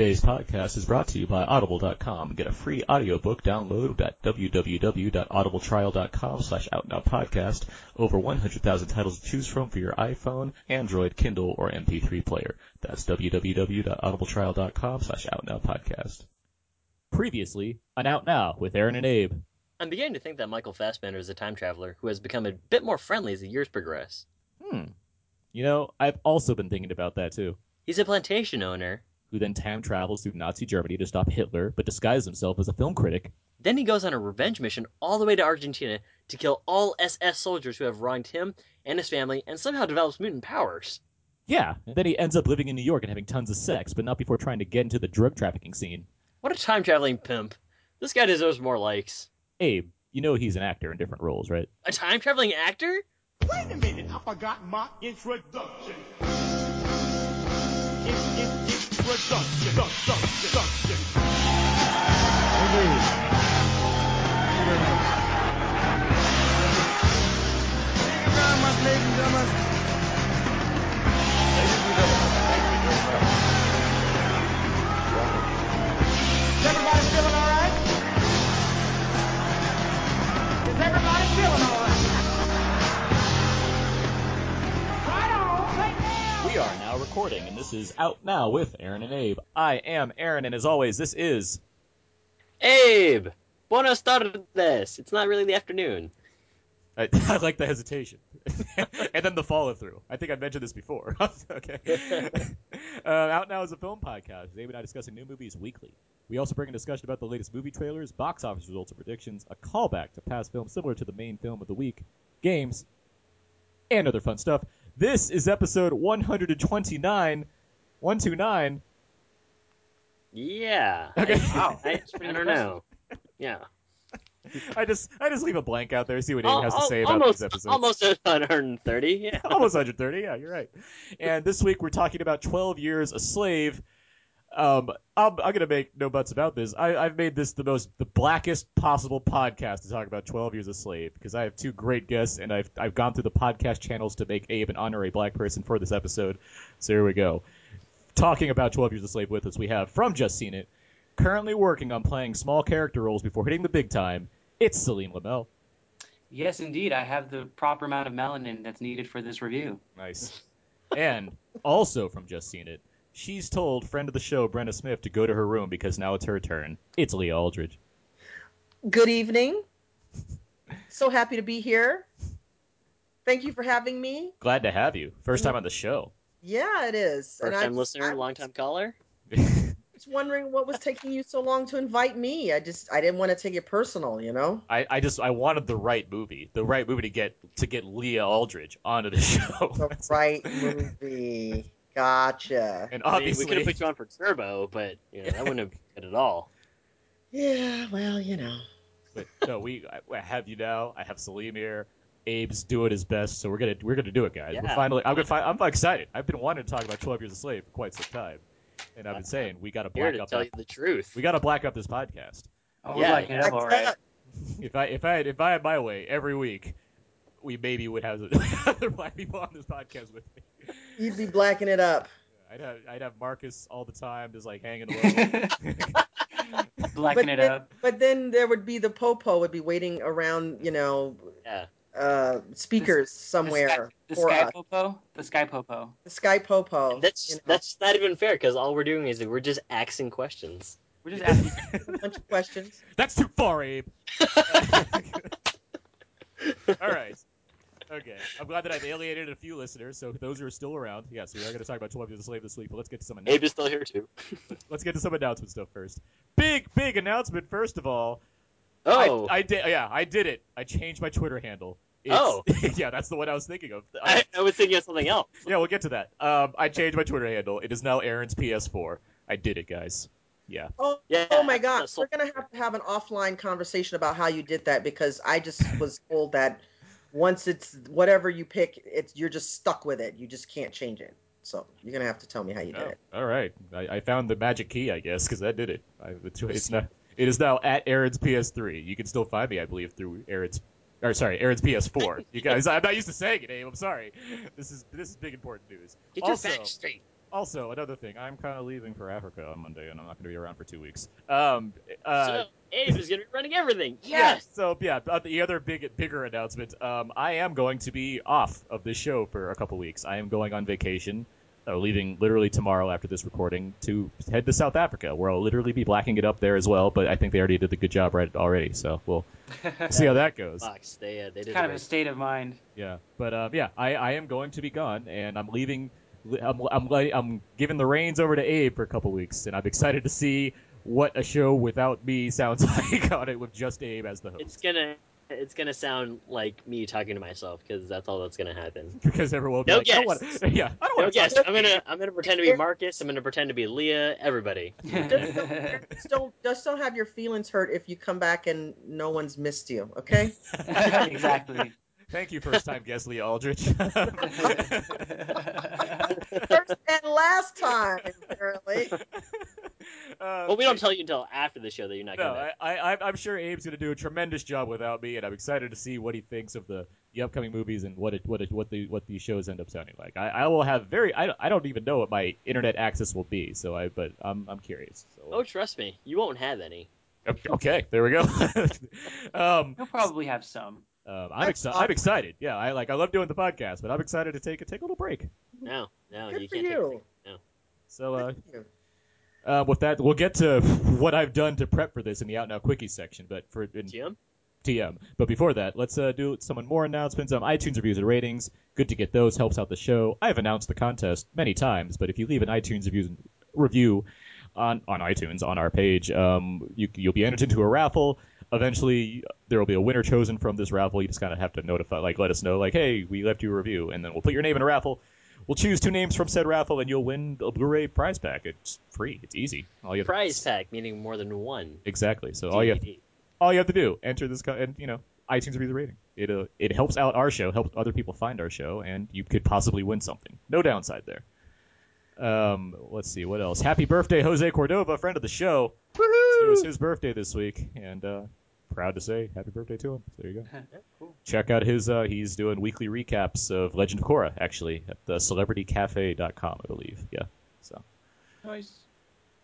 Today's podcast is brought to you by Audible.com. Get a free audiobook download at www.audibletrial.com slash outnowpodcast. Over 100,000 titles to choose from for your iPhone, Android, Kindle, or MP3 player. That's www.audibletrial.com slash outnowpodcast. Previously, on Out Now with Aaron and Abe. I'm beginning to think that Michael Fassbender is a time traveler who has become a bit more friendly as the years progress. Hmm. You know, I've also been thinking about that too. He's a plantation owner. Who then time travels through Nazi Germany to stop Hitler, but disguises himself as a film critic. Then he goes on a revenge mission all the way to Argentina to kill all SS soldiers who have wronged him and his family, and somehow develops mutant powers. Yeah, and then he ends up living in New York and having tons of sex, but not before trying to get into the drug trafficking scene. What a time traveling pimp. This guy deserves more likes. Abe, you know he's an actor in different roles, right? A time traveling actor? Wait a minute, I forgot my introduction. Ladies and gentlemen. Ladies and gentlemen, everybody feeling all right? Is everybody feeling all? Right We are now recording, and this is Out Now with Aaron and Abe. I am Aaron, and as always, this is. Abe! Buenas tardes! It's not really the afternoon. I, I like the hesitation. and then the follow through. I think I mentioned this before. okay. uh, Out Now is a film podcast. Abe and I discussing new movies weekly. We also bring a discussion about the latest movie trailers, box office results and predictions, a callback to past films similar to the main film of the week, games, and other fun stuff. This is episode 129. 129. Yeah. Okay. I, I, I don't know. Yeah. I just I just leave a blank out there, see what Abe has to say about almost, these episodes. Almost 130, yeah. almost 130. Yeah, you're right. And this week we're talking about 12 years a slave. Um, I'm, I'm gonna make no buts about this. I, I've made this the most the blackest possible podcast to talk about 12 years a slave because I have two great guests and I've I've gone through the podcast channels to make Abe an honorary black person for this episode. So here we go. Talking about 12 years a slave with us, we have from Just Seen It, currently working on playing small character roles before hitting the big time. It's Salim Lamel. Yes, indeed. I have the proper amount of melanin that's needed for this review. Nice. and also from Just Seen It, she's told friend of the show, Brenda Smith, to go to her room because now it's her turn. It's Leah Aldridge. Good evening. So happy to be here. Thank you for having me. Glad to have you. First time mm. on the show. Yeah, it is. First I- time listener, I long time caller. just wondering what was taking you so long to invite me. I just I didn't want to take it personal, you know. I, I just I wanted the right movie, the right movie to get to get Leah Aldridge onto the show. The right movie. Gotcha. and I mean, obviously, we could have put you on for Turbo, but you know that wouldn't have been good at all. Yeah, well, you know. but no, we I I have you now. I have Salim here. Abe's doing his best, so we're gonna we're gonna do it, guys. We're finally. I'm gonna. Fi- I'm excited. I've been wanting to talk about Twelve Years a Slave for quite some time, and I've been saying we got to black to up. tell you the truth. We got to black up this podcast. Oh, we're Yeah, up all right. If I if I had, if I had my way every week, we maybe would have other black people on this podcast with me. You'd be blacking it up. I'd have I'd have Marcus all the time, just like hanging low. Blacking but it then, up. But then there would be the popo would be waiting around, you know, Yeah. uh, speakers somewhere The for sky us. popo. The sky popo. The sky popo. That's you know, that's not even fair because all we're doing is we're just asking questions. We're just asking. a bunch of questions. That's too far, Abe. all right. Okay. I'm glad that I've alienated a few listeners, so those who are still around, yes, we are going to talk about 12 Years a Slave this week, but let's get to some announcements. Abe announcements. is still here too. Let's get to some announcement stuff first. Big, big announcement, first of all. Oh, I, I did. Yeah, I did it. I changed my Twitter handle. It's, Oh. yeah, that's the one I was thinking of. I, I was thinking of something else. yeah, we'll get to that. Um, I changed my Twitter handle. It is now Aaron's PS4. I did it, guys. Yeah. Oh, Yeah. oh my God! We're gonna have to have an offline conversation about how you did that because I just was told that once it's whatever you pick, it's you're just stuck with it. You just can't change it. So you're gonna have to tell me how you did Oh, it. all right. I, I found the magic key, I guess, because that did it. I, it's, it's now, it is now at Aaron's PS3. You can still find me, I believe, through Aaron's. Or sorry, Aaron's PS4. You guys, I'm not used to saying it, Abe. I'm sorry. This is this is big important news. Get your facts straight. Also another thing. I'm kind of leaving for Africa on Monday, and I'm not going to be around for two weeks. Um, uh, so Abe is gonna be running everything. yeah, Yes. So yeah, uh, the other big, bigger announcement. Um, I am going to be off of this show for a couple weeks. I am going on vacation, uh, leaving literally tomorrow after this recording to head to South Africa, where I'll literally be blacking it up there as well. But I think they already did a good job right already, so we'll see how that goes. Fox. They uh, they did kind of a state of mind. Yeah, but um, yeah, I, I am going to be gone, and I'm leaving. I'm I'm letting- I'm giving the reins over to Abe for a couple weeks, and I'm excited to see what a show without me sounds like on it with just Abe as the host. It's gonna it's gonna sound like me talking to myself because that's all that's gonna happen. because everyone will be No like, I don't wanna- yeah, I don't No want to guess. I'm gonna I'm gonna pretend to be Marcus. I'm gonna pretend to be Leah. Everybody. Just don't just don't have your feelings hurt if you come back and no one's missed you. Okay. exactly. Thank you, first time guest Leah Aldridge. First and last time, apparently. Uh, Well, we don't tell you until after the show that you're not No, gonna. I, I, I'm sure Abe's going to do a tremendous job without me, and I'm excited to see what he thinks of the, the upcoming movies and what it, what it, what the what these shows end up sounding like. I, I will have very I, don't- I don't even know what my internet access will be, so I but I'm I'm curious. So, Oh, trust me, you won't have any. okay, there we go. um, He'll probably have some. Um, I'm That's excited. I'm excited. Yeah, I like I love doing the podcast, but I'm excited to take a take a little break. No, no, Good you for can't. Take you. So uh, you. uh, with that, we'll get to what I've done to prep for this in the Out Now Quickie section. But for in, Jim. TM. But before that, let's uh, do some more announcements. Um, iTunes reviews and ratings. Good to get those. Helps out the show. I have announced the contest many times, but if you leave an iTunes review review on on iTunes on our page, um, you, you'll be entered into a raffle. Eventually, there will be a winner chosen from this raffle. You just kind of have to notify, like, let us know, like, hey, we left you a review, and then we'll put your name in a raffle. We'll choose two names from said raffle, and you'll win a Blu-ray prize pack. It's free. It's easy. All you have Prize pack, meaning more than one. exactly. So all you have all you have to do enter this and you know iTunes review the rating. It uh, it helps out our show, helps other people find our show, and you could possibly win something. No downside there. Um, let's see what else. Happy birthday, Jose Cordova, friend of the show. It was his birthday this week, and uh, proud to say happy birthday to him. There you go. Check out his. Uh, he's doing weekly recaps of Legend of Korra, actually, at the CelebrityCafe.com, I believe. Yeah. So. Nice.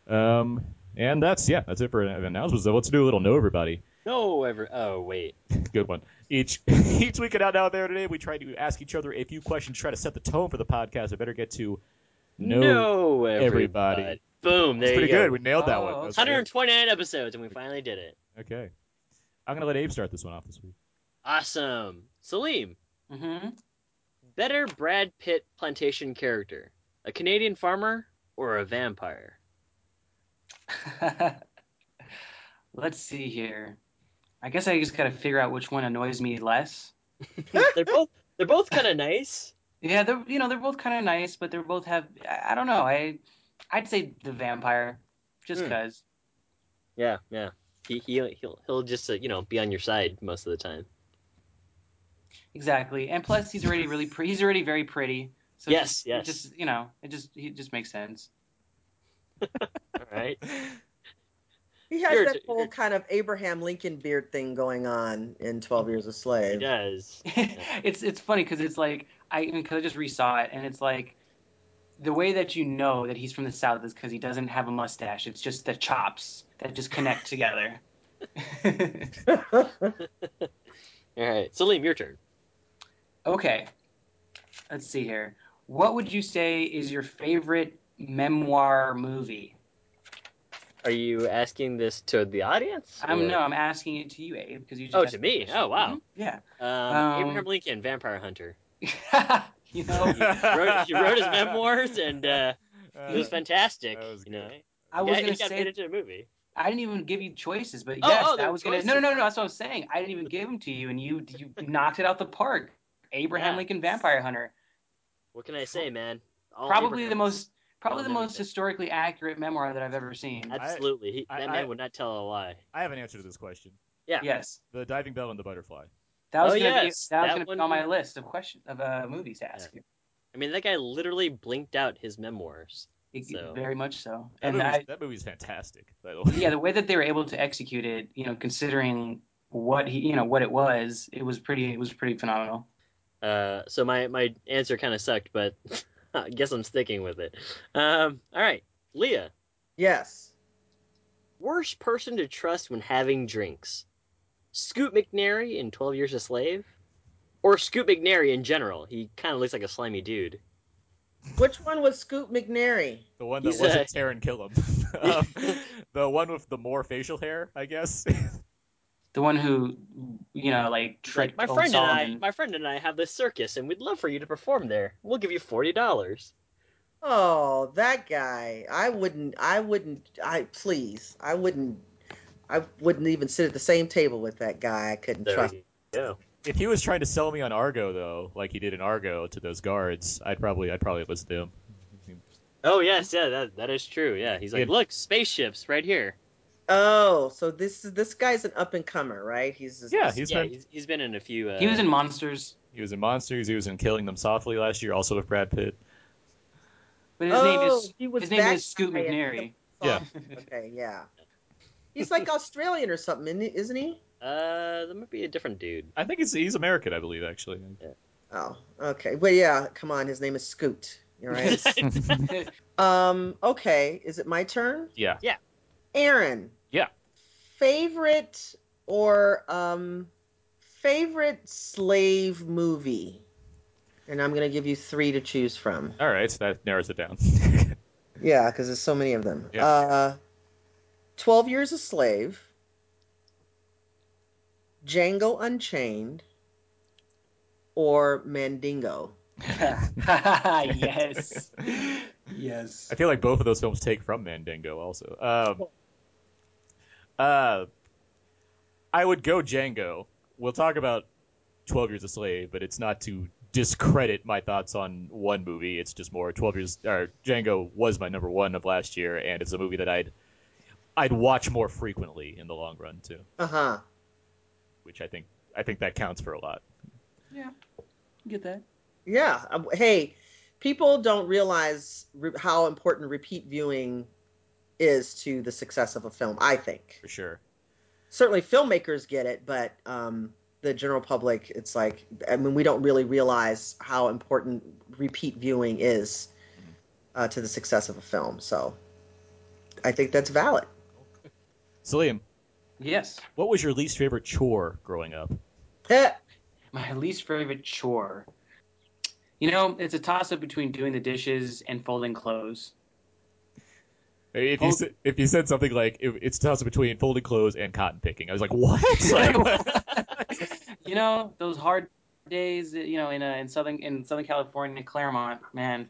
Um, and that's yeah, that's it for announcements. So let's do a little know everybody. No, ever. Oh wait. Good one. Each each week at Out Now There Today, we try to ask each other a few questions, try to set the tone for the podcast. I better get to know. no, everybody. everybody. Boom. There It's pretty you go. good. We nailed that Oh, one. That was 129 episodes, and we finally did it. Okay. I'm gonna let Abe start this one off this week. Awesome. Salim, Mm-hmm. better Brad Pitt plantation character, a Canadian farmer or a vampire? Let's see here. I guess I just gotta figure out which one annoys me less. they're both they're both kind of nice. Yeah, they're you know they're both kind of nice, but they're both have I, I don't know. I I'd say the vampire, just Hmm. cause. Yeah, yeah. He he he'll he'll just uh, you know be on your side most of the time. Exactly, and plus he's already really pre- he's already very pretty. So Yes, just, yes. Just you know it just he just makes sense. All right. He has You're- that whole kind of Abraham Lincoln beard thing going on in Twelve Years a Slave. He Slave. does. it's it's funny because it's like I because I just resaw it and it's like the way that you know that he's from the south is because he doesn't have a mustache. It's just the chops that just connect together. All right, Salim, your turn. okay, let's see here. What would you say is your favorite memoir movie? Are you asking this to the audience? I'm or- no, I'm asking it to you, Abe, because you. Just Oh, to me? question. Oh, wow. Mhm, Yeah. Um, Um, Abraham Lincoln, Vampire Hunter. you know, He wrote, he wrote his memoirs, and uh, Uh, it was fantastic. that was you know, good. I was Yeah, gonna he got say made into a movie. I didn't even give you choices, but Oh, yes, oh, there I were was gonna. No, no, no, no. That's what I was saying. I didn't even give them to you, and you you knocked it out the park. Abraham Yeah. Lincoln Vampire Hunter, What can I say, man? All probably the most probably the most historically accurate memoir that I've ever seen. Absolutely, he, I- that I- man would not tell a lie. I have an answer to this question. Yeah. Yes, The diving bell and the butterfly. that was Oh, gonna yes, be that was that gonna one- be on my list of question of uh, movies to ask you. I mean, that guy literally blinked out his memoirs. It- So- Very much so. That And movie's, I, that movie's fantastic, by the way. yeah, the way that they were able to execute it, you know, considering what he, you know, what it was, it was pretty, it was pretty phenomenal. Uh, so my my answer kind of sucked, but I guess I'm sticking with it. Um, all right, Leah, Yes. worst person to trust when having drinks: Scoot McNairy in Twelve Years a Slave, or Scoot McNairy in general? He kind of looks like a slimy dude. Which one was Scoot McNairy? The one that He's, wasn't uh, Taran Killam. um, the one with the more facial hair, I guess. The one who, you know, like He's like, my old friend and I, my friend and I have this circus, and we'd love for you to perform there. We'll give you forty dollars. Oh, that guy. I wouldn't. I wouldn't. I please. I wouldn't. I wouldn't even sit at the same table with that guy. I couldn't There trust. you go. If he was trying to sell me on Argo, though, like he did in Argo to those guards, I'd probably, I'd probably listen to him. Oh yes, yeah, that that is true. Yeah, he's like, Yeah. look, spaceships right here. Oh, so this is this guy's an up and comer, right? He's just, Yeah, he's yeah, been, he's, he's been in a few. Uh, He was in Monsters, he was in Monsters. He was in Killing Them Softly last year, also with Brad Pitt. but his oh, name is he was his name is Scoot guy McNairy. Yeah. Okay, yeah. He's like Australian or something, isn't he? Uh, that might be a different dude. I think it's he's American, I believe, actually. Oh, okay. Well, yeah. Come on, his name is Scoot. All right. um. Okay. Is it my turn? Yeah. Yeah. Aaron. Yeah. Favorite or um favorite slave movie? And I'm gonna give you three to choose from. All right, so that narrows it down. Yeah, because there's so many of them. Yeah. Uh, Twelve Years a Slave, Django Unchained, or Mandingo. yes. Yes. I feel like both of those films take from Mandingo, also. Um, uh, I would go Django. We'll talk about Twelve Years a Slave, but it's not to discredit my thoughts on one movie. It's just more Twelve Years. Or Django was my number one of last year, and it's a movie that I'd I'd watch more frequently in the long run too, Uh huh. Which I think I think that counts for a lot. Yeah. Get that. Yeah. um, Hey, people don't realize re- how important repeat viewing is to the success of a film. I think For sure. certainly filmmakers get it, but um, the general public, it's like I mean, we don't really realize how important repeat viewing is uh, to the success of a film. So I think that's valid. So Liam, Yes. what was your least favorite chore growing up? Eh, My least favorite chore. You know, it's a toss up between doing the dishes and folding clothes. If you said, if you said something like if it's a toss up between folding clothes and cotton picking, I was like, what? Like, what? you know, those hard days, you know, in uh, in southern in Southern California, Claremont, man,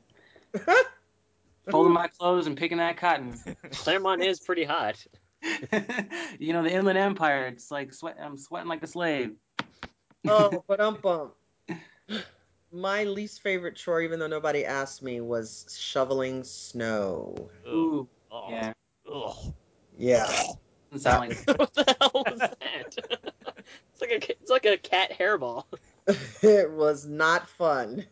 folding my clothes and picking that cotton. Claremont is pretty hot. you know, the Inland Empire. It's like sweat. I'm sweating like a slave. oh, but um bum. My least favorite chore, even though nobody asked me, was shoveling snow. Ooh, Oh, yeah. ugh. Yeah. Doesn't sound like what the hell was that? it's like a it's like a cat hairball. it was not fun.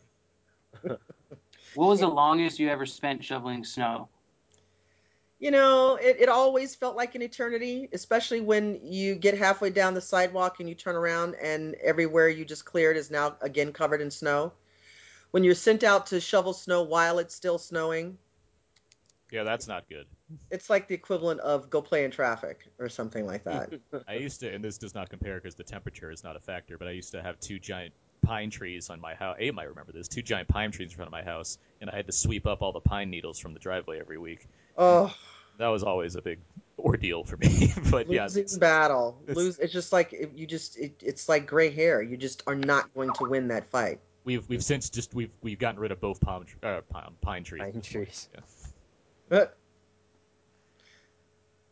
What was the longest you ever spent shoveling snow? You know, it, it always felt like an eternity, especially when you get halfway down the sidewalk and you turn around and everywhere you just cleared is now again covered in snow. When you're sent out to shovel snow while it's still snowing, Yeah, that's not good. it's like the equivalent of go play in traffic or something like that. I used to, and this does not compare because the temperature is not a factor, but I used to have two giant pine trees on my house. Abe might remember this. Two giant pine trees in front of my house, and I had to sweep up all the pine needles from the driveway every week. oh, That was always a big ordeal for me. but yeah, losing it's- battle. it's- Lose. It's just like it- you just. It, it's like gray hair. You just are not going to win that fight. we've we've since just we've we've gotten rid of both palm uh, pine, pine trees. Pine trees. Yeah. But,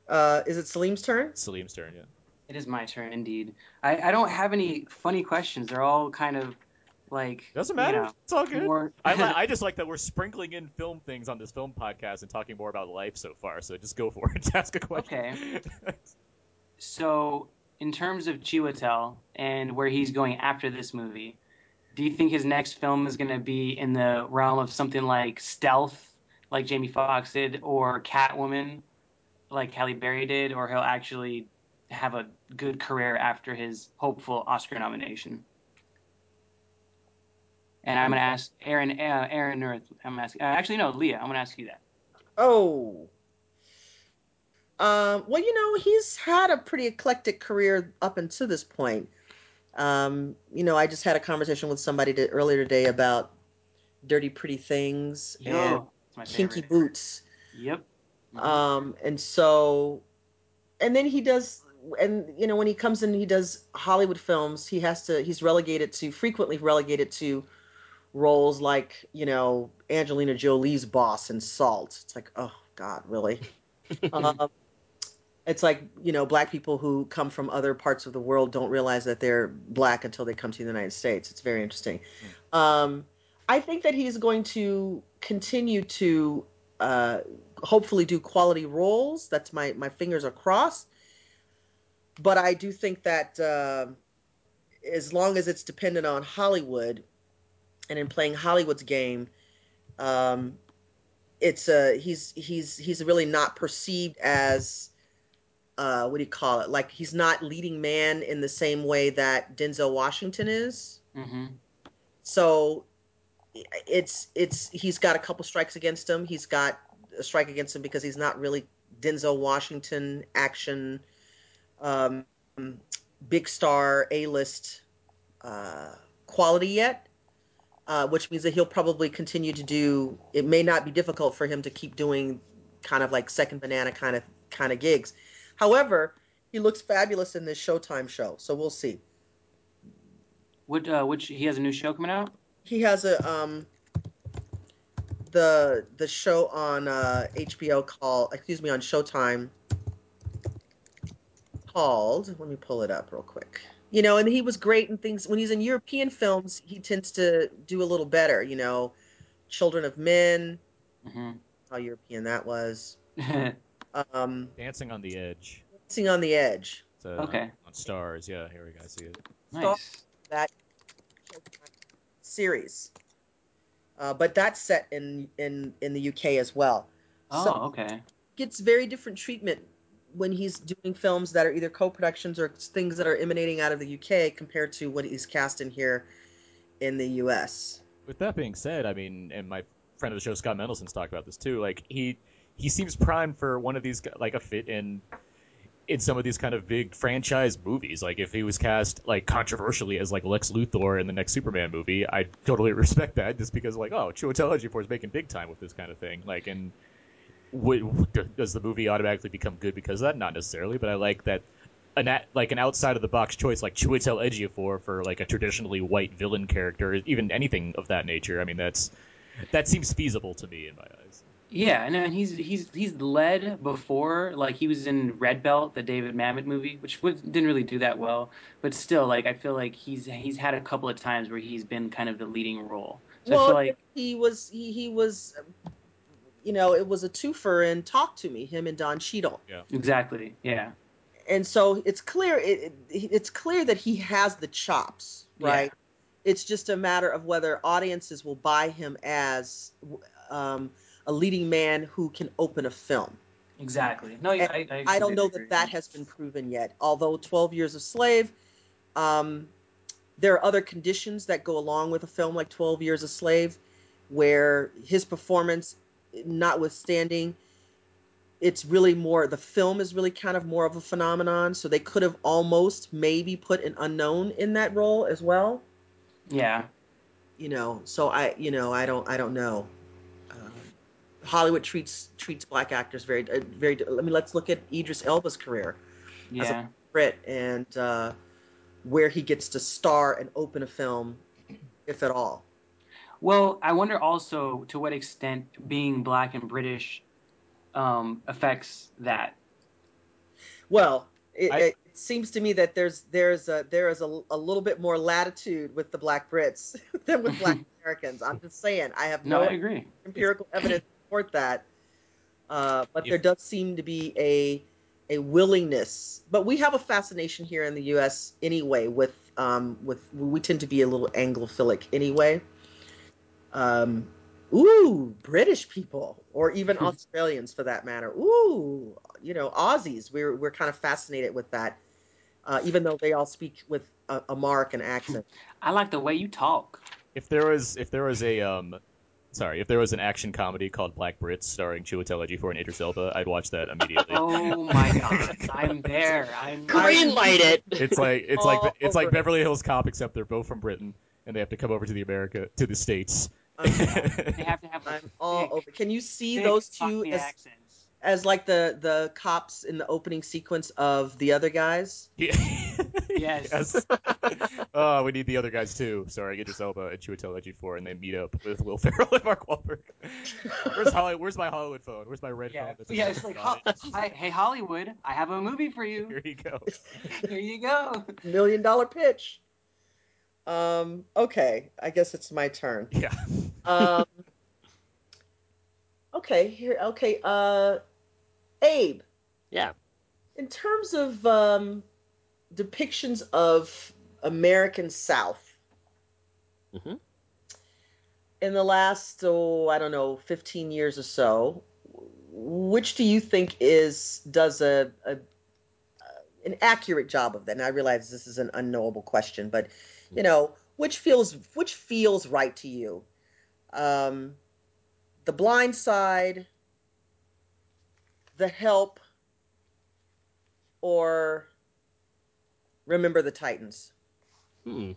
uh, is it Salim's turn? Salim's turn. Yeah. It is my turn, indeed. I, I don't have any funny questions. They're all kind of like Doesn't you matter. know, it's all good. more- I, li- I just like that we're sprinkling in film things on this film podcast and talking more about life so far. So just go for it. Ask a question. Okay. So, in terms of Chiwetel and where he's going after this movie, Do you think his next film is going to be in the realm of something like Stealth, like Jamie Foxx did, or Catwoman, like Halle Berry did, or he'll actually have a good career after his hopeful Oscar nomination? And I'm going to ask Aaron, uh, Aaron, or I'm asking, uh, actually no, Leah, I'm going to ask you that. Oh. Um, well, you know, he's had a pretty eclectic career up until this point. Um, you know, I just had a conversation with somebody to, earlier today about Dirty Pretty Things and Yo, my Kinky. Boots. Yep. Um, and so, and then he does, and you know, when he comes in, he does Hollywood films. He has to, he's relegated to, frequently relegated to roles like, you know, Angelina Jolie's boss in Salt. It's like, oh God, really? um, it's like you know black people who come from other parts of the world don't realize that they're black until they come to the united states. It's very interesting. Um, i think that he's going to continue to uh, hopefully do quality roles. That's my my fingers are crossed. But i do think that uh, as long as it's dependent on hollywood and in playing hollywood's game um, it's uh he's he's he's really not perceived as uh what do you call it? Like he's not leading man in the same way that Denzel Washington is. Hmm so it's it's he's got a couple strikes against him. He's got a strike against him because he's not really Denzel Washington action um big star A-list uh quality yet uh, which means that he'll probably continue to do. It may not be difficult for him to keep doing kind of like second banana kind of kind of gigs. However, he looks fabulous in this Showtime show, so we'll see. What, uh, which he has a new show coming out? He has a um the the show on uh, HBO called excuse me on Showtime called. Let me pull it up real quick. You know, and he was great in things when he's in European films. He tends to do a little better. You know, Children of Men. hmm How European that was. Um, Dancing on the Edge. Dancing on the Edge. It's, uh, Okay. On Starz. Yeah, here we go. I see it. nice. That series. Uh, but that's set in, in, in the UK as well. Oh, So okay. gets very different treatment when he's doing films that are either co-productions or things that are emanating out of the UK compared to what he's cast in here in the US. With that being said, I mean, and my friend of the show Scott Mendelson's talked about this too. Like he he seems primed for one of these like a fit in in some of these kind of big franchise movies. Like if he was cast like controversially as like Lex Luthor in the next Superman movie, I totally respect that just because like oh Chiwetel Ejiofor is making big time with this kind of thing. Like and w- does the movie automatically become good because of that? Not necessarily, but I like that an a- like an outside of the box choice like Chiwetel Ejiofor for like a traditionally white villain character, even anything of that nature. I mean that's that seems feasible to me in my eyes. Yeah, and uh, he's he's he's led before. Like he was in Red Belt, the David Mamet movie, which was, didn't really do that well. But still, like I feel like he's he's had a couple of times where he's been kind of the leading role. So I well, feel like he was he, he was you know, it was a twofer and Talk to Me, him and Don Cheadle. Yeah, exactly, yeah, and so it's clear it, it, it's clear that he has the chops right Yeah. it's just a matter of whether audiences will buy him as um, a leading man who can open a film exactly. No, And I I, i don't know agree. that that has been proven yet although 12 years a slave um, there are other conditions that go along with a film like 12 years a slave where his performance notwithstanding it's really more the film is really kind of more of a phenomenon. So they could have almost maybe put an unknown in that role as well. Yeah, you know so i you know i don't i don't know. Um, hollywood treats treats black actors very uh, very i mean let's look at idris elba's career As a- brit and uh, where he gets to star and open a film if at all Well, I wonder also to what extent being black and British um, affects that. well it, I- it seems to me that there's there's a there is a, a little bit more latitude with the black brits than with black americans i'm just saying i have No, no I agree. empirical evidence to support that. Uh, but If- there does seem to be a a willingness, but we have a fascination here in the U.S. anyway. With um, with we tend to be a little Anglophilic anyway. Um, ooh, British people, or even Australians for that matter. Ooh, you know, Aussies. We're we're kind of fascinated with that, uh, even though they all speak with a, a American accent. I like the way you talk. If there was if there was a um, sorry, if there was an action comedy called Black Brits starring Chiwetel Ejiofor and Idris Elba, I'd watch that immediately. Oh my god, I'm there. I'm Green light it. It's like it's like it's like. Beverly Hills Cop, except they're both from Britain and they have to come over to the America to the states. They have to have like, I'm all thick, over. Can you see those two as, accents. as like the the cops in the opening sequence of the other guys? Yeah. Yes. Oh, we need the other guys too. Sorry, I get Idris Elba and Chiwetel Ejiofor, and they meet up with Will Ferrell and Mark Wahlberg. Where's Holly? Where's my Hollywood phone? Where's my red Yeah, phone? that's yeah. It's like, "Ho- it? hey Hollywood, I have a movie for you. Here you go. Here you go. Million dollar pitch. Um. Okay. I guess it's my turn. Yeah. Um. okay. Here. Okay. Uh. Abe. Yeah. In terms of um, depictions of American South. mm-hmm. In the last, oh, I don't know, fifteen years or so, which do you think is does a, a an accurate job of that? And I realize this is an unknowable question, but you know, which feels which feels right to you? Um, the Blind Side, The Help, or Remember the Titans? Hmm.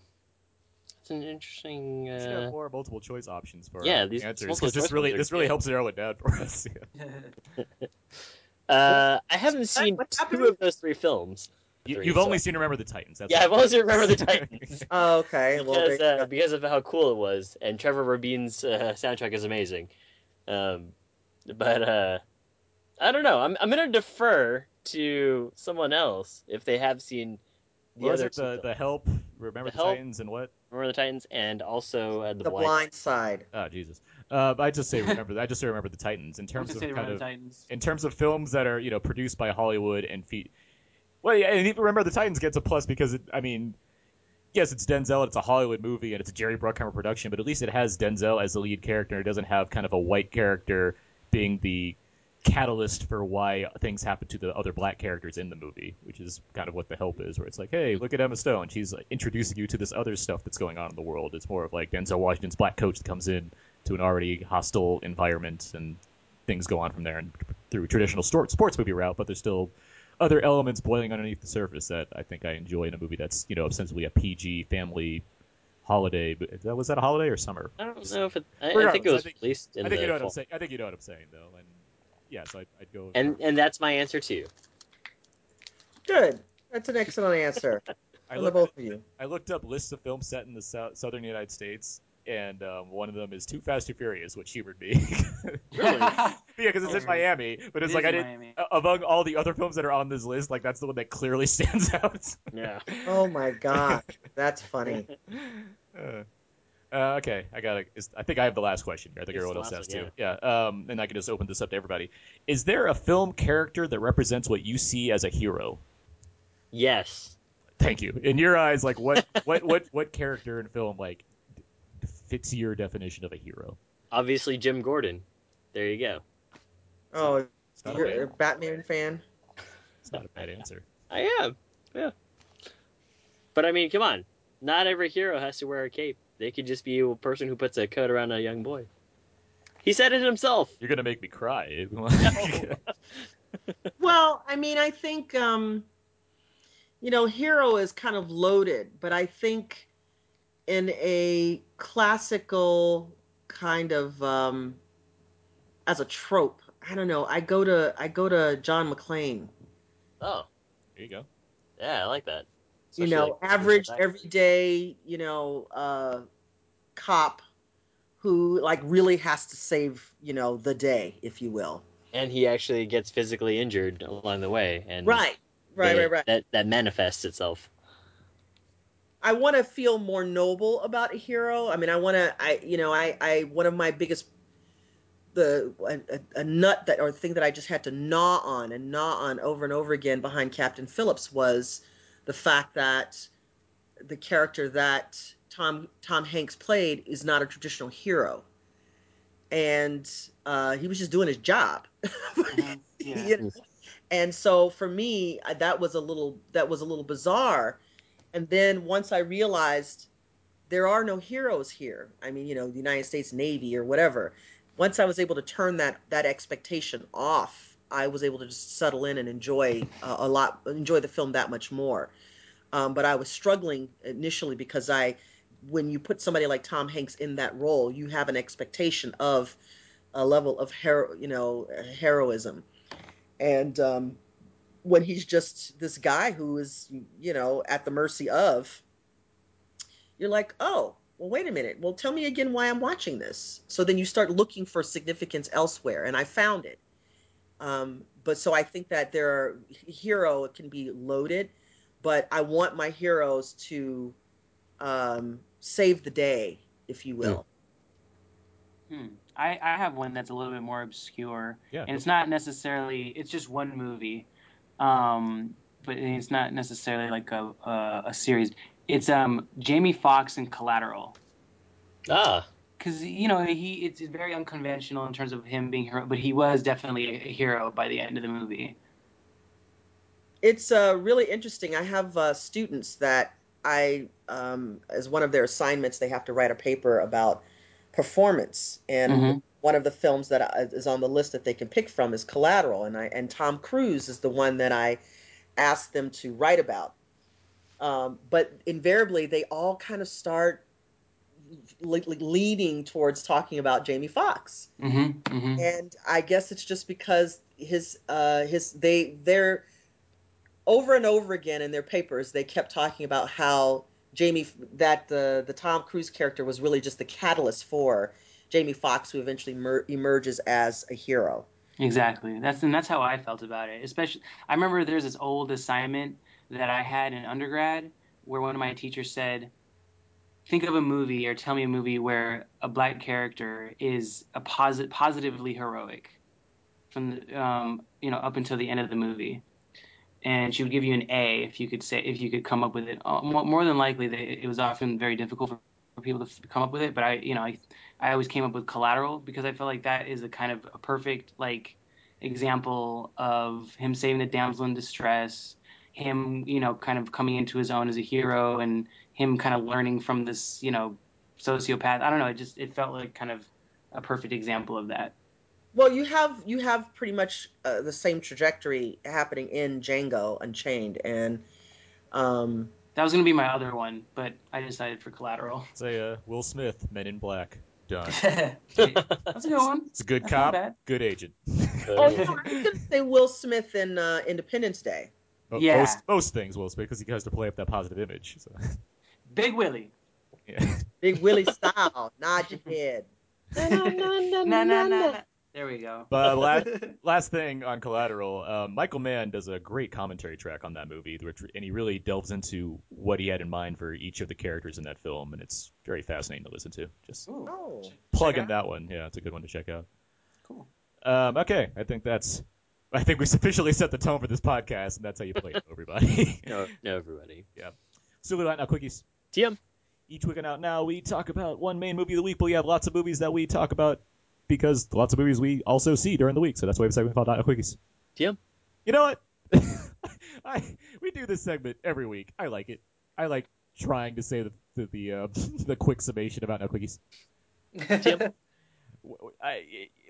It's an interesting. Let's Uh... more multiple choice options for Yeah, these answers because this really this really helps narrow it down for us. Yeah. Uh, I haven't seen two of those three films. You, Three, you've so- only seen Remember the Titans. That's Yeah, I've only seen Remember the Titans. Oh, okay. Well, there because you uh, because of how cool it was, and Trevor Rabin's uh, soundtrack is amazing. Um, but uh, I don't know. I'm I'm gonna defer to someone else if they have seen the What was it? The the help. Remember The the, Help. Titans and what? Remember the Titans and also uh, the, the Blind. blind side. Oh Jesus. Uh, I just say remember. I just say remember the Titans in terms of kind of Titans. in terms of films that are you know produced by Hollywood and feet. Well, yeah, and remember the Titans gets a plus because it, I mean, yes, it's Denzel it's a Hollywood movie and it's a Jerry Bruckheimer production, but at least it has Denzel as the lead character. It doesn't have kind of a white character being the catalyst for why things happen to the other black characters in the movie, which is kind of what the help is, where it's like, hey, look at Emma Stone. She's like, introducing you to this other stuff that's going on in the world. It's more of like Denzel Washington's black coach that comes in to an already hostile environment and things go on from there and through traditional sports movie route, but there's still other elements boiling underneath the surface that I think I enjoy in a movie that's you know ostensibly a PG family holiday. But was that a holiday or summer? I don't know if it. I, I think it was I think- released in I think the you know what fall. I'm saying. I think you know what I'm saying though, and yeah, so I'd, I'd go. And and that's my answer too. Good. That's an excellent answer I from looked, both of you. I looked up lists of films set in the sou- southern United States, and um, one of them is Too Fast Too Furious, which humored me. Really? yeah, because it's in. Miami, but it's It like I in didn't. Miami. Among all the other films that are on this list, like that's the one that clearly stands out. Yeah. Oh my god, that's funny. Uh, uh, okay, I got. to I think I have the last question here. I think It's everyone else has one, too. Yeah. Um, and I can just open this up to everybody. Is there a film character that represents what you see as a hero? Yes. Thank you. In your eyes, like what, what, what, what character in film like fits your definition of a hero? Obviously, Jim Gordon. There you go. Oh, It's not, you're a bad, Batman fan? it's not a bad answer. I am. Yeah. But I mean, come on. Not every hero has to wear a cape. They could just be a person who puts a coat around a young boy. He said it himself. You're gonna make me cry. Well, I mean, I think um, you know, hero is kind of loaded, but I think in a classical kind of um, as a trope, I don't know. I go to I go to John McClane. Oh, there you go. yeah, I like that. you know, like, average everyday, you know, uh, cop who like really has to save, you know, the day, if you will. And he actually gets physically injured along the way, and Right, right, they- right, right. That that manifests itself. I want to feel more noble about a hero. I mean, I want to, I, you know, I, I, one of my biggest the a, a nut that or thing that I just had to gnaw on and gnaw on over and over again behind Captain Phillips was the fact that the character that Tom Tom Hanks played is not a traditional hero, and uh, he was just doing his job. Yeah. You know? And so for me, that was a little that was a little bizarre. And then once I realized there are no heroes here. I mean, you know, the United States Navy or whatever. Once I was able to turn that that expectation off, I was able to just settle in and enjoy uh, a lot, enjoy the film that much more. Um, but I was struggling initially because I, when you put somebody like Tom Hanks in that role, you have an expectation of a level of hero, you know, heroism, and um, when he's just this guy who is, you know, at the mercy of you're like, oh, well, wait a minute. Well, tell me again why I'm watching this. So then you start looking for significance elsewhere, and I found it. Um, but so I think that there are hero can be loaded, but I want my heroes to um, save the day, if you will. Hmm. I, I have one that's a little bit more obscure, Yeah. and it's not necessarily. It's just one movie, um, but it's not necessarily like a a, a series. It's um Jamie Foxx in Collateral, Ah, because you know he it's very unconventional in terms of him being hero, but he was definitely a hero by the end of the movie. It's uh, really interesting. I have uh, students that I, um, as one of their assignments, they have to write a paper about performance. And Mhm. One of the films that is on the list that they can pick from is Collateral, and I and Tom Cruise is the one that I asked them to write about. Um, but invariably, they all kind of start le- le- leading towards talking about Jamie Foxx, Mm-hmm. Mm-hmm. and I guess it's just because his uh his they they're over and over again in their papers they kept talking about how Jamie that the the Tom Cruise character was really just the catalyst for Jamie Foxx who eventually mer- emerges as a hero. Exactly. That's and that's how I felt about it. Especially, I remember there's this old assignment that I had in undergrad where one of my teachers said, "Think of a movie or tell me a movie where a black character is a posit- positively heroic from the, um, you know up until the end of the movie." And she would give you an A if you could say if you could come up with it. More more than likely, it was often very difficult for, for people to come up with it. But I, you know, I, I always came up with Collateral because I feel like that is a kind of a perfect like example of him saving the damsel in distress, him, you know, kind of coming into his own as a hero, and him kind of learning from this, you know, sociopath. I don't know. It just it felt like kind of a perfect example of that. Well, you have you have pretty much uh, the same trajectory happening in Django Unchained and um That was gonna be my other one, but I decided for Collateral. Say, uh, Will Smith, Men in Black, done. That's a good one. It's a good That's not cop, bad. good agent. Oh, you know, I was gonna say Will Smith in uh, Independence Day. Mo- Yeah. Most, most things Will Smith because he has to play up that positive image. So. Big Willie. Yeah. Big Willie style, nod your head. Na na na. na. There we go. But last, last thing on Collateral, uh, Michael Mann does a great commentary track on that movie, which, and he really delves into what he had in mind for each of the characters in that film, and it's very fascinating to listen to. Just Ooh. Oh, plug it in out. that one. Yeah, it's a good one to check out. Cool. Um, okay, I think that's. I think we sufficiently set the tone for this podcast, and that's how you play it, everybody. no, no, everybody. Still out now, quickies. TM. Each week on Out Now, we talk about one main movie of the week, but we have lots of movies that we talk about because lots of movies we also see during the week. So that's why we have a segment called Quickies. TM. You know what? I we do this segment every week. I like it. I like trying to say the the the, uh, the quick summation about Now Quickies. TM. I,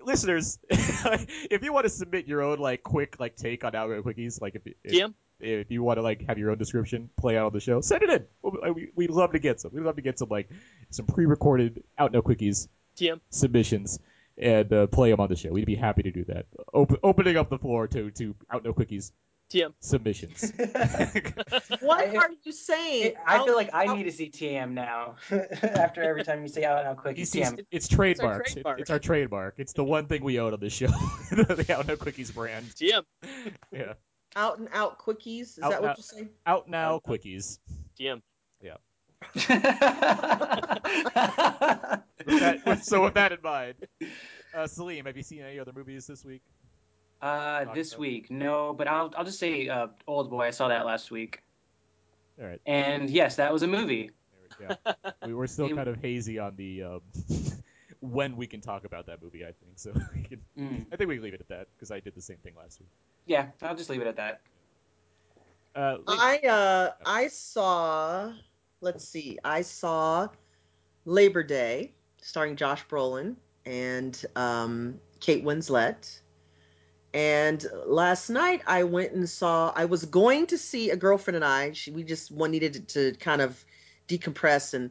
listeners, if you want to submit your own like quick like take on Out Now Quickies, like if, if TM. if you want to like have your own description play out on the show, send it in. We- We, we'd love to get some. We'd love to get some like some pre-recorded out no quickies TM. submissions and uh, play them on the show. We'd be happy to do that. Open, opening up the floor to to out no quickies TM. submissions. what I- are you saying? I feel like I need to see TM now. After every time you say out how quick You it's see, TM. it's trademarked. It- trademark. it's our trademark. It's the one thing we own on the show. the out no quickies brand. TM. Yeah. out and out quickies. Is Out that what you're saying? Out now quickies. TM. With that, with, so with that in mind, Uh, Salim, have you seen any other movies this week? Uh, Talk this about- week, no, but I'll I'll just say uh, Old Boy. I saw that last week, All right. and yes, that was a movie. There we go. we were still kind of hazy on the um, when we can talk about that movie. I think so. We can, Mm. I think we can leave it at that because I did the same thing last week. Yeah, I'll just leave it at that. Uh, I uh I saw let's see, I saw Labor Day starring Josh Brolin and um Kate Winslet. And last night I went and saw I was going to see a girlfriend and I, she, we just one needed to kind of decompress and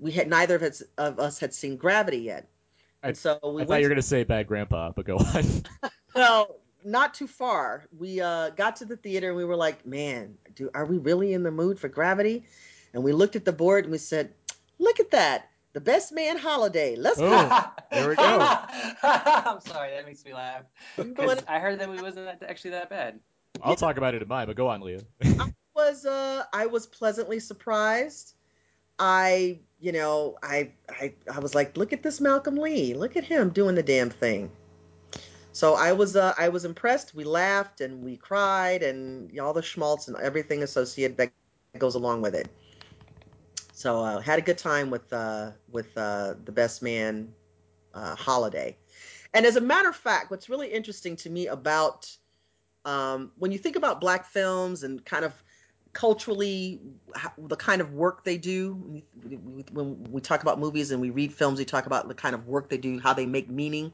we had neither of us, of us had seen Gravity yet. I- And so we I thought you were gonna say Bad Grandpa, but go on. well, not too far. We uh, got to the theater and we were like, "Man, do are we really in the mood for Gravity?" And we looked at the board and we said, "Look at that, the Best Man Holiday. Let's go." Oh, there we go. I'm sorry, that makes me laugh. You know 'Cause what I heard that we wasn't actually that bad. I'll talk about it in mine, but go on, Leah. I was uh, I was pleasantly surprised. I, you know, I, I, I was like, "Look at this Malcolm Lee. Look at him doing the damn thing." So I was, uh, I was impressed. We laughed and we cried and all the schmaltz and everything associated that goes along with it. So uh, had a good time with uh, with uh, the Best Man uh, holiday. And as a matter of fact, what's really interesting to me about um, when you think about black films and kind of culturally the kind of work they do when we, when we talk about movies and we read films we talk about the kind of work they do how they make meaning.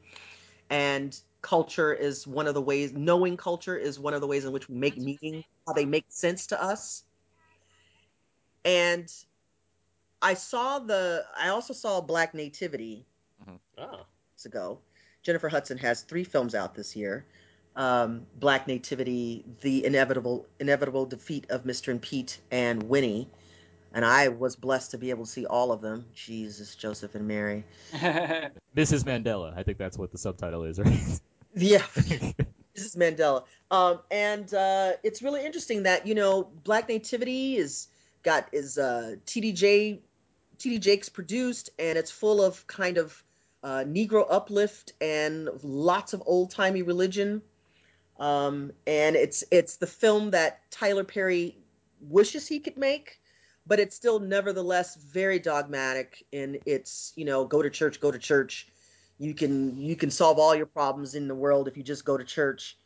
And culture is one of the ways knowing culture is one of the ways in which we make meaning how they make sense to us. And i saw the i also saw black nativity Oh. weeks ago. Jennifer Hudson has three films out this year. Um, Black Nativity, The Inevitable Inevitable Defeat of Mr. and Pete, and Winnie. And I was blessed to be able to see all of them. Jesus, Joseph, and Mary. Mrs. Mandela. I think that's what the subtitle is, right? Yeah, this is Mandela. Um, and uh, it's really interesting that you know Black Nativity is got is uh, TDJ TD Jakes produced, and it's full of kind of uh, Negro uplift and lots of old timey religion. Um, and it's it's the film that Tyler Perry wishes he could make, but it's still nevertheless very dogmatic in its you know go to church, go to church. You can you can solve all your problems in the world if you just go to church,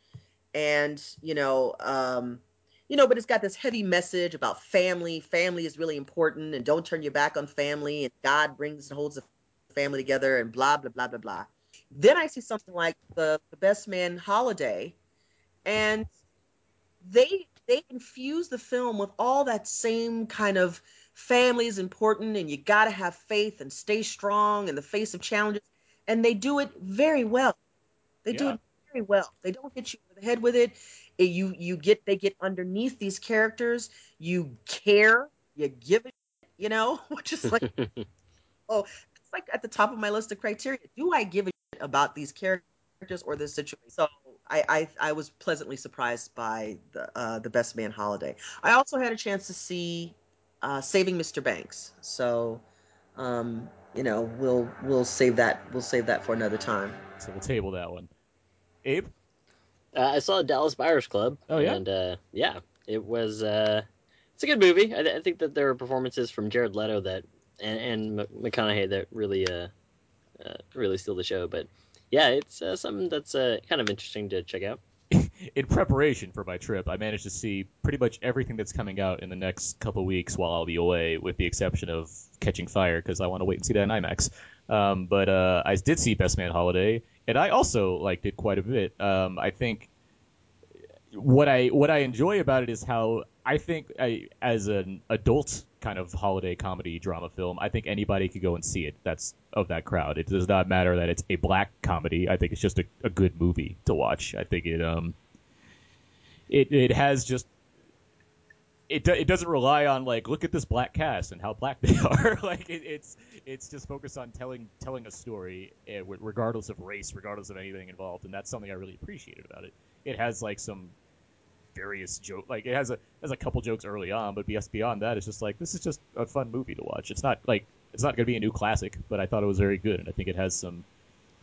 and you know um, you know, but it's got this heavy message about family. Family is really important, and don't turn your back on family. And God brings and holds the family together, and blah blah blah blah blah. Then I see something like the the Best Man Holiday, and they they infuse the film with all that same kind of family is important, and you got to have faith and stay strong in the face of challenges, and they do it very well. They do it very well. They don't hit you over the head with it. It- You you get they get underneath these characters. You care. You give it. You know, which is like oh, it's like at the top of my list of criteria. Do I give a shit about these characters or this situation? So I I, I was pleasantly surprised by the uh, the Best Man Holiday. I also had a chance to see uh, Saving Mr. Banks. So um, you know we'll we'll save that we'll save that for another time. so we'll table that one. Abe? Uh, I saw Dallas Buyers Club. Oh, yeah? and uh, yeah, it was. Uh, it's a good movie. I, I think that there are performances from Jared Leto that and, and McConaughey that really uh, uh, really steal the show. But yeah, it's uh, something that's uh, kind of interesting to check out. in preparation for my trip, I managed to see pretty much everything that's coming out in the next couple weeks while I'll be away, with the exception of Catching Fire, because I want to wait and see that in IMAX. Um, but uh, I did see Best Man Holiday, and I also liked it quite a bit. Um, I think what I what I enjoy about it is how I think I, as an adult kind of holiday comedy drama film, I think anybody could go and see it. That's of that crowd. It does not matter that it's a black comedy. I think it's just a, a good movie to watch. I think it um it it has just it it doesn't rely on like look at this black cast and how black they are. like it, it's it's just focused on telling telling a story eh, regardless of race, regardless of anything involved, and that's something I really appreciated about it. It has like some various joke like it has a has a couple jokes early on, but beyond that, it's just like this is just a fun movie to watch. It's not like it's not going to be a new classic, but I thought it was very good, and I think it has some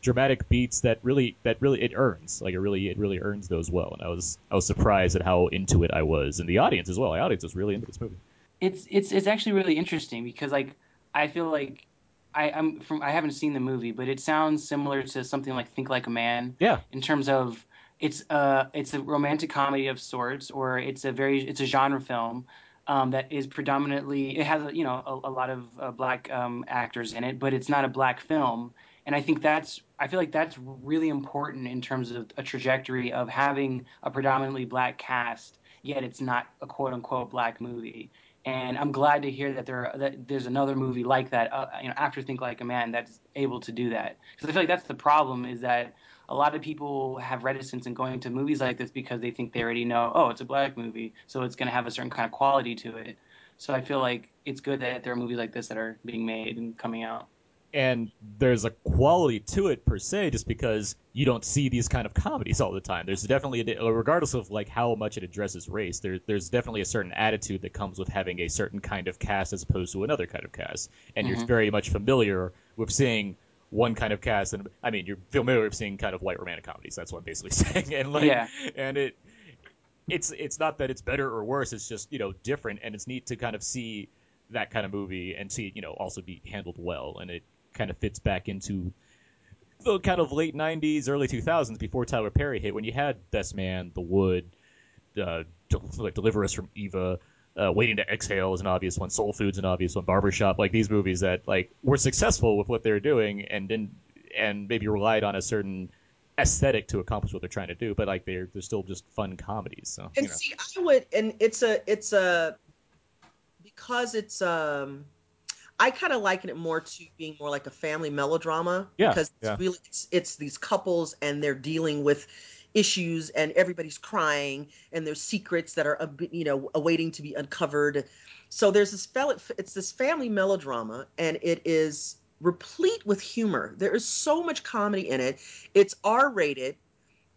dramatic beats that really that really it earns like it really it really earns those well and i was i was surprised at how into it i was and the audience as well the audience was really into this movie It's it's it's actually really interesting because like I feel like I, I'm from I haven't seen the movie, but it sounds similar to something like Think Like a Man. Yeah. In terms of it's a it's a romantic comedy of sorts, or it's a very it's a genre film um, that is predominantly it has you know a, a lot of uh, black um, actors in it, but it's not a black film. And I think that's I feel like that's really important in terms of a trajectory of having a predominantly black cast, yet it's not a quote unquote black movie and I'm glad to hear that there that there's another movie like that. Uh, you know, after Think Like a Man, that's able to do that. Because I feel like that's the problem is that a lot of people have reticence in going to movies like this because they think they already know, oh, it's a black movie, so it's going to have a certain kind of quality to it. So I feel like it's good that there are movies like this that are being made and coming out. And there's a quality to it per se just because you don't see these kind of comedies all the time there's definitely a, regardless of like how much it addresses race there, there's definitely a certain attitude that comes with having a certain kind of cast as opposed to another kind of cast and you're Mhm. very much familiar with seeing one kind of cast and i mean you're familiar with seeing kind of white romantic comedies that's what i'm basically saying and like Yeah. and it it's it's not that it's better or worse it's just you know different and it's neat to kind of see that kind of movie and see it, you know also be handled well and it kind of fits back into the kind of late 90s early 2000s before tyler perry hit when you had best man the wood uh, like deliver us from eva uh, waiting to exhale is an obvious one soul food's is an obvious one barbershop like these movies that like were successful with what they're doing and didn't and maybe relied on a certain aesthetic to accomplish what they're trying to do but like they're they're still just fun comedies so And you know. see, I would, and it's a, it's a, because it's um, I kind of liken it more to being more like a family melodrama. Yeah, Because yeah. it's really, it's, it's these couples and they're dealing with issues and everybody's crying and there's secrets that are, you know, awaiting to be uncovered. So there's this, fel- it's this family melodrama and it is replete with humor. There is so much comedy in it. It's R rated.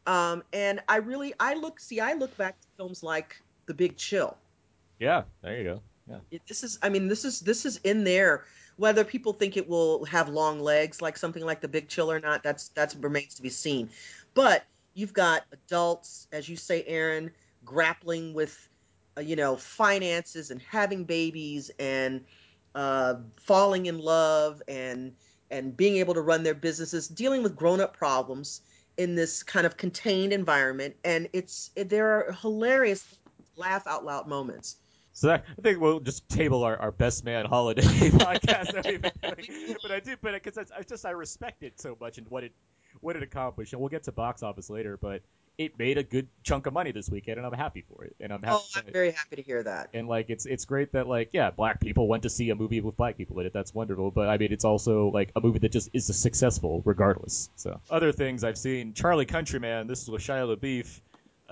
Um, and I really, I look, see, I look back to films like The Big Chill. yeah there you go yeah It, this is, I mean, this is this is in there. Whether people think it will have long legs like something like The Big Chill or not, that's that's remains to be seen. But you've got adults, as you say, Aaron, grappling with, uh, you know, finances and having babies and uh, falling in love and and being able to run their businesses, dealing with grown up problems in this kind of contained environment. And it's there are hilarious laugh out loud moments. So that, I think we'll just table our, our best man holiday podcast. that we've been doing. but I do, but because I, I just I respect it so much and what it what it accomplished. And we'll get to box office later, but it made a good chunk of money this weekend, and I'm happy for it. And I'm happy. Oh, I'm very happy to hear that. and like it's it's great that like yeah, black people went to see a movie with black people in it. That's wonderful. But I mean, it's also like a movie that just is successful regardless. So other things I've seen, Charlie Countryman. This is with Shia LaBeouf.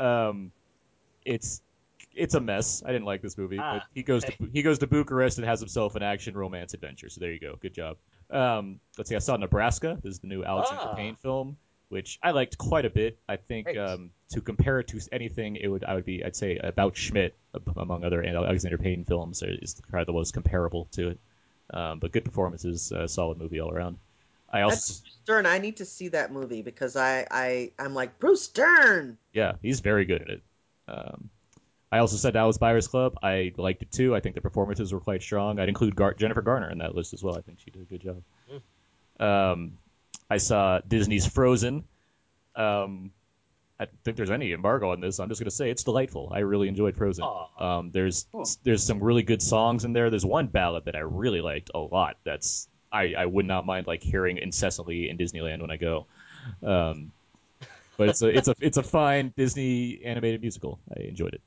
Um, it's it's a mess. I didn't like this movie, Ah, but he goes to he goes to Bucharest and has himself an action romance adventure. So there you go. Good job. Um, let's see. I saw Nebraska. This is the new Alexander Ah. Payne film, which I liked quite a bit. I think um, to compare it to anything, it would I would be I'd say about Schmidt among other Alexander Payne films is probably the most comparable to it. Um, but good performances, uh, solid movie all around. I also That's Dern. I need to see that movie because I I I'm like Bruce Dern. yeah, he's very good at it. Um, I also said Dallas Buyers Club. I liked it too. I think the performances were quite strong. I'd include Gar- Jennifer Garner in that list as well. I think she did a good job. Um, I saw Disney's Frozen. Um, I don't think there's any embargo on this. I'm just gonna say it's delightful. I really enjoyed Frozen. Um, there's Cool. there's some really good songs in there. There's one ballad that I really liked a lot. That's I, I would not mind like hearing incessantly in Disneyland when I go. Um, but it's a it's a it's a fine Disney animated musical. I enjoyed it.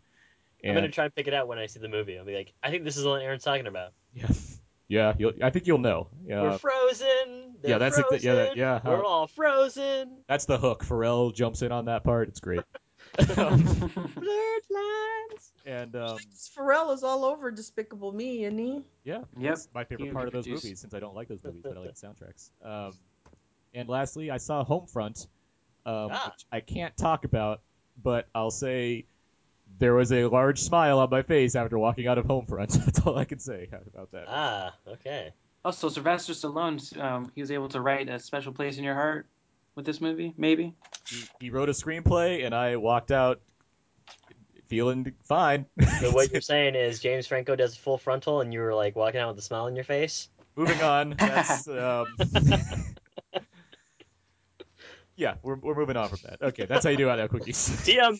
I'm gonna try and pick it out when I see the movie. I'll be like, I think this is the one Aaron's talking about. Yeah, yeah. You'll, I think you'll know. Yeah, We're frozen. They're yeah, that's like the- yeah, that- yeah, how- We're all frozen. that's the hook. Pharrell jumps in on that part. It's great. Blurred lines. and um, Pharrell is all over Despicable Me, isn't he? Yeah, Yep. my favorite He part of those produced- movies since I don't like those movies, but I like the soundtracks. Um, and lastly, I saw Homefront, um, Ah. which I can't talk about, but I'll say there was a large smile on my face after walking out of Homefront. That's all I can say about that. Ah, okay. Oh, so Sylvester Stallone, um, he was able to write a special place in your heart. with this movie. Maybe. He, he wrote a screenplay, and I walked out feeling fine. So what you're saying is James Franco does full frontal, and you were like walking out with a smile on your face. Moving on. That's um... yeah, we're we're moving on from that. Okay, that's how you do out of cookies. TM.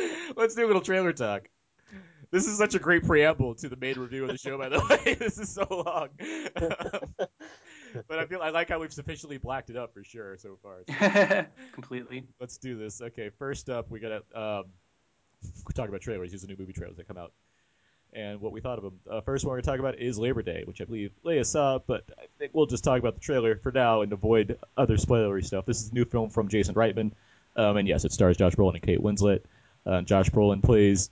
Let's do a little trailer talk. This is such a great preamble to the main review of the show, by the way. This is so long, but I feel I like how we've sufficiently blacked it up for sure so far. So Completely. let's do this. Okay, first up, we got to um, we're about trailers. These are the new movie trailers that come out, and what we thought of them. Uh, first one we're going to talk about is Labor Day, which I believe Leah saw, but I think we'll just talk about the trailer for now and avoid other spoilery stuff. This is a new film from Jason Reitman, um, and yes, it stars Josh Brolin and Kate Winslet. Uh, Josh Brolin plays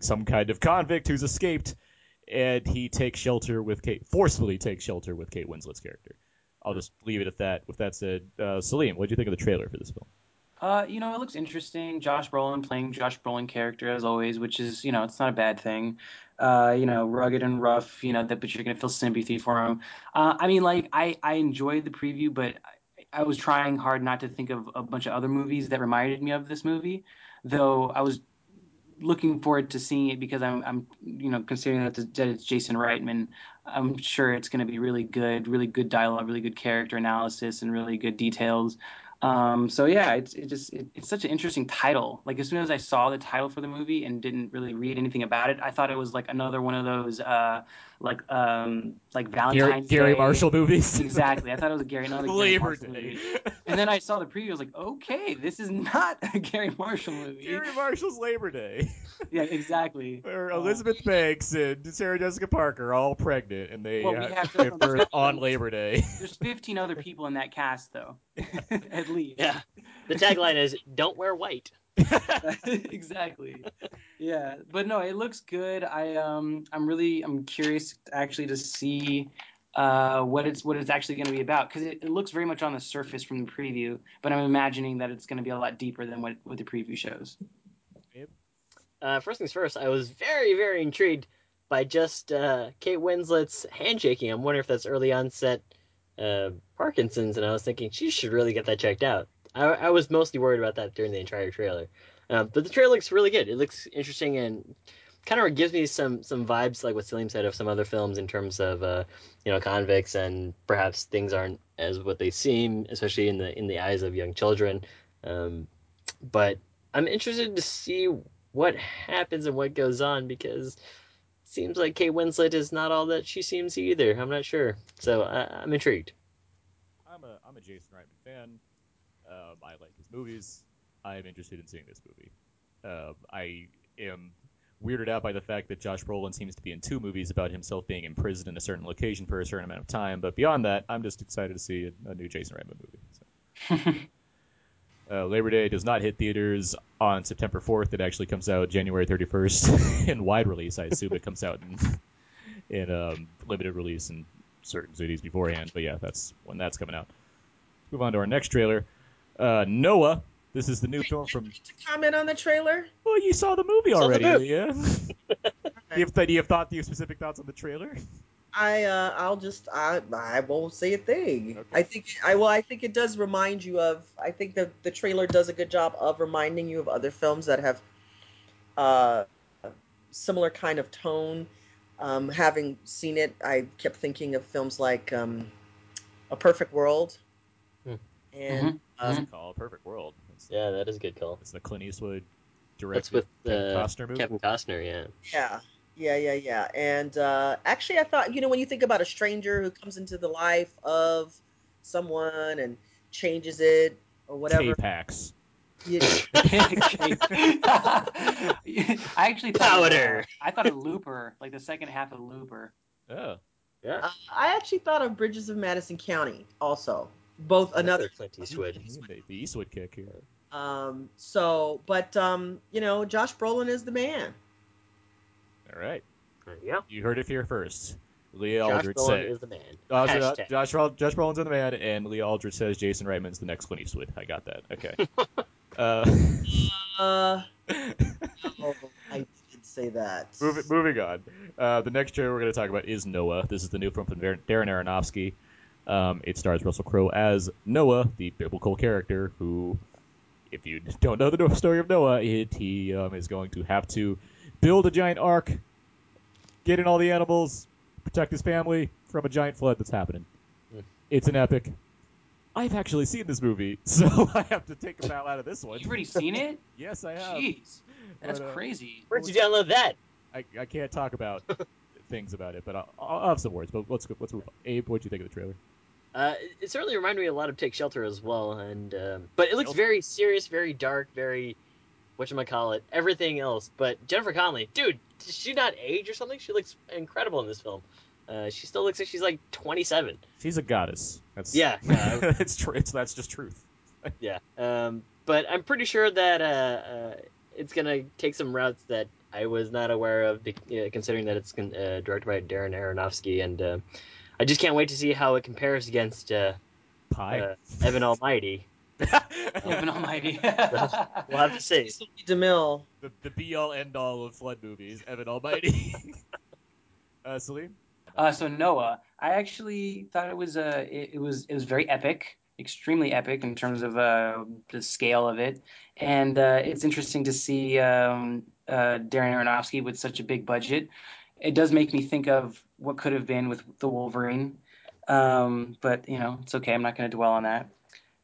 some kind of convict who's escaped, and he takes shelter with Kate, forcefully takes shelter with Kate Winslet's character. I'll just leave it at that. With that said, uh, Salim, what do you think of the trailer for this film? Uh, you know, it looks interesting. Josh Brolin playing Josh Brolin character as always, which is, you know, it's not a bad thing. Uh, you know, rugged and rough, you know, that but you're gonna feel sympathy for him. Uh, I mean, like I I enjoyed the preview, but I, I was trying hard not to think of a bunch of other movies that reminded me of this movie, though I was looking forward to seeing it because I'm, I'm you know, considering that, it's- Jason Reitman, I'm sure it's going to be really good, really good dialogue, really good character analysis, and really good details. Um, so yeah, it's it just it, it's such an interesting title. Like as soon as I saw the title for the movie and didn't really read anything about it, I thought it was like another one of those uh, like um, like Gary, Valentine's Gary Day. Marshall movies. Exactly. I thought it was a Gary another Gary Labor Marshall Day. movie. And then I saw the preview. I was like, okay, this is not a Garry Marshall movie. Garry Marshall's Labor Day. Yeah, exactly. Where Uh, Elizabeth Banks and Sarah Jessica Parker are all pregnant, and they Well, we uh, have to- birth on Labor Day. There's 15 other people in that cast, though, at least. Yeah. The tagline is "Don't wear white." exactly. Yeah, but no, it looks good. I um, I'm really, I'm curious actually to see uh, what it's what it's actually going to be about because it, it looks very much on the surface from the preview, but I'm imagining that it's going to be a lot deeper than what what the preview shows. Yep. Uh, first things first, I was very, very intrigued by just uh, Kate Winslet's handshaking. I'm wondering if that's early onset uh, Parkinson's, and I was thinking she should really get that checked out. I, I was mostly worried about that during the entire trailer, uh, but the trailer looks really good. It looks interesting and kind of gives me some some vibes like what Salim said of some other films in terms of uh, you know convicts and perhaps things aren't as what they seem, especially in the in the eyes of young children. Um, but I'm interested to see what happens and what goes on because it seems like Kate Winslet is not all that she seems either. I'm not sure, so I, I'm intrigued. I'm a I'm a Jason Reitman fan. Um, I like his movies. I am interested in seeing this movie. Um, I am weirded out by the fact that Josh Brolin seems to be in two movies about himself being imprisoned in a certain location for a certain amount of time. But beyond that, I'm just excited to see a, a new Jason Reitman movie. So. Uh, Labor Day does not hit theaters on September 4th. It actually comes out January 31st in wide release. I assume it comes out in, in um, limited release in certain cities beforehand. But yeah, that's when that's coming out. Move on to our next trailer. Uh, Noah. This is the new film from. You to comment on the trailer? Well, you saw the movie Saw already, movie. yeah. do, you have, do you have thought? Do you have specific thoughts on the trailer? I uh, I'll just I I won't say a thing. Okay. I think I well I think it does remind you of I think the the trailer does a good job of reminding you of other films that have uh similar kind of tone. Um, having seen it, I kept thinking of films like um, A Perfect World. And Mhm. um, It's called Perfect World. It's, Yeah, that is a good call. it's the Clint Eastwood That's directed with Kevin uh, Costner movie. Kevin Costner. Yeah. Yeah, yeah, yeah, yeah. And uh, actually, I thought, you know, when you think about a stranger who comes into the life of someone and changes it or whatever, K-Pax. you, I actually thought of, I thought of Looper, like the second half of Looper. Oh, Yeah. uh, I actually thought of Bridges of Madison County also. Both another. Clint Eastwood. the, the Eastwood kick here. Um, so, but um, you know, Josh Brolin is the man. All right, Yeah. you heard it here first. Leah Josh Aldridge Brolin said. is the man. Uh, so, uh, Josh, Josh Brolin's in the man, and Leah Aldridge says Jason Reitman's the next Clint Eastwood. I got that. Okay. uh, Uh, oh, I did say that. moving, moving on. Uh, the next trailer we're going to talk about is Noah. This is the new film from Darren Aronofsky. Um, it stars Russell Crowe as Noah, the biblical character who, if you don't know the story of Noah, it, he um, is going to have to build a giant ark, get in all the animals, protect his family from a giant flood that's happening. Hmm. It's an epic. I've actually seen this movie, so I have to take a bow out of this one. You've already seen it? Yes, I have. Jeez, that's But, uh, crazy. Where'd you download that? I, I can't talk about things about it, but I'll, I'll have some words. But let's go- let's move on. Abe, what'd you think of the trailer? Uh, it certainly reminded me a lot of Take Shelter as well, and um, but it looks very serious, very dark, very what you call it, everything else. But Jennifer Connelly, dude, does she not age or something? She looks incredible in this film. Uh, she still looks like she's like 27. She's a goddess. That's Yeah, yeah. it's true. It's that's just truth. Yeah. Um, but I'm pretty sure that uh, uh, it's gonna take some routes that I was not aware of, uh, considering that it's uh, directed by Darren Aronofsky, and uh, I just can't wait to see how it compares against uh, Pi. uh, Evan Almighty. Heaven Almighty. We'll have to see. Cecil B. DeMille. the the be all end all of flood movies. Evan Almighty. uh, Salim. Uh, so Noah, I actually thought it was uh, it, it was it was very epic, extremely epic in terms of uh, the scale of it, and uh, it's interesting to see um, uh, Darren Aronofsky with such a big budget. It does make me think of what could have been with the Wolverine, um, but you know it's okay. I'm not going to dwell on that.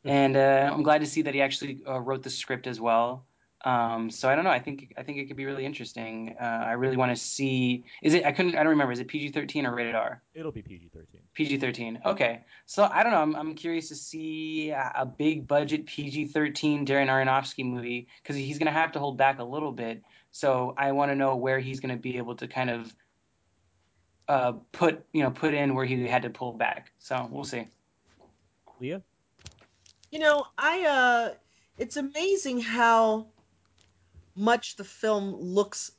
And uh, I'm glad to see that he actually uh, wrote the script as well. Um, so I don't know. I think I think it could be really interesting. Uh, I really want to see. Is it? I couldn't. I don't remember. Is it PG-13 or rated R? It'll be PG thirteen. PG-13. Okay. So I don't know. I'm, I'm curious to see a, a big budget PG-13 Darren Aronofsky movie because he's going to have to hold back a little bit. So I want to know where he's going to be able to kind of uh, put you know put in where he had to pull back. So we'll see. Leah. You know, I uh it's amazing how much the film looks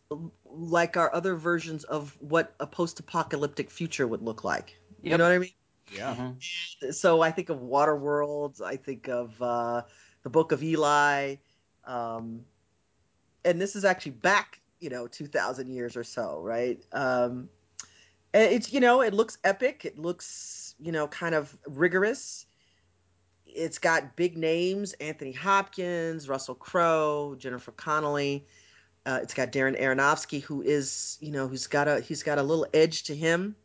like our other versions of what a post-apocalyptic future would look like. You know what I mean? Yeah. Mhm. So I think of Waterworld, I think of uh the Book of Eli, um and this is actually back, you know, 2000 years or so, right? Um it's you know, it looks epic, it looks, you know, kind of rigorous it's got big names Anthony Hopkins, Russell Crowe, Jennifer Connelly. Uh, it's got Darren Aronofsky, who is, you know, who's got a he's got a little edge to him.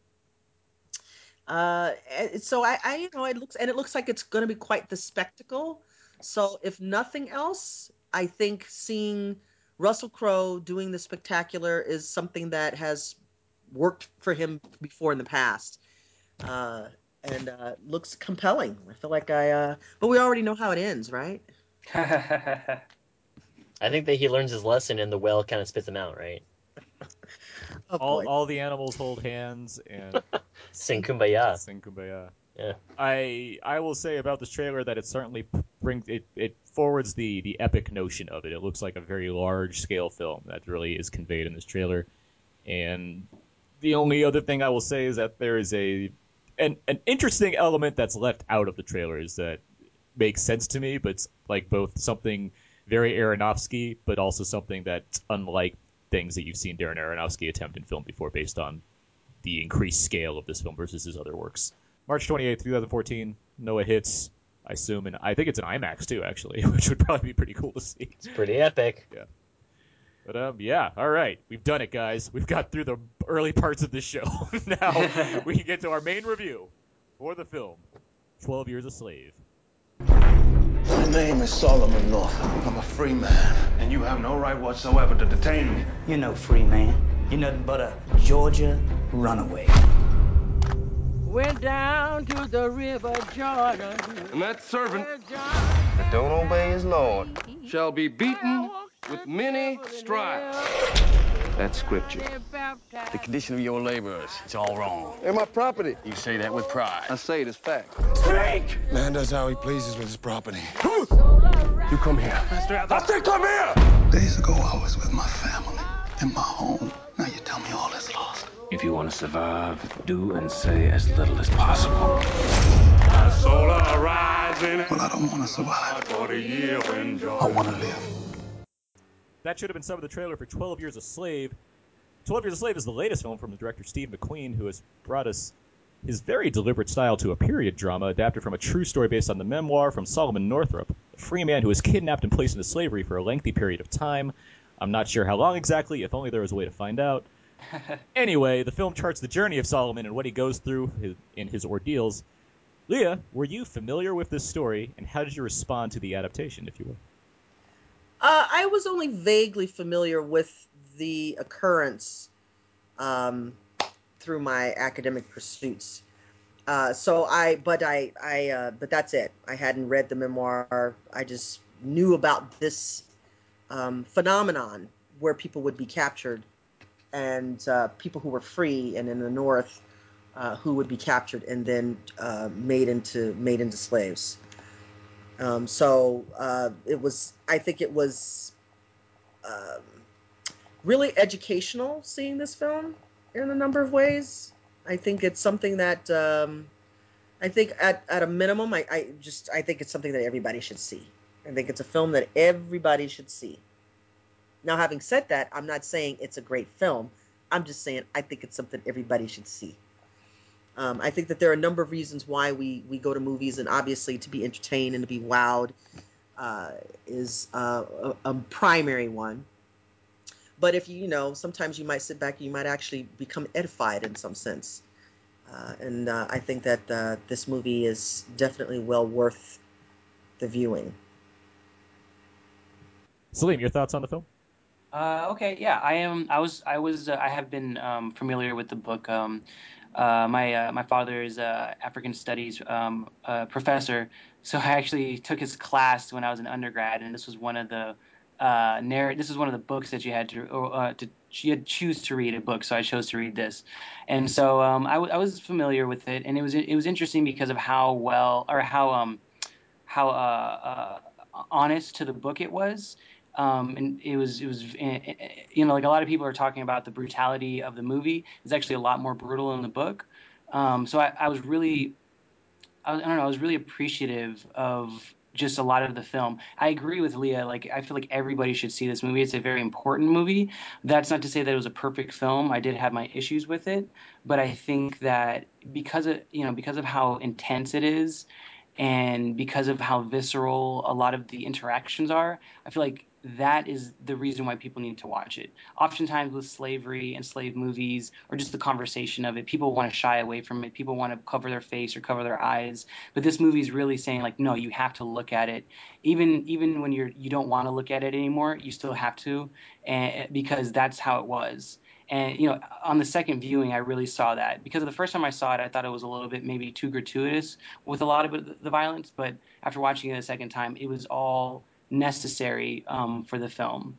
Uh, so I, I, you know, it looks and it looks like it's going to be quite the spectacle. So if nothing else, I think seeing Russell Crowe doing the spectacular is something that has worked for him before in the past. Uh, and uh, looks compelling. I feel like I, uh, but we already know how it ends, right? I think that he learns his lesson and the whale kind of spits him out, right? Oh, all, all the animals hold hands and Sing kumbaya. sing kumbaya. Yeah. I I will say about this trailer that it certainly p- brings it it forwards the the epic notion of it. It looks like a very large scale film that really is conveyed in this trailer. And the only other thing I will say is that there is a an an interesting element that's left out of the trailers that makes sense to me, but it's like both something very Aronofsky, but also something that's unlike things that you've seen Darren Aronofsky attempt in film before, based on the increased scale of this film versus his other works. March 28th, 2014, Noah hits, I assume, and I think it's an IMAX too, actually, which would probably be pretty cool to see. It's pretty epic. Yeah. But um, yeah, all right, we've done it, guys. We've got through the early parts of this show. now we can get to our main review for the film, 12 Years a Slave. My name is Solomon Northup. I'm a free man. And you have no right whatsoever to detain me. You're no free man. You're nothing but a Georgia runaway. Went down to the river Jordan. And that servant That don't obey his Lord. shall be beaten with many stripes. That's scripture. The condition of your laborers, it's all wrong. And my property. You say that with pride. I say it as fact. Speak! Man does how he pleases with his property. You come here. I said come here! Days ago, I was with my family in my home. Now you tell me all is lost. If you want to survive, do and say as little as possible. My soul Well, I don't want to survive. for the year when I want to live. That should have been some of the trailer for 12 Years a Slave. 12 Years a Slave is the latest film from the director Steve McQueen, who has brought us his very deliberate style to a period drama adapted from a true story based on the memoir from Solomon Northup, a free man who was kidnapped and placed into slavery for a lengthy period of time. I'm not sure how long exactly, if only there was a way to find out. anyway, the film charts the journey of Solomon and what he goes through in his ordeals. Leah, were you familiar with this story, and how did you respond to the adaptation, if you will? Uh, I was only vaguely familiar with the occurrence um, through my academic pursuits. Uh, so I, but I, I, uh, but that's it. I hadn't read the memoir. I just knew about this um, phenomenon where people would be captured and uh, people who were free and in the North uh, who would be captured and then uh, made into made into slaves. Um, so uh, it was. I think it was um, really educational seeing this film in a number of ways. I think it's something that um, I think at, at a minimum, I, I just I think it's something that everybody should see. I think it's a film that everybody should see. Now, having said that, I'm not saying it's a great film. I'm just saying I think it's something everybody should see. Um, I think that there are a number of reasons why we we go to movies, and obviously to be entertained and to be wowed uh, is uh, a, a primary one. But if you you know, sometimes you might sit back and you might actually become edified in some sense. Uh, and uh, I think that uh, this movie is definitely well worth the viewing. Salim, your thoughts on the film? Uh, okay, yeah, I am. I was. I was. Uh, I have been um, familiar with the book. Um, uh, my uh, my father is a African studies um, uh, professor, so I actually took his class when I was an undergrad, and this was one of the uh, narr- This is one of the books that you had to uh, to you had choose to read a book, so I chose to read this, and so um, I, w- I was familiar with it, and it was it was interesting because of how well or how um how uh, uh, honest to the book it was um, and it was it was eh, eh, you know like a lot of people are talking about the brutality of the movie. It's actually a lot more brutal in the book. Um, so I, I, was really I, was, I, don't know I was really appreciative of just a lot of the film. I agree with Leah like I feel like everybody should see this movie. It's a very important movie. That's not to say that it was a perfect film. I did have my issues with it. But I think that because of you know because of how intense it is and because of how visceral a lot of the interactions are I feel like that is the reason why people need to watch it. Oftentimes, with slavery and slave movies, or just the conversation of it, people want to shy away from it. People want to cover their face or cover their eyes. But this movie is really saying, like, no, you have to look at it, even even when you're you don't want to look at it anymore. You still have to, and because that's how it was. And you know, on the second viewing, I really saw that because the first time I saw it, I thought it was a little bit maybe too gratuitous with a lot of the violence. But after watching it a second time, it was all necessary um, for the film.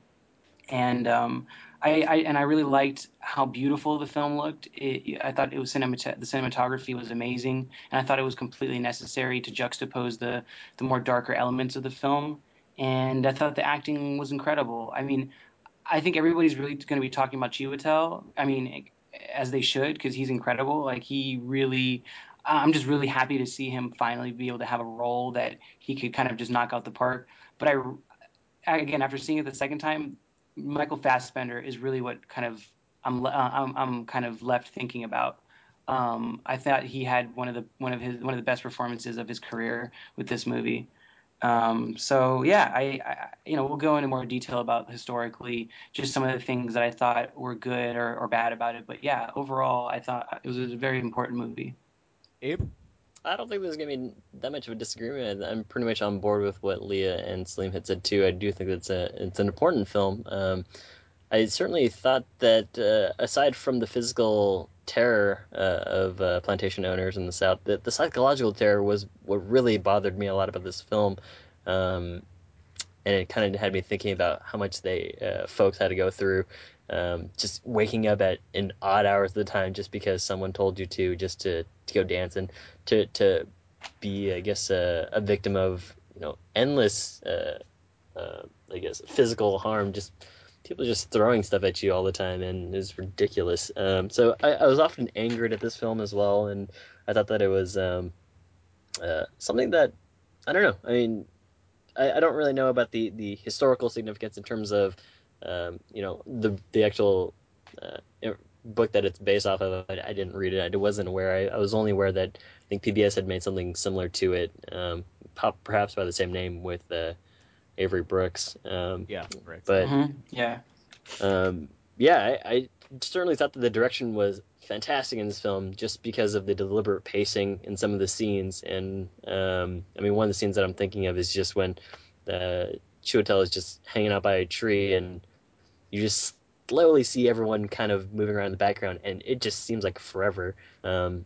And um, I, I, and I really liked how beautiful the film looked. It, I thought it was cinemat- the cinematography was amazing, and I thought it was completely necessary to juxtapose the the more darker elements of the film. And I thought the acting was incredible. I mean, I think everybody's really going to be talking about Chiwetel. I mean, as they should, because he's incredible. Like he really, I'm just really happy to see him finally be able to have a role that he could kind of just knock out the park. But I, again, after seeing it the second time, Michael Fassbender is really what kind of I'm I'm, I'm kind of left thinking about. Um, I thought he had one of the one of his one of the best performances of his career with this movie. Um, so yeah, I, I, you know we'll go into more detail about historically just some of the things that I thought were good or, or bad about it. But yeah, overall I thought it was a very important movie. Abe. I don't think there's gonna be that much of a disagreement. I'm pretty much on board with what Leah and Salim had said too. I do think it's a it's an important film. Um, I certainly thought that uh, aside from the physical terror uh, of uh, plantation owners in the South, that the psychological terror was what really bothered me a lot about this film. Um, and it kind of had me thinking about how much they uh, folks had to go through um, just waking up at in odd hours of the time just because someone told you to just to, to go dance and to to be I guess a, a victim of you know endless uh, uh, I guess physical harm. Just people just throwing stuff at you all the time and is ridiculous. Um, so I, I, was often angered at this film as well and I thought that it was um, uh, something that I don't know. I mean I, I don't really know about the the historical significance in terms of um, you know the the actual uh, book that it's based off of. I, I didn't read it. I wasn't aware. I, I, was only aware that I think PBS had made something similar to it, um, perhaps by the same name with uh, Avery Brooks. Um, yeah, right. But mm-hmm. yeah, um, yeah, I, I, certainly thought that the direction was fantastic in this film, just because of the deliberate pacing in some of the scenes. And um, I mean, one of the scenes that I'm thinking of is just when the Chiwetel is just hanging out by a tree, and you just slowly see everyone kind of moving around in the background, and it just seems like forever. Um,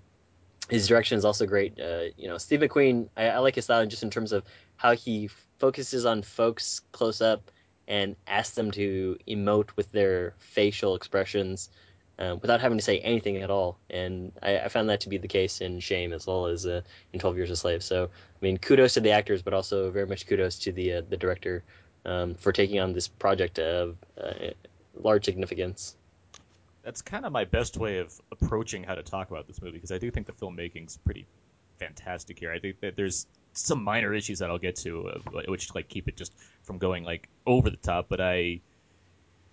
his direction is also great. Uh, you know, Steve McQueen, I, I, like his style just in terms of how he focuses on folks close up and asks them to emote with their facial expressions um, without having to say anything at all. And I, I, found that to be the case in Shame as well as uh, in Twelve Years a Slave. So, I mean, kudos to the actors, but also very much kudos to the uh, the director um, for taking on this project of uh, large significance. That's kind of my best way of approaching how to talk about this movie because I do think the filmmaking's pretty fantastic here. I think that there's some minor issues that I'll get to, uh, which like keep it just from going like over the top. But I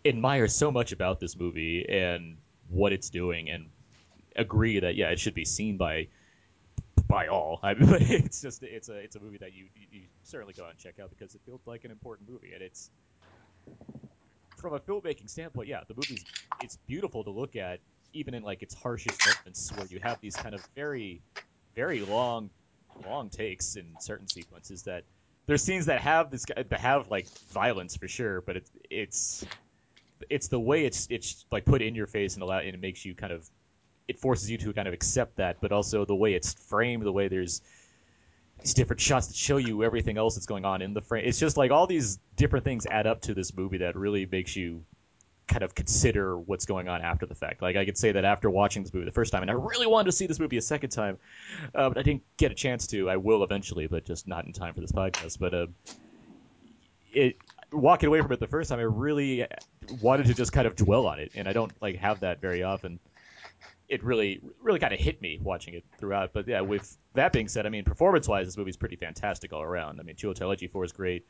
admire so much about this movie and what it's doing, and agree that yeah, it should be seen by by all. I mean, it's just it's a it's a movie that you you certainly go out and check out because it feels like an important movie, and it's from a filmmaking standpoint, yeah, the movie's it's beautiful to look at, even in like its harshest moments, where you have these kind of very, very long, long takes in certain sequences. That there's scenes that have this that have like violence for sure, but it's it's it's the way it's it's like put in your face and allow and it makes you kind of it forces you to kind of accept that, but also the way it's framed, the way there's these different shots that show you everything else that's going on in the frame. It's just like all these different things add up to this movie that really makes you kind of consider what's going on after the fact. Like I could say that after watching this movie the first time, and I really wanted to see this movie a second time, uh, but I didn't get a chance to. I will eventually, but just not in time for this podcast. But uh, it walking away from it the first time, I really wanted to just kind of dwell on it, and I don't like have that very often it really really kind of hit me watching it throughout. But yeah, with that being said, I mean, performance wise, this movie's pretty fantastic all around. I mean, Chiwetel Ejiofor is great.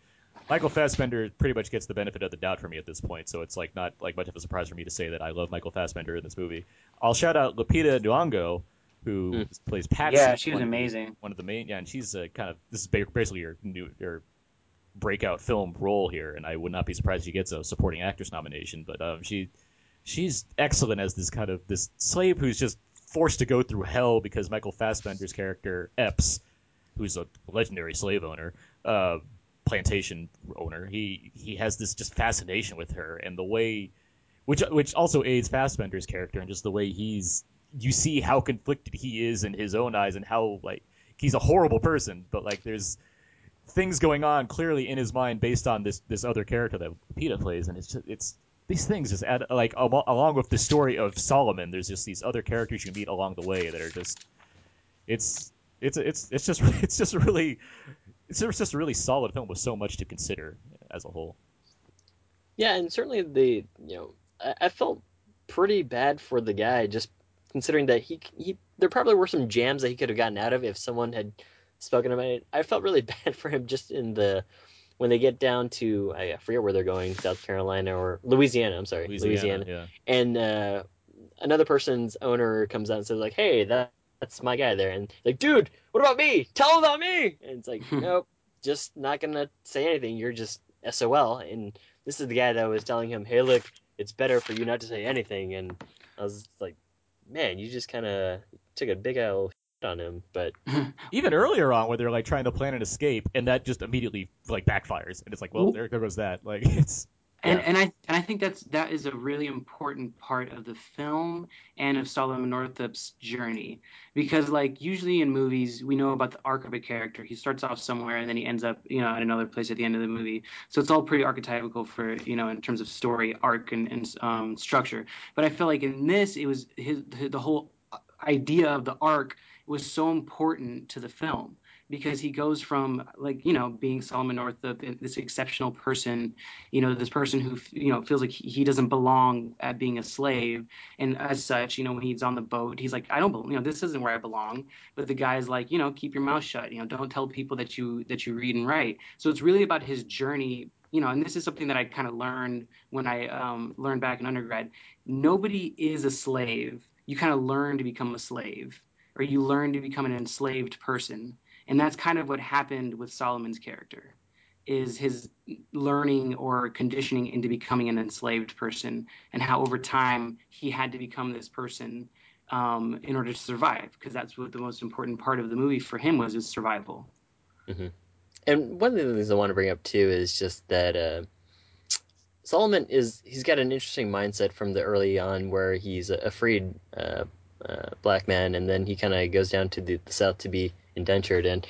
Michael Fassbender pretty much gets the benefit of the doubt for me at this point, so it's like not like much of a surprise for me to say that I love Michael Fassbender in this movie. I'll shout out Lupita Nyong'o, who mm. plays Patsy. Yeah, she was amazing. One of the main, yeah, and she's a kind of this is basically your new your breakout film role here, and I would not be surprised if she gets a supporting actress nomination. But um, she she's excellent as this kind of this slave who's just forced to go through hell because Michael Fassbender's character Epps, who's a legendary slave owner, uh, plantation owner, he he has this just fascination with her and the way, which which also aids Fassbender's character and just the way he's you see how conflicted he is in his own eyes and how like he's a horrible person, but like there's things going on clearly in his mind based on this this other character that Lupita plays, and it's just, it's these things just add like along with the story of Solomon. There's just these other characters you meet along the way that are just it's it's it's it's just it's just really it's just a really solid film with so much to consider as a whole. Yeah, and certainly the you know I, I felt pretty bad for the guy just considering that he he there probably were some jams that he could have gotten out of if someone had spoken about it. I felt really bad for him just in the when they get down to I forget where they're going, South Carolina or Louisiana. I'm sorry, Louisiana. Louisiana. Yeah. And uh, another person's owner comes out and says like, "Hey, that that's my guy there," and like, "Dude, what about me? Tell him about me." And it's like, nope, just not gonna say anything. You're just SOL. And this is the guy that was telling him, "Hey, look, it's better for you not to say anything." And I was like, man, you just kind of took a big L on him, but even earlier on, where they're like trying to plan an escape, and that just immediately like backfires, and it's like, well, there, there goes that. Like it's and yeah. and I and I think that's that is a really important part of the film and of Solomon Northup's journey. Because like usually in movies we know about the arc of a character. He starts off somewhere and then he ends up you know at another place at the end of the movie. So it's all pretty archetypical for you know in terms of story arc and, and um, structure. But I feel like in this it was his the whole idea of the arc was so important to the film because he goes from like you know being Solomon Northup, this exceptional person, you know this person who you know feels like he doesn't belong at being a slave, and as such, you know when he's on the boat, he's like I don't you know this isn't where I belong. But the guy's like you know keep your mouth shut, you know don't tell people that you that you read and write. So it's really about his journey you know, and this is something that I kind of learned when I um, learned back in undergrad. Nobody is a slave. You kind of learn to become a slave, or you learn to become an enslaved person, and that's kind of what happened with Solomon's character, is his learning or conditioning into becoming an enslaved person, and how over time he had to become this person um, in order to survive, because that's what the most important part of the movie for him was his survival. Mm-hmm. And one of the things I want to bring up too is just that uh, Solomon is he's got an interesting mindset from the early on where he's a, freed uh, uh, black man, and then he kind of goes down to the, the south to be indentured, and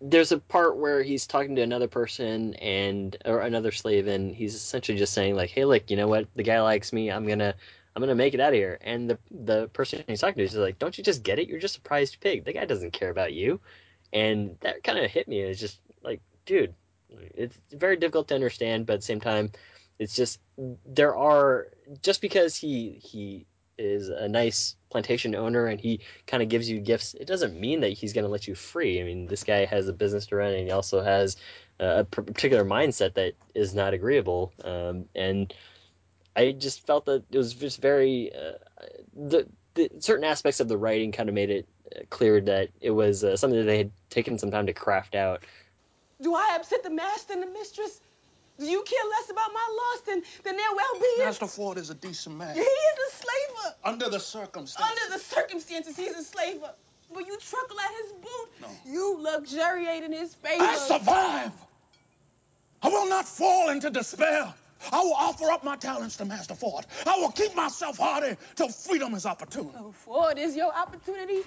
there's a part where he's talking to another person and or another slave, and he's essentially just saying like, "Hey, look, you know what? The guy likes me. I'm gonna." I'm gonna make it out of here. And the the person he's talking to is like, "Don't you just get it? You're just a prized pig. The guy doesn't care about you." And that kind of hit me. It's just like, dude, it's very difficult to understand, but at the same time, it's just there are just because he he is a nice plantation owner and he kind of gives you gifts, it doesn't mean that he's going to let you free. I mean, this guy has a business to run and he also has a particular mindset that is not agreeable. Um, and I just felt that it was just very uh, the, the certain aspects of the writing kind of made it clear that it was uh, something that they had taken some time to craft out. Do I upset the master and the mistress? Do you care less about my loss than, than their well-being? Master Ford is a decent man. He is a slaver. Under the circumstances. Under the circumstances, he's a slaver. But you truckle at his boot. No. You luxuriate in his favor. I survive. I will not fall into despair. I will offer up my talents to Master Ford. I will keep myself hardy till freedom is opportune. Oh, Ford is your opportunity.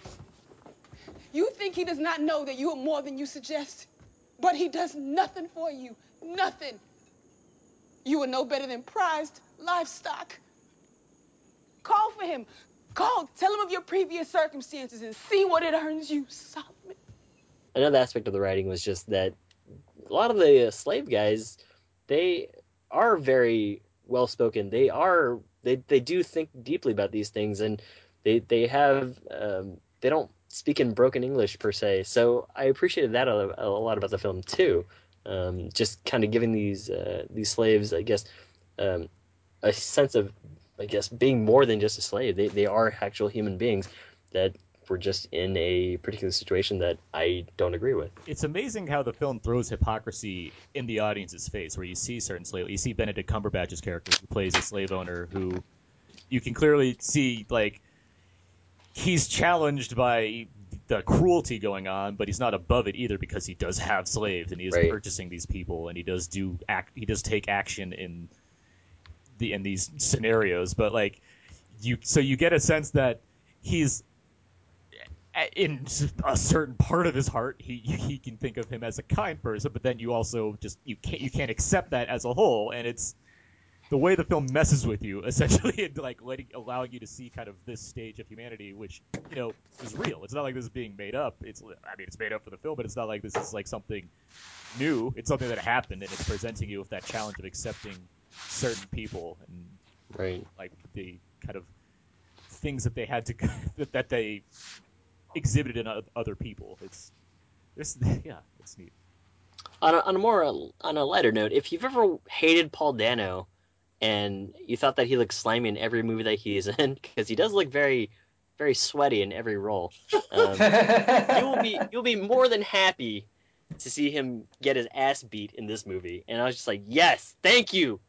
You think he does not know that you are more than you suggest, but he does nothing for you. Nothing. You are no better than prized livestock. Call for him. Call. Tell him of your previous circumstances and see what it earns you, Solomon. Another aspect of the writing was just that a lot of the uh, slave guys, they are very well spoken. They are they they do think deeply about these things, and they they have um, they don't speak in broken English per se. So I appreciated that a, a lot about the film too. Um, just kind of giving these uh, these slaves, I guess, um, a sense of I guess being more than just a slave. They they are actual human beings that were just in a particular situation that I don't agree with. It's amazing how the film throws hypocrisy in the audience's face, where you see certain slave, you see Benedict Cumberbatch's character who plays a slave owner who you can clearly see like he's challenged by the cruelty going on, but he's not above it either because he does have slaves and he is Right. purchasing these people and he does do act he does take action in the in these scenarios. But like you, so you get a sense that he's in a certain part of his heart, he he can think of him as a kind person, but then you also just you can't you can't accept that as a whole, and it's the way the film messes with you essentially, and like letting allowing you to see kind of this stage of humanity, which you know is real. It's not like this is being made up. It's I mean it's made up for the film, but it's not like this is like something new. It's something that happened, and it's presenting you with that challenge of accepting certain people and Right. like the kind of things that they had to that, that they exhibited in other people. It's this yeah, it's neat. On a, on a more on a lighter note, if you've ever hated Paul Dano and you thought that he looked slimy in every movie that he is in, because he does look very very sweaty in every role, um, you will be you'll be more than happy to see him get his ass beat in this movie. And I was just like, yes, thank you.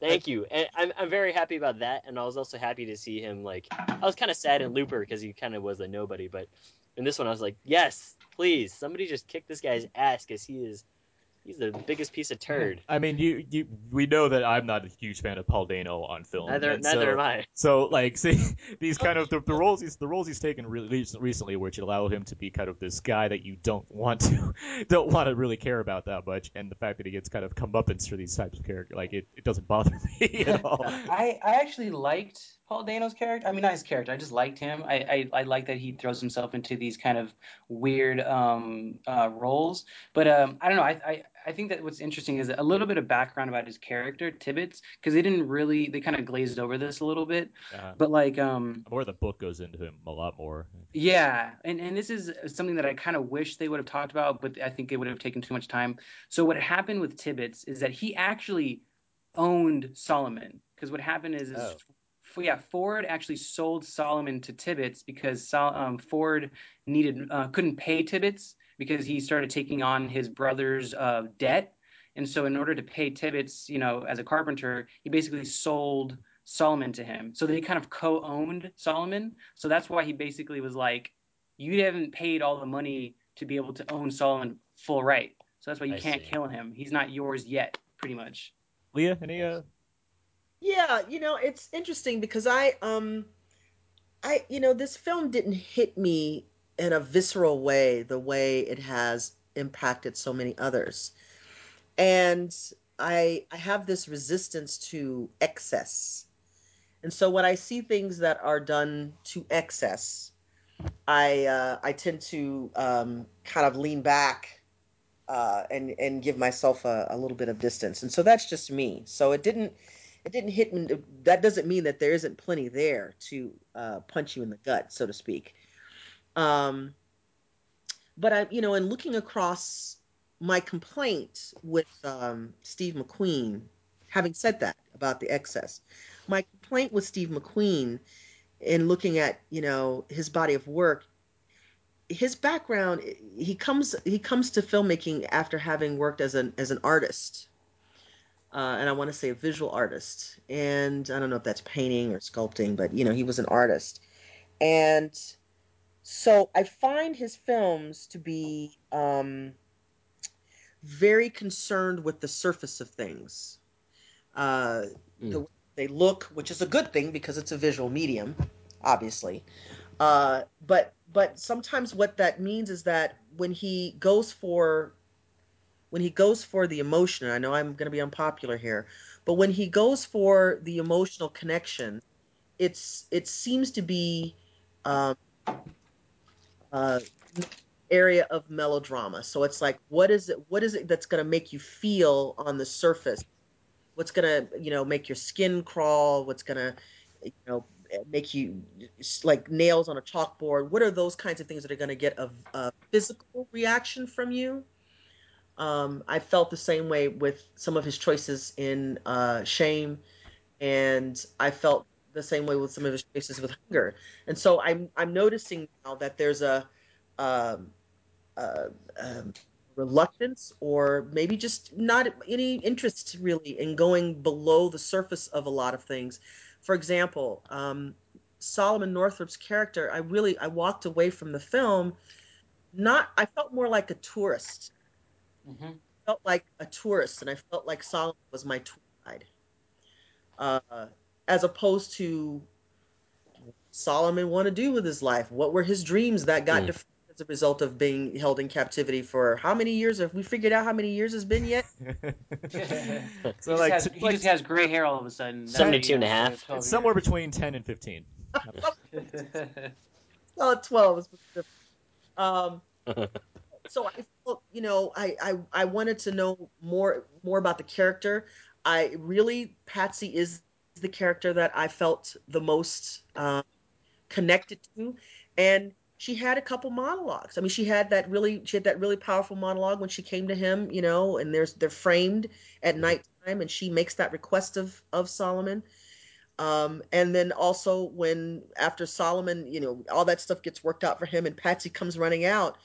Thank you, and I'm I'm very happy about that. And I was also happy to see him like I was kind of sad in Looper because he kind of was a nobody, but in this one I was like, yes, please, somebody just kick this guy's ass because he is he's the biggest piece of turd. I mean, you, you we know that I'm not a huge fan of Paul Dano on film. Neither- and neither so, am I. So like, see these kind of the, the roles he's the roles he's taken really recently, which allow him to be kind of this guy that you don't want to don't want to really care about that much, and the fact that he gets kind of comeuppance for these types of character, like it, it doesn't bother me at all. I, I actually liked Paul Dano's character. I mean, not his character. I just liked him. I, I, I like that he throws himself into these kind of weird um, uh, roles. But um, I don't know. I, I I think that what's interesting is a little bit of background about his character Tibeats because they didn't really they kind of glazed over this a little bit, Uh, but like um more the book goes into him a lot more. yeah, and and this is something that I kind of wish they would have talked about, but I think it would have taken too much time. So what happened with Tibeats is that he actually owned Solomon because what happened is, is Oh. Yeah, Ford actually sold Solomon to Tibeats because Sol- um, Ford needed uh, couldn't pay Tibeats because he started taking on his brother's uh, debt, and so in order to pay Tibeats, you know, as a carpenter, he basically sold Solomon to him. So they kind of co-owned Solomon. So that's why he basically was like, "You haven't paid all the money to be able to own Solomon full right. So that's why you I can't see. kill him. He's not yours yet, pretty much." Leah, any uh? Yeah, you know, it's interesting because I um I you know, this film didn't hit me in a visceral way the way it has impacted so many others. And I I have this resistance to excess. And so when I see things that are done to excess, I uh, I tend to um, kind of lean back uh, and and give myself a, a little bit of distance. And so that's just me. So it didn't it didn't hit me. That doesn't mean that there isn't plenty there to uh, punch you in the gut, so to speak. Um, but I, you know, in looking across my complaint with um, Steve McQueen, having said that about the excess, my complaint with Steve McQueen in looking at you know his body of work his background he comes he comes to filmmaking after having worked as an as an artist uh, and I want to say a visual artist and I don't know if that's painting or sculpting but you know he was an artist. And so I find his films to be um, very concerned with the surface of things. Uh, the way they look which is a good thing because it's a visual medium obviously. Uh, but but sometimes what that means is that when he goes for when he goes for the emotion, I know I'm going to be unpopular here, but when he goes for the emotional connection, it's it seems to be um, uh, area of melodrama. So it's like, what is it? What is it that's going to make you feel on the surface? What's going to you know make your skin crawl? What's going to you know make you like nails on a chalkboard? What are those kinds of things that are going to get a, a physical reaction from you? Um, I felt the same way with some of his choices in uh, Shame, and I felt the same way with some of his choices with Hunger. And so I'm I'm noticing now that there's a um, uh, um, reluctance or maybe just not any interest really in going below the surface of a lot of things. For example, um, Solomon Northup's character, I really I walked away from the film not I felt more like a tourist. Mm-hmm. I felt like a tourist and I felt like Solomon was my tour guide. Uh, as opposed to Solomon want to do with his life? What were his dreams that got Mm. deferred as a result of being held in captivity for how many years? Have we figured out how many years it's been yet? he So just, like, has, he like just has gray hair all of a sudden. That's 72 and a what, you know, half. 12 it's somewhere between ten and fifteen. Oh, 12 is. Um, so I felt, you know, I, I I wanted to know more more about the character. I really Patsy is the character that I felt the most um, connected to, and she had a couple monologues. I mean, she had that really she had that really powerful monologue when she came to him, you know, and there's they're framed at nighttime, and she makes that request of of Solomon. Um, and then also when after Solomon, you know, all that stuff gets worked out for him, and Patsy comes running out,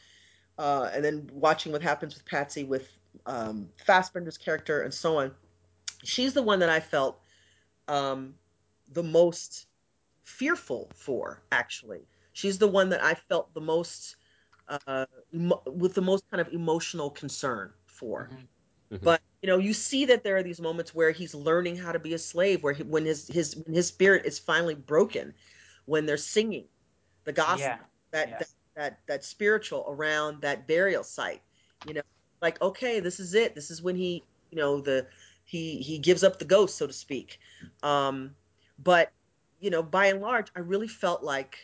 uh, and then watching what happens with Patsy with um, Fassbender's character and so on. She's the one that I felt um, the most fearful for. Actually, she's the one that I felt the most uh, emo- with the most kind of emotional concern for. Mhm. But you know, you see that there are these moments where he's learning how to be a slave, where he, when his his when his spirit is finally broken, when they're singing the gospel, Yeah. that, yeah. that that that spiritual around that burial site. You know, like okay, this is it. This is when he, you know, the he he gives up the ghost, so to speak. Um, but you know, by and large, I really felt like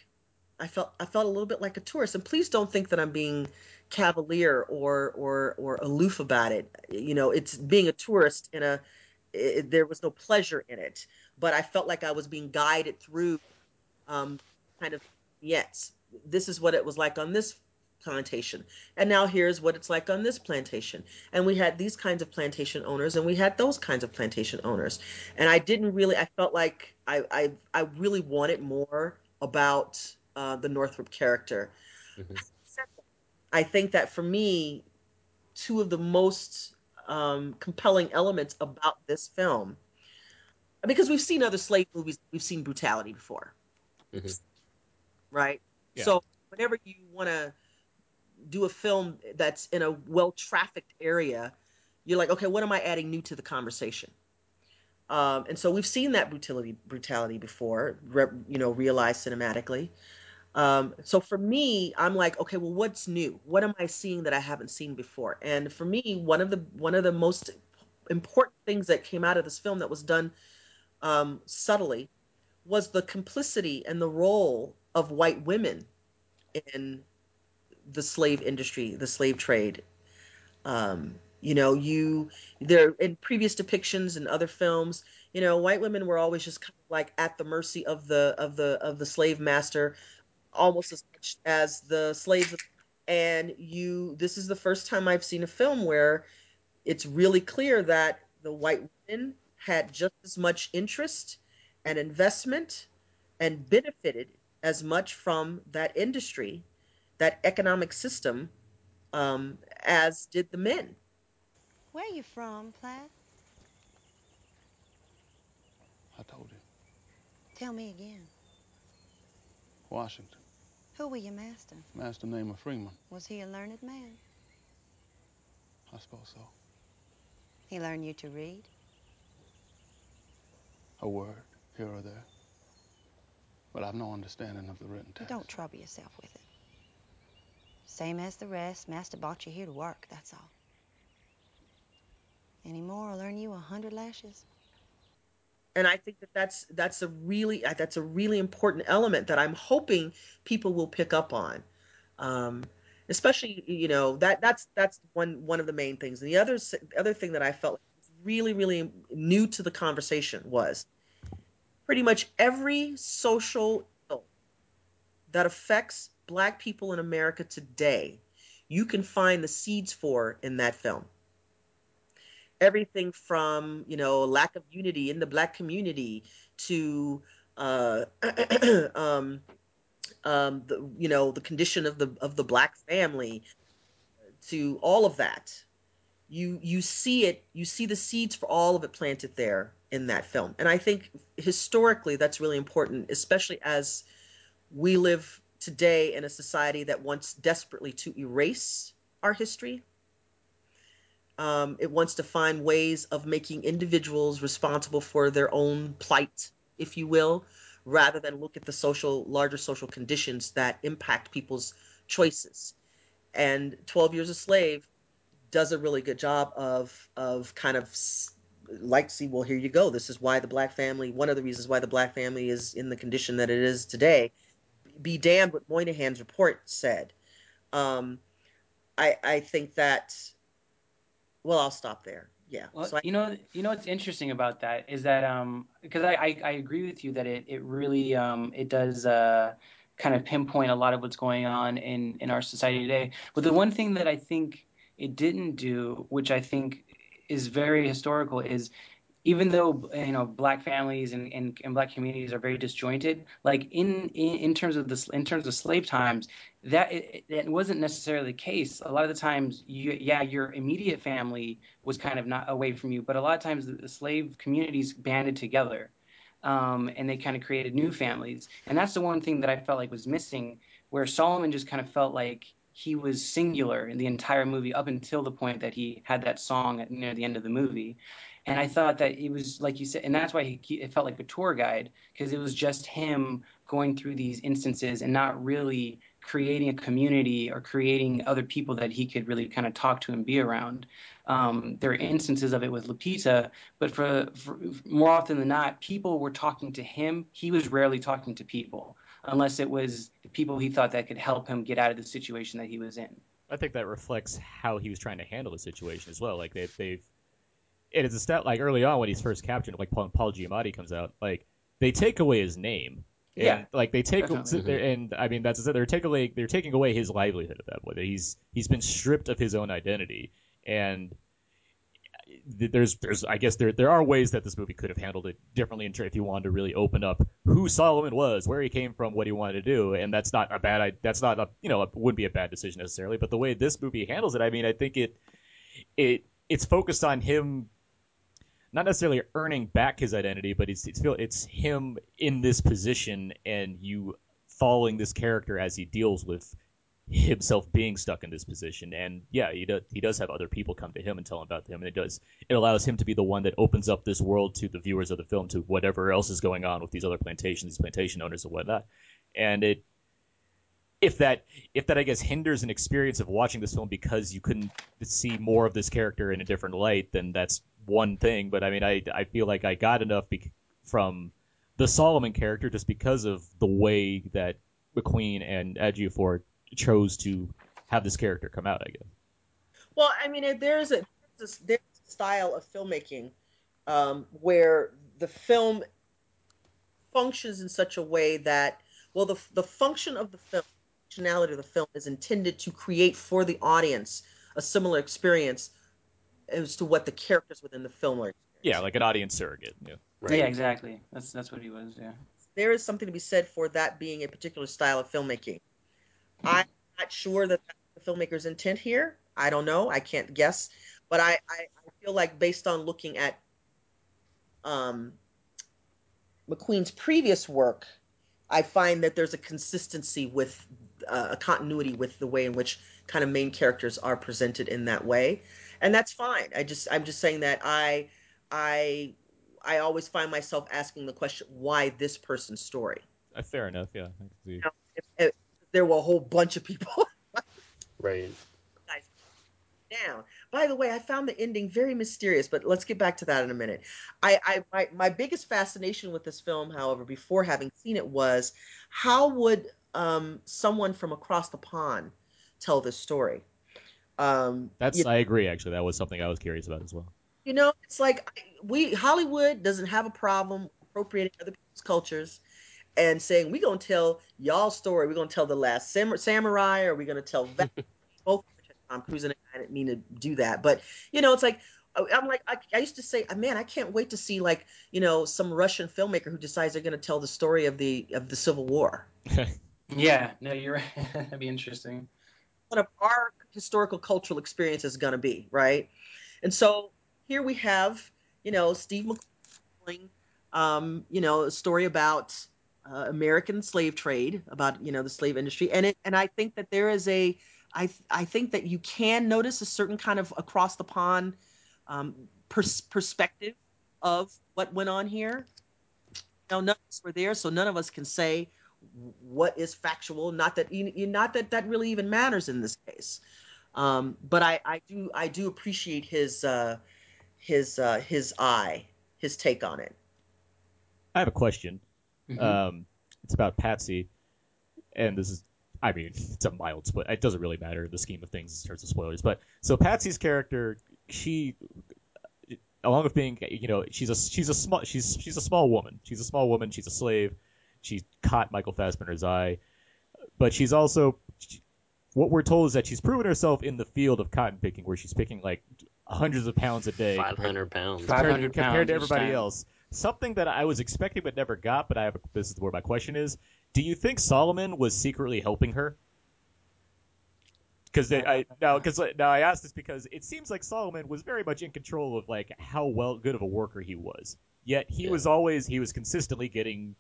I felt I felt a little bit like a tourist. And please don't think that I'm being cavalier or or or aloof about it. You know, it's being a tourist in a it, there was no pleasure in it, but I felt like I was being guided through um, kind of yes, this is what it was like on this plantation, and now here's what it's like on this plantation. And we had these kinds of plantation owners, and we had those kinds of plantation owners, and I didn't really. I felt like I I, I really wanted more about uh, the Northup character. Mm-hmm. I think that for me, two of the most um, compelling elements about this film, because we've seen other slave movies, we've seen brutality before, Mm-hmm. right? Yeah. So whenever you want to do a film that's in a well-trafficked area, you're like, okay, what am I adding new to the conversation? Um, and so we've seen that brutality brutality before, re- you know, realized cinematically. Um, so for me, I'm like, okay, well, what's new? What am I seeing that I haven't seen before? And for me, one of the one of the most important things that came out of this film that was done um, subtly was the complicity and the role of white women in the slave industry, the slave trade. Um, you know, you there in previous depictions and other films, you know, white women were always just kind of like at the mercy of the of the of the slave master, almost as much as the slaves. And you, this is the first time I've seen a film where it's really clear that the white women had just as much interest and investment and benefited as much from that industry, that economic system, um, as did the men. Where you from, Platt? I told you. Tell me again. Washington. Who were your master? Master name of Freeman. Was he a learned man? I suppose so. He learned you to read? A word here or there. But I've no understanding of the written text. Don't trouble yourself with it. Same as the rest, Master brought you here to work, that's all. Any more, I'll earn you a hundred lashes. and I think that that's that's a really uh, that's a really important element that I'm hoping people will pick up on, um, especially you know that that's that's one one of the main things. And the other s- other thing that I felt really really new to the conversation was pretty much every social ill that affects Black people in America today, you can find the seeds for in that film. Everything from you know lack of unity in the black community to uh, um, um, the, you know the condition of the of the black family to all of that. You you see it you see the seeds for all of it planted there in that film. And i think historically that's really important especially as we live today in a society that wants desperately to erase our history. Um, it wants to find ways of making individuals responsible for their own plight, if you will, rather than look at the social, larger social conditions that impact people's choices. And 12 Years a Slave does a really good job of of kind of like see well here you go. This is why the black family one of the reasons why the black family is in the condition that it is today be damned what moynihan's report said. Um i i think that well i'll stop there. Yeah. Well, so I, you know, you know what's interesting about that is that um, because I, I, I agree with you that it it really um, it does uh, kind of pinpoint a lot of what's going on in in our society today. But the one thing that I think it didn't do, which I think is very historical, is even though you know black families and, and, and black communities are very disjointed like in, in in terms of this in terms of slave times that it, it wasn't necessarily the case. A lot of the times you, yeah your immediate family was kind of not away from you but a lot of times the, the slave communities banded together um, and they kind of created new families. And that's the one thing that i felt like was missing where solomon just kind of felt like he was singular in the entire movie up until the point that he had that song at near the end of the movie and I thought that it was like you said, and that's why he, it felt like a tour guide because it was just him going through these instances and not really creating a community or creating other people that he could really kind of talk to and be around. Um, there are instances of it with Lupita, but for, for more often than not, people were talking to him. He was rarely talking to people unless it was the people he thought that could help him get out of the situation that he was in. I think that reflects how he was trying to handle the situation as well. Like they, they've, it is a stat like early on when he's first captured, like Paul, Paul Giamatti comes out, like they take away his name. And, Yeah, like they take definitely. and I mean that's they're taking away they're taking away his livelihood at that point. He's he's been stripped of his own identity, and there's there's I guess there there are ways that this movie could have handled it differently in if you wanted to really open up who Solomon was, where he came from, what he wanted to do, and that's not a bad that's not a you know it wouldn't be a bad decision necessarily, but the way this movie handles it, I mean I think it it it's focused on him not necessarily earning back his identity, but it's it's it's him in this position and you following this character as he deals with himself being stuck in this position. And yeah, he does he does have other people come to him and tell him about him, and it does it allows him to be the one that opens up this world to the viewers of the film to whatever else is going on with these other plantations, these plantation owners and whatnot. And it if that if that I guess hinders an experience of watching this film because you couldn't see more of this character in a different light, then that's one thing. But I mean, I I feel like I got enough bec- from the Solomon character just because of the way that McQueen and Ejiofor chose to have this character come out. I guess. Well, I mean, there's a there's a, there's a style of filmmaking um, where the film functions in such a way that, well, the the function of the film, functionality of the film, is intended to create for the audience a similar experience as to what the characters within the film are. Yeah, like an audience surrogate. Yeah. Yeah, exactly. That's that's what he was. Yeah. There is something to be said for that being a particular style of filmmaking. I'm not sure that that's the filmmaker's intent here. I don't know. I can't guess. But I, I, I feel like based on looking at um, McQueen's previous work, I find that there's a consistency with uh, a continuity with the way in which kind of main characters are presented in that way, and that's fine. I just I'm just saying that I I I always find myself asking the question why this person's story. Uh, fair enough. Yeah. I can see. You know, if, if there were a whole bunch of people Right. guys down. By the way, I found the ending very mysterious, but let's get back to that in a minute. I, I my, my biggest fascination with this film, however, before having seen it was how would um, someone from across the pond tell this story? Um, That's I agree. Actually, that was something I was curious about as well. you know, it's like we Hollywood doesn't have a problem appropriating other people's cultures and saying we're gonna tell y'all story. We're gonna tell the last Sam- samurai, or we're gonna tell that. both Tom Cruise and I didn't mean to do that, but you know, it's like I'm like I, I used to say, man, I can't wait to see like you know some Russian filmmaker who decides they're gonna tell the story of the of the Civil War. Yeah. No, you're right. That'd be interesting. What of our historical cultural experience is gonna be, right? And so here we have, you know, Steve McQueen, um, you know, a story about uh, American slave trade, about you know the slave industry, and it, and I think that there is a, I I think that you can notice a certain kind of across the pond um, pers- perspective of what went on here. Now none of us were there, so none of us can say what is factual. Not that you, you- not that that really even matters in this case. Um, but I, I do I do appreciate his uh, his uh, his eye, his take on it. I have a question. Mhm. Um, it's about Patsy, and this is, I mean, it's a mild split. It doesn't really matter in the scheme of things in terms of spoilers. But so Patsy's character, she, along with being, you know, she's a she's a small she's she's a small woman. She's a small woman. She's a slave. She caught Michael Fassbender's eye, but she's also. What we're told is that she's proven herself in the field of cotton picking, where she's picking like hundreds of pounds a day. 500 pounds. Five- compared, compared to everybody else. Something that I was expecting but never got, but I have a, this is where my question is: Do you think Solomon was secretly helping her? Because I now because now I ask this because it seems like Solomon was very much in control of like how well good of a worker he was. Yet he Yeah. was always he was consistently getting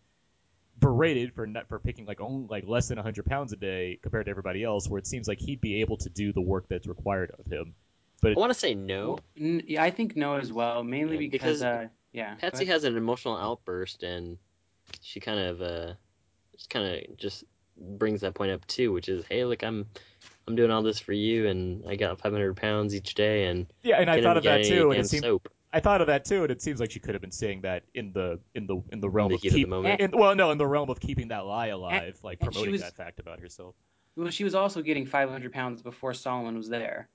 berated for not for picking like only like less than 100 pounds a day compared to everybody else where it seems like he'd be able to do the work that's required of him but I want to say no. Well, n- yeah, I think no as well, mainly Yeah, because, because uh, yeah. Patsy has an emotional outburst, and she kind of, uh, just kind of just brings that point up too, which is, hey, look, I'm, I'm doing all this for you, and I got 500 pounds each day, and yeah and I thought even of that too and damn it seemed soap. I thought of that too, and it seems like she could have been saying that in the in the in the realm the of heat of moment. in, well, no, in the realm of keeping that lie alive, like and she promoting was- that fact about herself. Well, she was also getting 500 pounds before Solomon was there.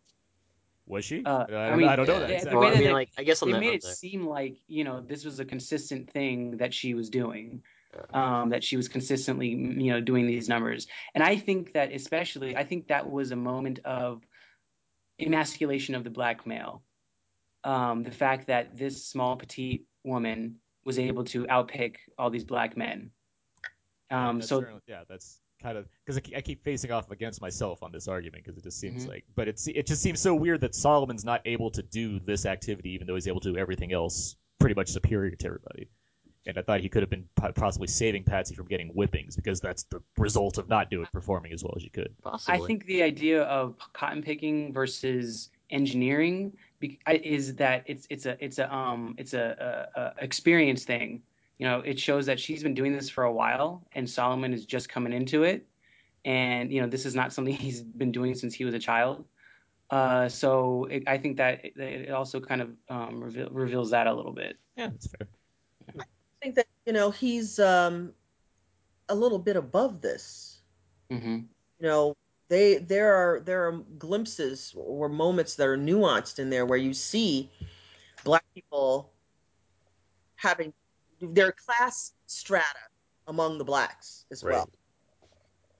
Was she? Uh, I, don't, I don't know that. the- the exactly. way I mean, they- like, I guess on they that made it there. seem like you know this was a consistent thing that she was doing, um, that she was consistently you know doing these numbers, and I think that especially I think that was a moment of emasculation of the black male, um, the fact that this small petite woman was able to outpick all these black men. Um, so yeah, that's kind of because I, keep- facing off against myself on this argument because it just seems Mhm. like, but it's it just seems so weird that Solomon's not able to do this activity even though he's able to do everything else pretty much superior to everybody. And I thought he could have been possibly saving Patsy from getting whippings because that's the result of not doing performing as well as you could. I think the idea of cotton picking versus engineering is that it's it's a it's a um it's a, a, a experience thing. You know, it shows that she's been doing this for a while, and Solomon is just coming into it. And you know, this is not something he's been doing since he was a child. Uh, so it, I think that it, it also kind of um, reveal, reveals that a little bit. Yeah, that's fair. I think that you know he's um, a little bit above this. Mm-hmm. You know, they there are there are glimpses or moments that are nuanced in there where you see black people having their class strata among the blacks as well.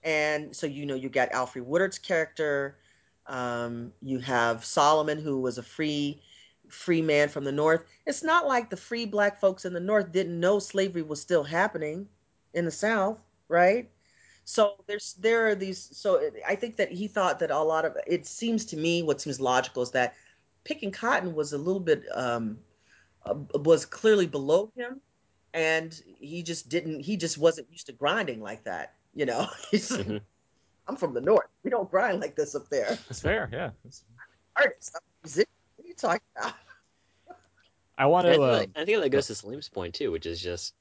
And so you know you got Alfre Woodard's character, um, you have Solomon who was a free free man from the north. It's not like the free black folks in the north didn't know slavery was still happening in the south, right? So there's there are these so I think that he thought that a lot of it seems to me what seems logical is that picking cotton was a little bit um uh, was clearly below him and he just didn't he just wasn't used to grinding like that you know He's Mm-hmm. i'm from the north we don't grind like this up there That's fair. Yeah. That's- artist I'm a musician. what are you talking about I want I to. think, Uh, that, I think that goes to Salim's point too, which is just,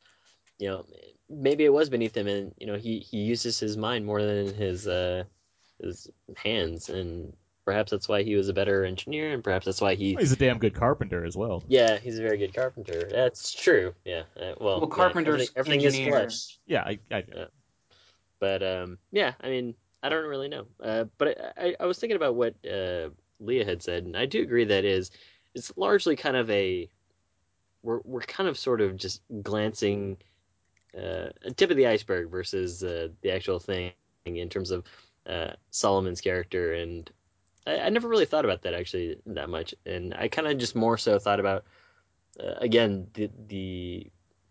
you know, maybe it was beneath him, and you know, he he uses his mind more than his uh his hands, and perhaps that's why he was a better engineer, and perhaps that's why he. he's a damn good carpenter as well. Yeah, he's a very good carpenter. That's true. Yeah. Uh, well, Well, yeah, carpenter's everything, everything is engineer. flesh. Yeah, I, I Yeah. But um, yeah, I mean, I don't really know. Uh, but I, I, I was thinking about what uh, Leah had said, and I do agree that is it's largely kind of a we're we're kind of sort of just glancing uh, a tip of the iceberg versus uh, the actual thing in terms of uh, Solomon's character, and I, I never really thought about that actually that much, and I kind of just more so thought about uh, again the the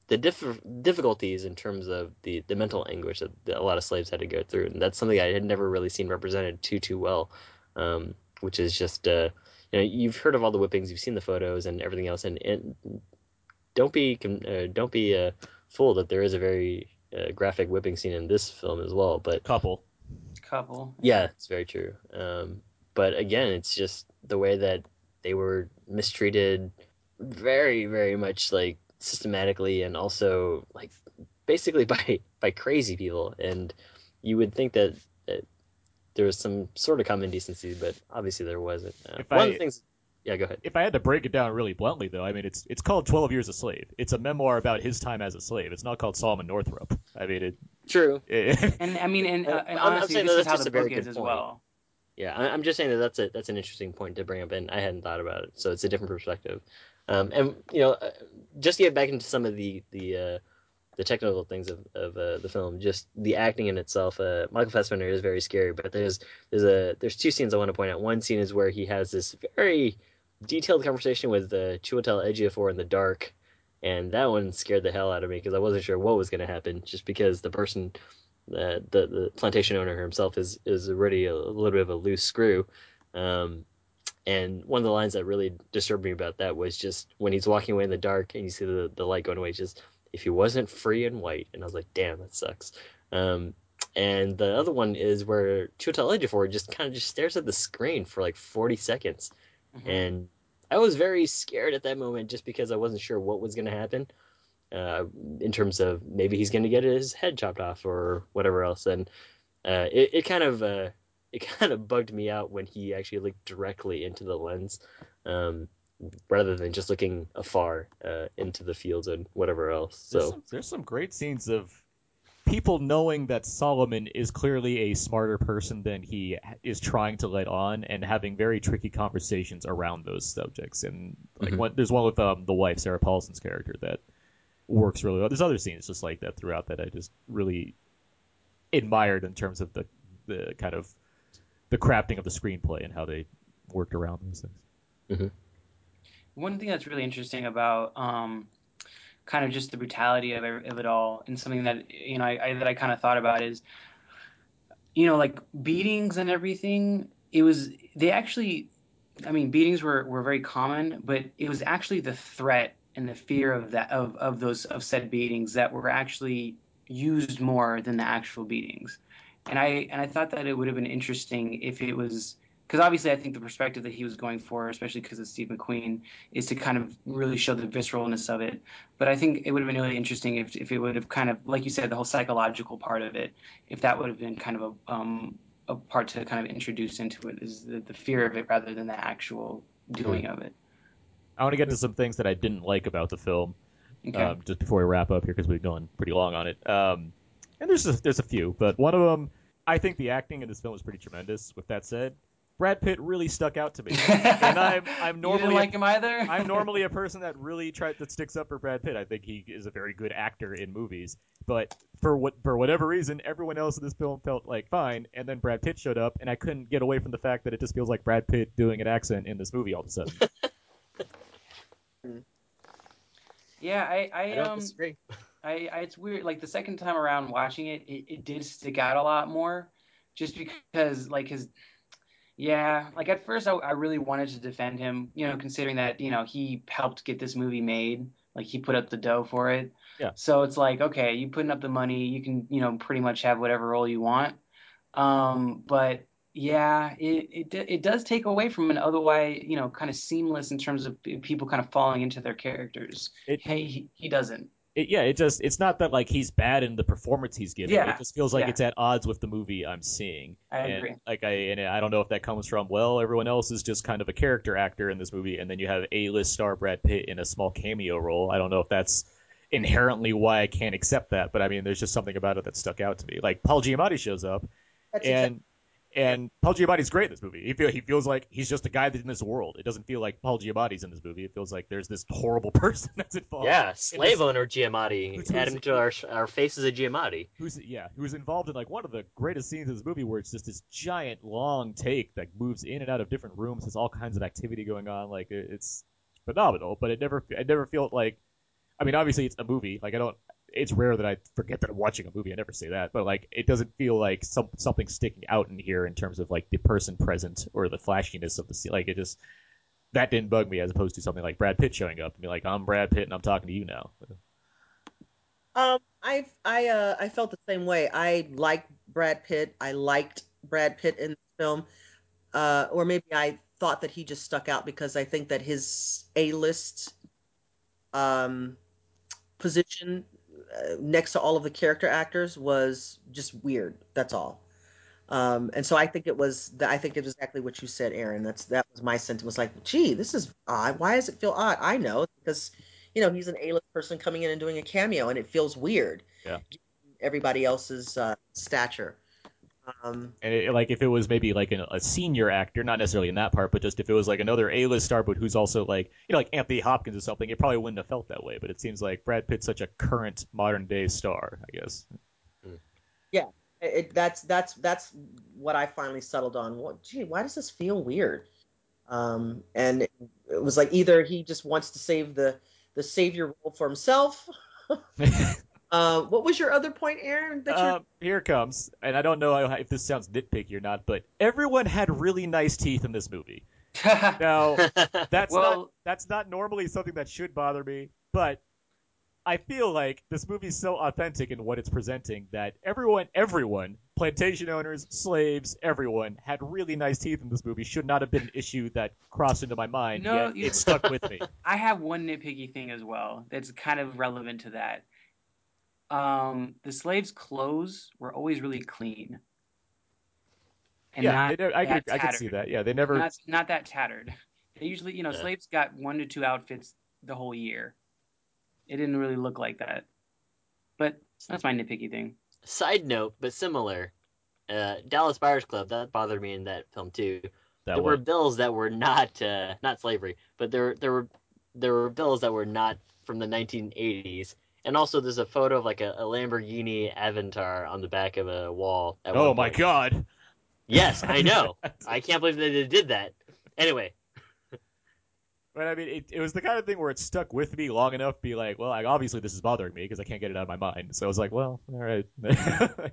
the diff- difficulties in terms of the, the mental anguish that, that a lot of slaves had to go through, and that's something I had never really seen represented too too well. Um, which is just uh, you know you've heard of all the whippings, you've seen the photos and everything else, and, and don't be uh, don't be uh, fooled that there is a very uh, graphic whipping scene in this film as well. But couple. Couple. yeah, it's very true. Um, but again, it's just the way that they were mistreated, very, very much like systematically, and also like basically by by crazy people. And you would think that, that there was some sort of common decency, but obviously there wasn't. Uh, one I- of the things, yeah, go ahead. If I had to break it down really bluntly, though, I mean, it's it's called Twelve Years a Slave. It's a memoir about his time as a slave. It's not called Solomon Northup. I mean, it. True. And I mean, and, uh, and I'm- I'm honestly, this that is that's how just the a very book is good as point. well. Yeah, I- I'm just saying that that's a that's an interesting point to bring up, and I hadn't thought about it, so it's a different perspective. Um, and you know, uh, just to get back into some of the the uh, the technical things of, of uh, the film, just the acting in itself. Uh, Michael Fassbender is very scary, but there's there's a there's two scenes I want to point out. One scene is where he has this very detailed conversation with the Chiwetel Ejiofor in the dark, and that one scared the hell out of me because I wasn't sure what was going to happen, just because the person, uh, the the plantation owner himself is is already a, little bit of a loose screw. Um, and one of the lines that really disturbed me about that was just when he's walking away in the dark and you see the, the light going away, just if he wasn't free and white, and I was like, damn, that sucks. Um, and the other one is where Chiwetel Ejiofor just kind of just stares at the screen for like 40 seconds, and I was very scared at that moment just because I wasn't sure what was going to happen. Uh, in terms of maybe he's going to get his head chopped off or whatever else, and uh, it, it kind of uh, it kind of bugged me out when he actually looked directly into the lens, um, rather than just looking afar uh, into the fields and whatever else. There's So some, there's some great scenes of people knowing that Solomon is clearly a smarter person than he is trying to let on, and having very tricky conversations around those subjects. And like Mhm. one, there's one with um, the wife, Sarah Paulson's character, that works really well. There's other scenes just like that throughout that I just really admired in terms of the the kind of the crafting of the screenplay and how they worked around those things. One thing that's really interesting about um, kind of just the brutality of, of it all, and something that you know I, I that I kind of thought about is, you know, like beatings and everything. It was they actually, I mean, beatings were, were very common, but it was actually the threat and the fear of that of, of those of said beatings that were actually used more than the actual beatings. And I and I thought that it would have been interesting if it was because obviously I think the perspective that he was going for, especially because of Steve McQueen, is to kind of really show the visceralness of it. But I think it would have been really interesting if, if it would have kind of, like you said, the whole psychological part of it, if that would have been kind of a um, a part to kind of introduce into it, is the, the fear of it rather than the actual doing of it. I want to get to some things that I didn't like about the film, Okay. um, just before we wrap up here because we've gone pretty long on it. Um, and there's a, there's a few, but one of them, I think the acting in this film was pretty tremendous. With that said, Brad Pitt really stuck out to me, and I'm I'm You normally didn't like him either. I'm normally a person that really tries that sticks up for Brad Pitt. I think he is a very good actor in movies, but for what for whatever reason, everyone else in this film felt like fine, and then Brad Pitt showed up, and I couldn't get away from the fact that it just feels like Brad Pitt doing an accent in this movie all of a sudden. Yeah, I I, I don't um disagree. I, I it's weird. Like the second time around watching it, it, it did stick out a lot more, just because like his. Yeah, like at first I, I really wanted to defend him, you know, considering that you know he helped get this movie made, like he put up the dough for it. Yeah. So it's like, okay, you putting up the money, you can, you know, pretty much have whatever role you want. Um, but yeah, it it it does take away from an otherwise, you know, kind of seamless in terms of people kind of falling into their characters. It- hey, he, he doesn't. It, yeah, it just it's not that like he's bad in the performance he's giving. Yeah, It just feels like yeah. it's at odds with the movie I'm seeing. I and, agree. Like I and I don't know if that comes from well, everyone else is just kind of a character actor in this movie, and then you have A-list star Brad Pitt in a small cameo role. I don't know if that's inherently why I can't accept that, but I mean, there's just something about it that stuck out to me. Like Paul Giamatti shows up, That's and and Paul Giamatti's great in this movie. He feel, he feels like he's just a guy that's in this world. It doesn't feel like Paul Giamatti's in this movie. It feels like there's this horrible person that's involved. Yeah, slave owner Giamatti. Who's- Add him to our our faces of Giamatti. who's yeah, who's involved in like one of the greatest scenes of this movie where it's just this giant long take that moves in and out of different rooms, has all kinds of activity going on. Like it- it's phenomenal, but it never I never felt like I mean obviously it's a movie. Like I don't it's rare that I forget that I'm watching a movie. I never say that, but like it doesn't feel like some something sticking out in here in terms of like the person present or the flashiness of the scene. Like it just that didn't bug me as opposed to something like Brad Pitt showing up and be like, I'm Brad Pitt and I'm talking to you now. Um, I I uh I felt the same way. I liked Brad Pitt. I liked Brad Pitt in the film, uh, or maybe I thought that he just stuck out because I think that his A list um position next to all of the character actors was just weird. That's all. Um, and so I think it was I think it was exactly what you said, Aaron. That's that was my sentiment. Was like, gee, this is odd. Why does it feel odd? I know because you know he's an A-list person coming in and doing a cameo, and it feels weird. Yeah. Everybody else's uh, stature. Um, And it, like if it was maybe like an, a senior actor, not necessarily in that part, but just if it was like another A-list star, but who's also like you know like Anthony Hopkins or something, it probably wouldn't have felt that way. But it seems like Brad Pitt's such a current modern day star, I guess. yeah, it, that's that's that's what I finally settled on. What, gee, why does this feel weird? Um, and it, it was like either he just wants to save the the savior role for himself. uh, what was your other point, Aaron? That you're Uh, here it comes, and I don't know if this sounds nitpicky or not, but everyone had really nice teeth in this movie. Now that's not that's not normally something that should bother me, but I feel like this movie's so authentic in what it's presenting that everyone, everyone, plantation owners, slaves, everyone had really nice teeth in this movie. Should not have been an issue that crossed into my mind. No, yet you- it stuck with me. I have one nitpicky thing as well that's kind of relevant to that. Um, the slaves' clothes were always really clean. And yeah, not they I that could I could see that. Yeah, they never. Not, not that tattered. They usually, you know, Yeah. slaves got one to two outfits the whole year. It didn't really look like that. But that's my nitpicky thing. side note, but similar. Uh, Dallas Buyers Club that bothered me in that film too. That there were bills that were not uh, not slavery, but there there were there were bills that were not from the 1980s. And also, there's a photo of like a, a Lamborghini Aventador on the back of a wall. At Oh one my point. god. Yes, I know. I can't believe that they did that. Anyway, But I mean, it, it was the kind of thing where it stuck with me long enough to be like, well, I, obviously this is bothering me because I can't get it out of my mind. So I was like, well, all right.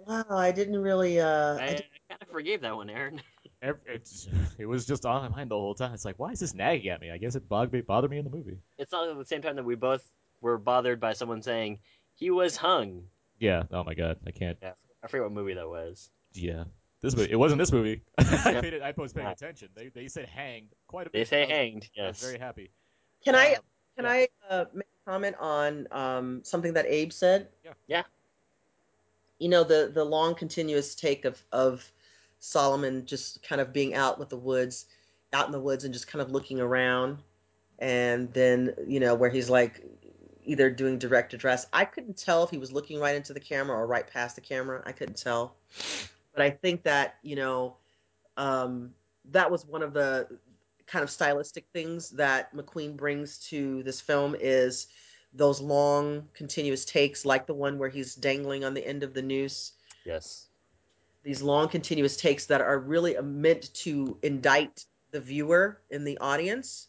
Wow, I didn't really. Uh, I, I I didn't- kind of forgave that one, Aaron. Ev- it's, it was just on my mind the whole time. It's like, why is this nagging at me? I guess it bothered me, bothered me in the movie. It's not at the same time that we both were bothered by someone saying he was hung. Yeah. Oh my god, I can't. Yeah, I forget what movie that was. Yeah. This movie. It wasn't this movie. I Yeah. paid it. I was paying attention. They they said hanged quite a bit. They say I was- hanged. I was Yes. very happy. Can I Um, can yeah. I uh, make a comment on um, something that Abe said? Yeah. Yeah. You know the the long continuous take of of Solomon just kind of being out with the woods, out in the woods and just kind of looking around, and then you know where he's like either doing direct address. I couldn't tell if he was looking right into the camera or right past the camera. I couldn't tell, but I think that you know um, that was one of the kind of stylistic things that McQueen brings to this film is those long continuous takes like the one where he's dangling on the end of the noose Yes. these long continuous takes that are really meant to indict the viewer in the audience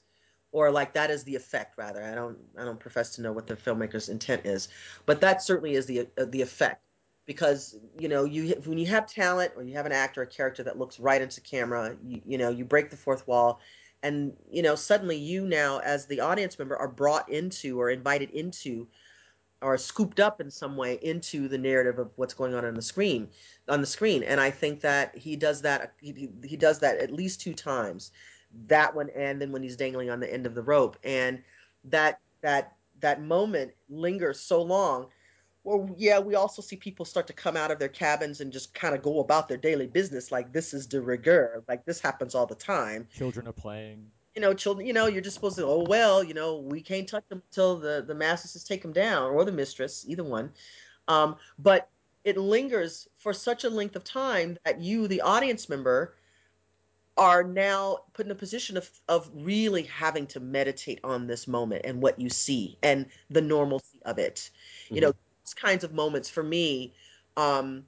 or like that is the effect rather. I don't i don't profess to know what the filmmaker's intent is but that certainly is the uh, the effect because you know you when you have talent or you have an actor a character that looks right into camera you, you know you break the fourth wall and you know suddenly you now as the audience member are brought into or invited into or scooped up in some way into the narrative of what's going on on the screen on the screen. And i think that he does that he, he- he does that at least two times that one and then when he's dangling on the end of the rope and that that that moment lingers so long well yeah we also see people start to come out of their cabins and just kind of go about their daily business like this is de rigueur like this happens all the time Children are playing. you know, children, you know, you're just supposed to, oh, well, you know, we can't touch them until the, the masters take them down or the mistress, either one. Um, but it lingers for such a length of time that you, the audience member, are now put in a position of, of really having to meditate on this moment and what you see and the normalcy of it. You know, those kinds of moments for me, um,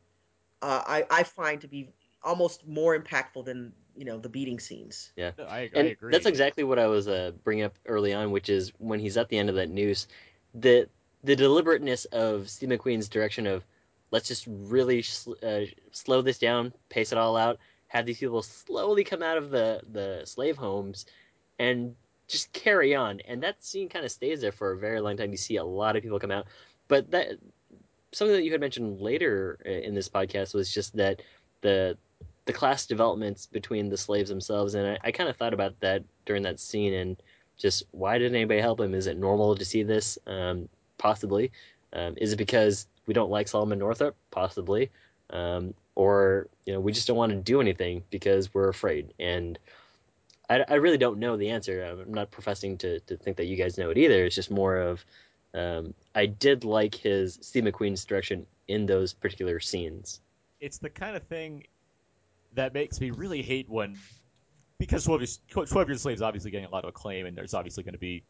uh, I, I find to be almost more impactful than, you know, the beating scenes. Yeah. I, I and agree. that's exactly what I was uh, bringing up early on, which is when he's at the end of that noose, the the deliberateness of Steve McQueen's direction of let's just really sl- uh, slow this down, pace it all out, have these people slowly come out of the the slave homes, and just carry on. And that scene kind of stays there for a very long time. You see a lot of people come out, but that something that you had mentioned later uh, in this podcast was just that the the class developments between the slaves themselves, and I, I kind of thought about that during that scene, and just why didn't anybody help him? Is it normal to see this? Um, possibly. Um, is it because we don't like Solomon Northup? Possibly. Um, or you know we just don't want to do anything because we're afraid. And I, I really don't know the answer. I'm not professing to, to think that you guys know it either. It's just more of um, I did like his Steve McQueen's direction in those particular scenes. it's the kind of thing that makes me really hate when because 12 years, 12 years slave is obviously getting a lot of acclaim and there's obviously going to be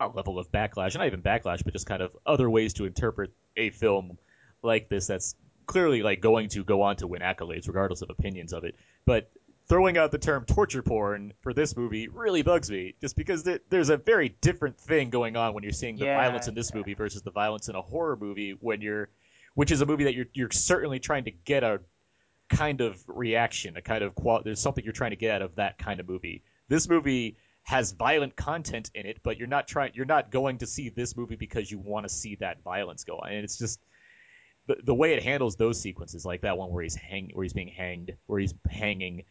a level of backlash not even backlash but just kind of other ways to interpret a film like this that's clearly like going to go on to win accolades regardless of opinions of it but throwing out the term torture porn for this movie really bugs me just because th- there's a very different thing going on when you're seeing the Yeah, violence in this movie versus the violence in a horror movie when you're which is a movie that you're you're certainly trying to get a kind of reaction, a kind of qual. There's something you're trying to get out of that kind of movie. This movie has violent content in it, but you're not trying. You're not going to see this movie because you want to see that violence go on. And it's just the the way it handles those sequences, like that one where he's hang, where he's being hanged, where he's hanging.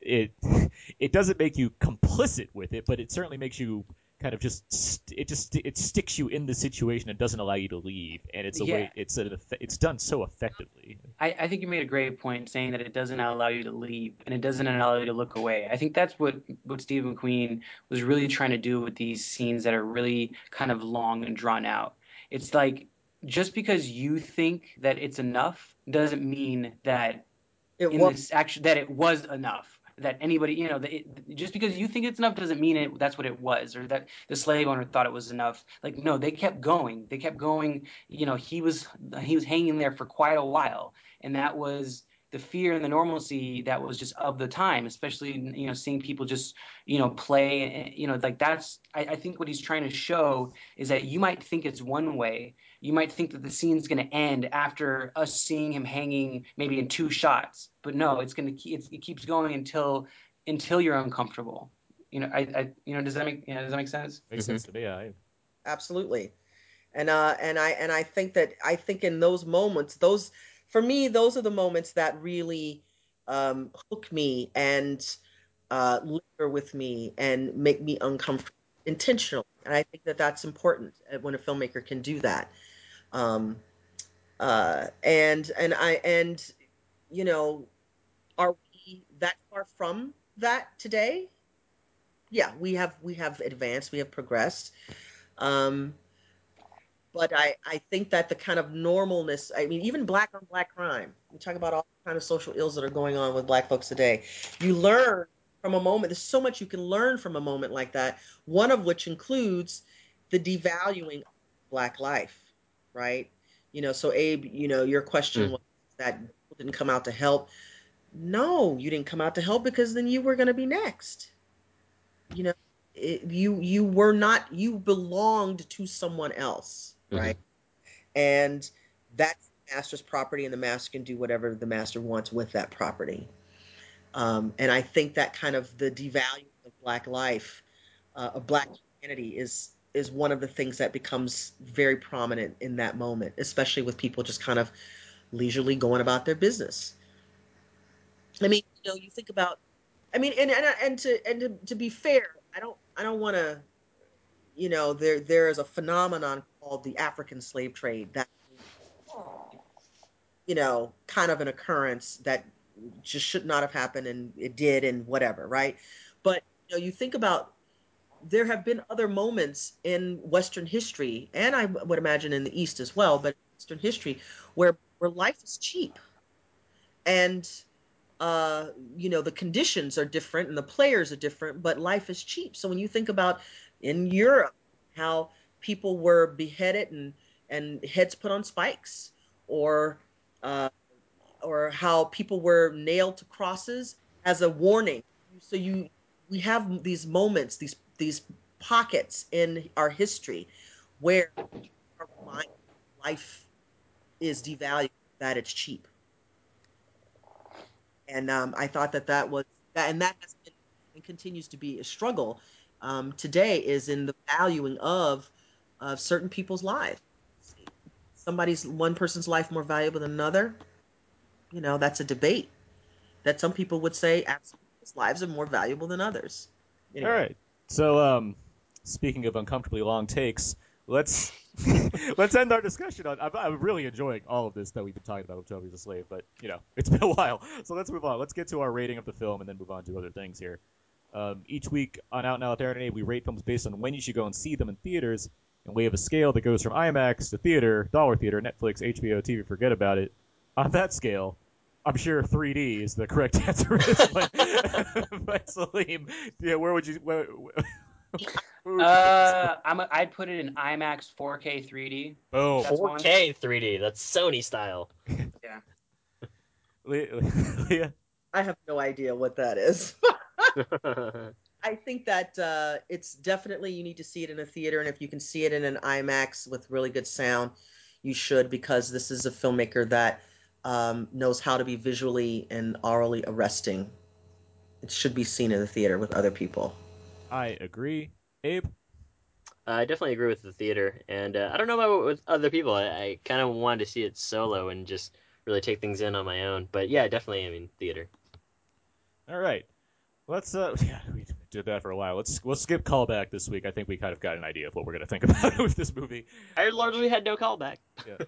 It it doesn't make you complicit with it, but it certainly makes you kind of just st- it just it sticks you in the situation and doesn't allow you to leave. And it's a way it's a, it's done so effectively. I, I think you made a great point saying that it doesn't allow you to leave and it doesn't allow you to look away. I think that's what what Steve McQueen was really trying to do with these scenes that are really kind of long and drawn out. It's like just because you think that it's enough doesn't mean that It was- action that it was enough. That anybody, you know, it, just because you think it's enough doesn't mean it. That's what it was, or that the slave owner thought it was enough. Like no, they kept going. They kept going. You know, he was he was hanging there for quite a while, and that was the fear and the normalcy that was just of the time, especially you know seeing people just you know play. You know, like that's I, I think what he's trying to show is that you might think it's one way. You might think that the scene's going to end after us seeing him hanging maybe in two shots, but no, it's going to it's, it keeps going until until you're uncomfortable. You know, I, I you know does that make you know, does that make sense? Makes sense to me. I absolutely and uh and i and i think that i think in those moments those for me those are the moments that really um hook me and uh linger with me and make me uncomfortable intentionally and i think that that's important uh, when a filmmaker can do that um uh and and i and you know are we that far from that today? Yeah we have we have advanced we have progressed. Um but I, I think that the kind of normalness i mean even black on black crime we talk about all kind of social ills that are going on with black folks today. You learn from a moment there's so much you can learn from a moment like that one of which includes the devaluing of black life right? You know so abe you know your question Mm. was that people didn't come out to help. No you didn't come out to help because then you were going to be next. You know it, you you were not you belonged to someone else Mhm. right? And that's the master's property and the master can do whatever the master wants with that property. Um, and i think that kind of the devaluing of black life uh, of black humanity is is one of the things that becomes very prominent in that moment especially with people just kind of leisurely going about their business. I mean you know you think about i mean and and, and to and to, to be fair i don't i don't want to you know there there is a phenomenon called the african slave trade that you know kind of an occurrence that just should not have happened and it did and whatever right? But you know you think about there have been other moments in western history and i would imagine in the east as well but western history where where life is cheap. And uh, you know the conditions are different and the players are different but life is cheap. So when you think about in europe how people were beheaded and and heads put on spikes or uh, or how people were nailed to crosses as a warning. So you we have these moments these these pockets in our history where our life is devalued that it's cheap and um, I thought that that was that, and that has been and continues to be a struggle um, today is in the valuing of of certain people's lives. Somebody's one person's life more valuable than another. You know, that's a debate that some people would say absolutely lives are more valuable than others. Anyway. All right. So, um, speaking of uncomfortably long takes, let's let's end our discussion on. I'm, I'm really enjoying all of this that we've been talking about with Years a Slave, but you know it's been a while, so let's move on. Let's get to our rating of the film and then move on to other things here. Um, each week on Out and Abe, we rate films based on when you should go and see them in theaters, and we have a scale that goes from IMAX to theater, dollar theater, Netflix, HBO, TV, forget about it. On that scale, I'm sure 3D is the correct answer. but, but Salim, yeah, where would you? Where, where would you Uh, I'm a, I'd put it in IMAX 4K 3D. Oh, That's 4K 3D. That's Sony style. Yeah. Leah? I have no idea what that is. I think that uh, it's definitely you need to see it in a theater, and if you can see it in an IMAX with really good sound, you should because this is a filmmaker that um, knows how to be visually and aurally arresting. It should be seen in the theater with other people. I agree. Abe? I definitely agree with the theater, and uh, I don't know about with other people. I, I kind of wanted to see it solo and just really take things in on my own. But yeah, definitely. I mean, theater. All right. Let's uh yeah, we did that for a while. Let's we'll skip callback this week. I think we kind of got an idea of what we're gonna think about with this movie. I largely had no callback. Yeah.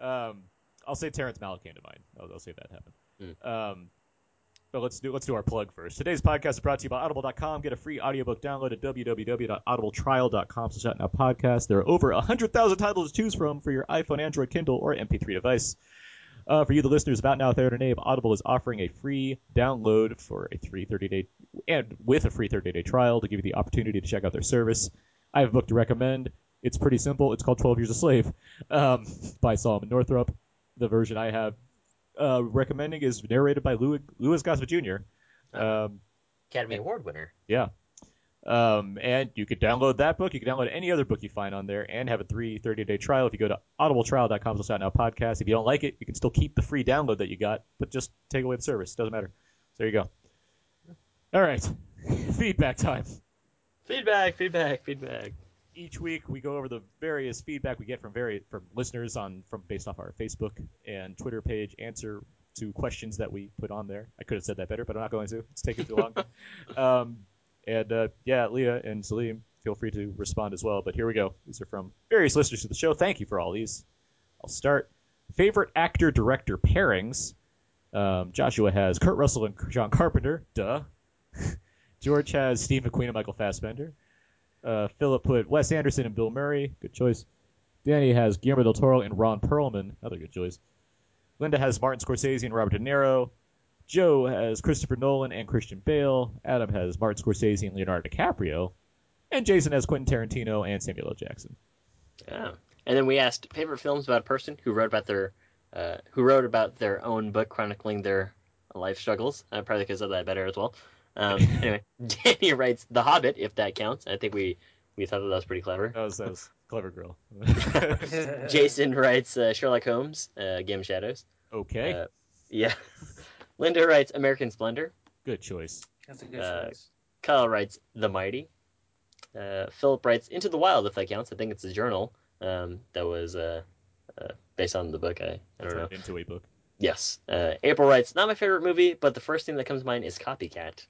Um I'll say Terrence Malick came to mind. I'll, I'll say that happened. Um But let's do let's do our plug first. Today's podcast is brought to you by Audible.com. Get a free audiobook download at www.audibletrial.com slash now podcast. There are over 100,000 titles to choose from for your iPhone, Android, Kindle, or MP3 device. Uh, for you, the listeners about now there to name, Audible is offering a free download for a free 30 day and with a free 30 day trial to give you the opportunity to check out their service. I have a book to recommend. It's pretty simple. It's called 12 Years a Slave um, by Solomon Northup. The version I have uh, recommending is narrated by Louis, Louis Gossett Jr. Um, Academy Award winner. yeah. Um, and you could download that book. You can download any other book you find on there and have a free 30 day trial. If you go to audibletrial.com slash now podcast, if you don't like it, you can still keep the free download that you got, but just take away the service. Doesn't matter. So there you go. All right. Feedback time. Feedback, feedback, feedback. Each week we go over the various feedback we get from various from listeners on from based off our Facebook and Twitter page, answer to questions that we put on there. I could have said that better, but I'm not going to. It's taking too long. um, and uh, yeah, Leah and Salim, feel free to respond as well. But here we go. These are from various listeners to the show. Thank you for all these. I'll start. Favorite actor director pairings. Um, Joshua has Kurt Russell and John Carpenter. Duh. George has Steve McQueen and Michael Fassbender. Uh, Philip put Wes Anderson and Bill Murray. Good choice. Danny has Guillermo del Toro and Ron Perlman. Another good choice. Linda has Martin Scorsese and Robert De Niro. Joe has Christopher Nolan and Christian Bale. Adam has Martin Scorsese and Leonardo DiCaprio. And Jason has Quentin Tarantino and Samuel L. Jackson. Yeah. And then we asked favorite films about a person who wrote about their uh, who wrote about their own book chronicling their life struggles. I probably could have said that better as well. Um, anyway, Danny writes The Hobbit, if that counts. I think we we thought that, that was pretty clever. That was that was clever girl. Jason writes uh, Sherlock Holmes, uh, Game of Shadows. Okay. Uh, yeah. Linda writes American Splendor. Good choice. That's a good Uh, choice. Kyle writes The Mighty. Uh, Philip writes Into the Wild, if that counts. I think it's a journal um, that was uh, uh, based on the book. I, I don't know. Into a book. Yes. Uh, April writes Not my favorite movie, but the first thing that comes to mind is Copycat.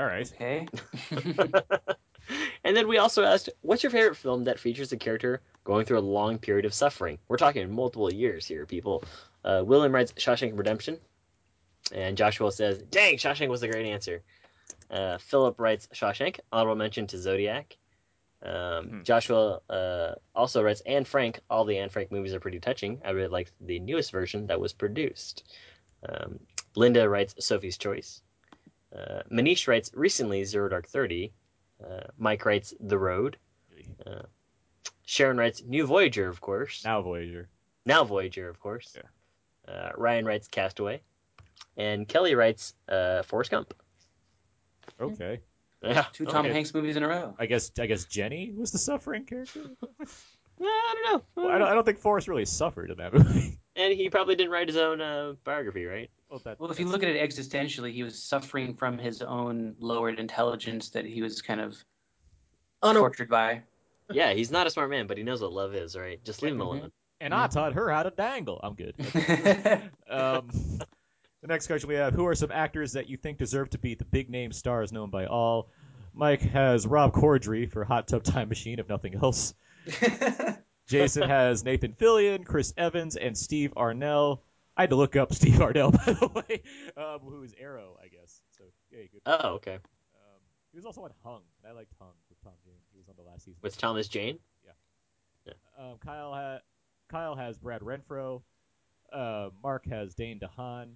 All right. Okay. And then we also asked, What's your favorite film that features a character going through a long period of suffering? We're talking multiple years here, people. Uh, William writes Shawshank Redemption. And Joshua says, Dang, Shawshank was a great answer. Uh, Philip writes Shawshank, honorable mention to Zodiac. Um, Joshua uh, also writes Anne Frank. All the Anne Frank movies are pretty touching. I really liked the newest version that was produced. Um, Linda writes Sophie's Choice. Uh, Manish writes recently Zero Dark Thirty. Uh, Mike writes The Road. Uh, Sharon writes New Voyager, of course. Now Voyager. Now Voyager, of course. Uh, Ryan writes Castaway. And Kelly writes uh, Forrest Gump. Okay. Yeah. Two Tom Okay. Hanks movies in a row. I guess I guess Jenny was the suffering character. I don't know. Well, I don't I don't think Forrest really suffered in that movie. And he probably didn't write his own uh, biography, right? Well, that, Well, if you look at it existentially, he was suffering from his own lowered intelligence that he was kind of tortured by. yeah, he's not a smart man, but he knows what love is, right? Just leave him alone. and I taught her how to dangle. I'm good. um, the next question we have: Who are some actors that you think deserve to be the big name stars known by all? Mike has Rob Corddry for Hot Tub Time Machine, if nothing else. Jason has Nathan Fillion, Chris Evans, and Steve Amell. I had to look up Steve Amell, by the way, um, who is Arrow, I guess. So, yeah, good. Oh, okay. Um, he was also on Hung, and I liked Hung with Tom Jane. He was on the last season. With Thomas Jane? Yeah. Um, Kyle ha- Kyle has Brad Renfro. Uh, Mark has Dane DeHaan.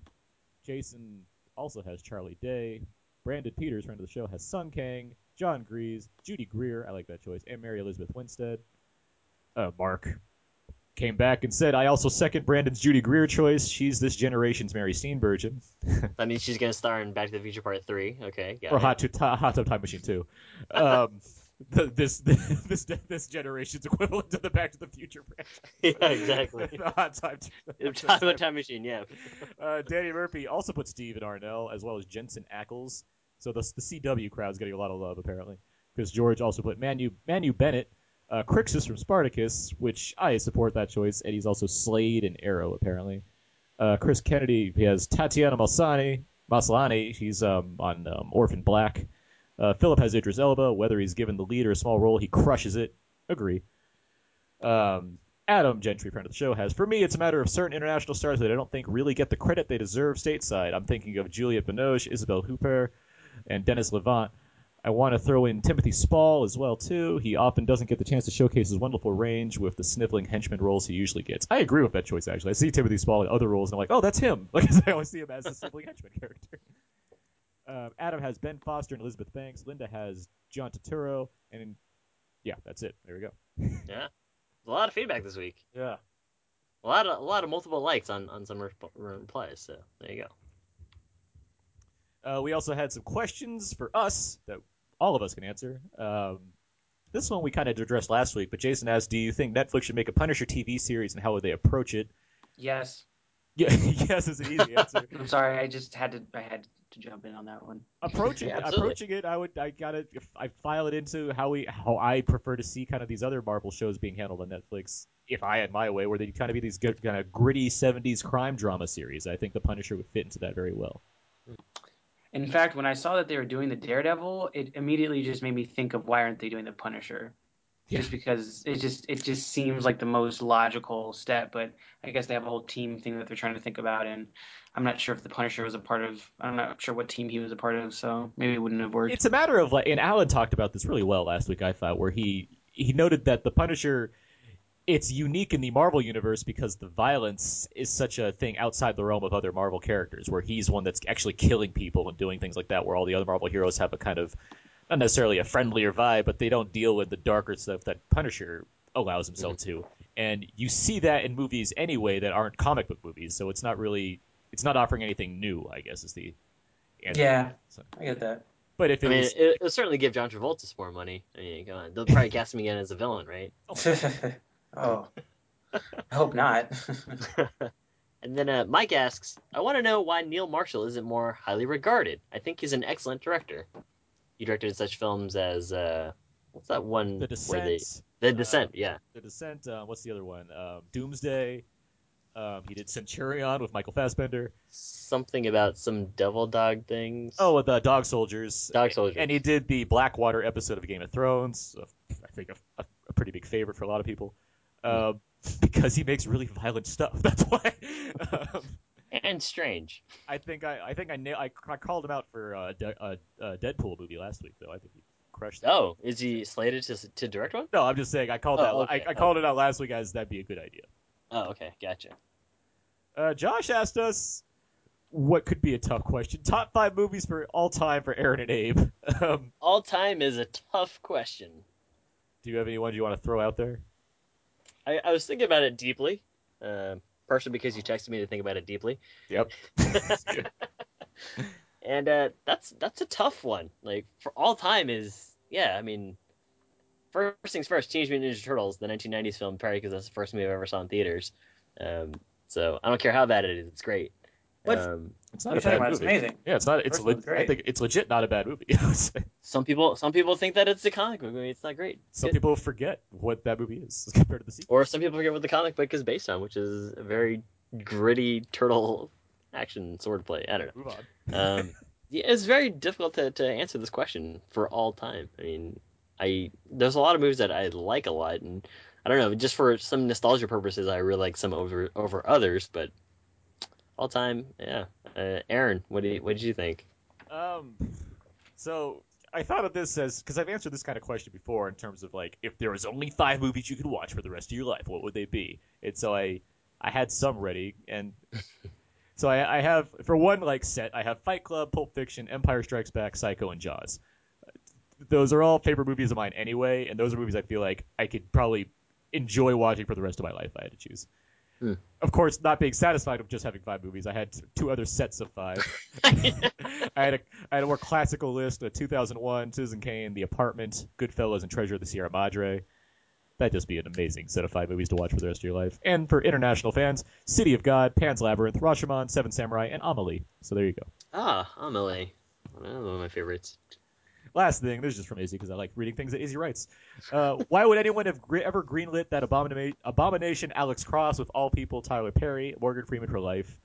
Jason also has Charlie Day. Brandon Peters, friend of the show, has Sung Kang. John Grease, Judy Greer, I like that choice, and Mary Elizabeth Winstead. Uh, Mark came back and said, I also second Brandon's Judy Greer choice. She's this generation's Mary Steenburgen. That means she's going to star in Back to the Future Part 3. Okay. Or it. Hot, Tub- Hot Tub Time Machine 2. Um, the, this, this this generation's equivalent to the Back to the Future franchise. Yeah, exactly. the Hot Time, Time, time Machine, yeah. Uh, Danny Murphy also put Stephen Amell, as well as Jensen Ackles. So the, the CW crowd's getting a lot of love, apparently. Because George also put Manu, Manu Bennett, uh, Crixus from Spartacus, which I support that choice, and he's also Slade and Arrow, apparently. Uh, Chris Kennedy, he has Tatiana Maslany, Maslany, she's um, on um, Orphan Black. Uh, Philip has Idris Elba, whether he's given the lead or a small role, he crushes it. Agree. Um, Adam Gentry, friend of the show, has for me it's a matter of certain international stars that I don't think really get the credit they deserve stateside. I'm thinking of Juliette Binoche, Isabelle Huppert, and Denis Lavant. I want to throw in Timothy Spall as well too. He often doesn't get the chance to showcase his wonderful range with the sniveling henchman roles he usually gets. I agree with that choice actually. I see Timothy Spall in other roles and I'm like, oh, that's him. Like I always see him as the sniveling henchman character. Um, Adam has Ben Foster and Elizabeth Banks. Linda has John Turturro, and yeah, that's it. There we go. Yeah, a lot of feedback this week. Yeah. A lot of a lot of multiple likes on on some rep- replies. So there you go. Uh, we also had some questions for us that all of us can answer. Um, this one we kind of addressed last week, but Jason asked, "Do you think Netflix should make a Punisher TV series, and how would they approach it?" Yes. Yeah, yes is an easy answer. I'm sorry, I just had to. I had to jump in on that one. approaching Yeah, it, approaching it, I would I gotta if I file it into how we how I prefer to see kind of these other Marvel shows being handled on Netflix. If I had my way, where they'd kind of be these good kind of gritty '70s crime drama series, I think the Punisher would fit into that very well. In fact, when I saw that they were doing the Daredevil, it immediately just made me think of why aren't they doing the Punisher? Just because it just it just seems like the most logical step, but I guess they have a whole team thing that they're trying to think about, and I'm not sure if the Punisher was a part of. I'm not sure what team he was a part of, so maybe it wouldn't have worked. It's a matter of like, and Alan talked about this really well last week. I thought where he he noted that the Punisher, it's unique in the Marvel universe because the violence is such a thing outside the realm of other Marvel characters, where he's one that's actually killing people and doing things like that, where all the other Marvel heroes have a kind of not necessarily a friendlier vibe, but they don't deal with the darker stuff that Punisher allows himself mm-hmm. to. And you see that in movies anyway that aren't comic book movies, so it's not really it's not offering anything new, I guess is the answer. Yeah, So- I get that. But if I it mean, was it, it'll certainly give John Travolta some more money. I mean, come on, they'll probably cast him again as a villain, right? oh, I hope not. And then uh, Mike asks, I want to know why Neil Marshall isn't more highly regarded. I think he's an excellent director. He directed such films as uh, what's that one? The where they- Descent. the Descent, yeah. The Descent. Uh, what's the other one? Um, Doomsday. Um, he did Centurion with Michael Fassbender. Something about some devil dog things. Oh, the Dog Soldiers. Dog Soldiers. And he did the Blackwater episode of Game of Thrones. uh, I think a, a, a pretty big favorite for a lot of people. Uh, because he makes really violent stuff. That's why. Um, and strange. I think I, I think I, na- I, I called him out for a, De- uh, uh, Deadpool movie last week, though. I think he crushed that. Oh, is he slated to to direct one? No, I'm just saying I called Oh, that. okay. I, I called it out last week as that'd be a good idea. Oh, okay, gotcha. Uh, Josh asked us what could be a tough question. Top five movies for all time for Aaron and Abe. Um, All time is a tough question. do you have any ones you want to throw out there? I, I was thinking about it deeply, uh, partially because you texted me to think about it deeply. Yep. and uh, that's that's a tough one. Like for all time is yeah. I mean, first things first. Teenage Mutant Ninja Turtles, the 1990s film, probably because that's the first movie I ever saw in theaters. Um, so I don't care how bad it is, it's great. What- Um, It's not a bad movie. amazing. Yeah, it's not. It's le- I think it's legit not a bad movie. I would say. some people some people think that it's a comic book movie. It's not great. Some Good. people forget what that movie is compared to the sequel. or some people forget what the comic book is based on, which is a very gritty turtle action swordplay. I don't know. Move on. um, yeah, it's very difficult to, to answer this question for all time. I mean, I there's a lot of movies that I like a lot, and I don't know, just for some nostalgia purposes, I really like some over over others. But all time, yeah. Uh, Aaron, what do you, what did you think? Um, so I thought of this as because I've answered this kind of question before in terms of like if there was only five movies you could watch for the rest of your life, what would they be? And so I I had some ready, and so I, I have for one like set I have Fight Club, Pulp Fiction, Empire Strikes Back, Psycho, and Jaws. Those are all favorite movies of mine anyway, and those are movies I feel like I could probably enjoy watching for the rest of my life. if I had to choose. Hmm. Of course, not being satisfied with just having five movies, I had two other sets of five. I had a I had a more classical list: a 2001, Citizen Kane, The Apartment, Goodfellas, and Treasure of the Sierra Madre. That'd just be an amazing set of five movies to watch for the rest of your life. And for international fans, City of God, Pan's Labyrinth, Rashomon, Seven Samurai, and Amelie. So there you go. Ah, Amelie. One of my favorites. Last thing, this is just from Izzy because I like reading things that Izzy writes. Uh, why would anyone have gr- ever greenlit that abomina- abomination Alex Cross with all people Tyler Perry, Morgan Freeman for life?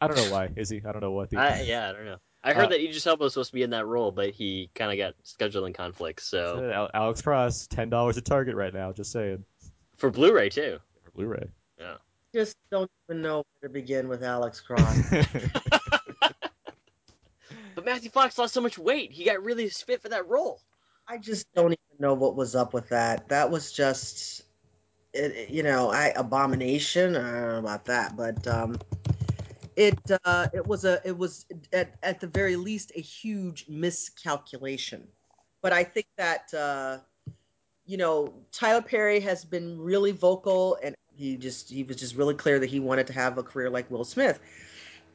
I don't know why, Izzy. I don't know what. The... I, yeah, I don't know. I heard Uh, that Idris Elba was supposed to be in that role, but he kind of got scheduling conflicts. So Alex Cross, ten dollars at Target right now. Just saying. for Blu-ray too. Blu-ray. Yeah. Just don't even know where to begin with Alex Cross. But Matthew Fox lost so much weight. He got really fit for that role. I just don't even know what was up with that. That was just, it, you know, I abomination. I don't know about that, but um, it uh, it was a it was at at the very least a huge miscalculation. But I think that uh, you know Tyler Perry has been really vocal, and he just he was just really clear that he wanted to have a career like Will Smith.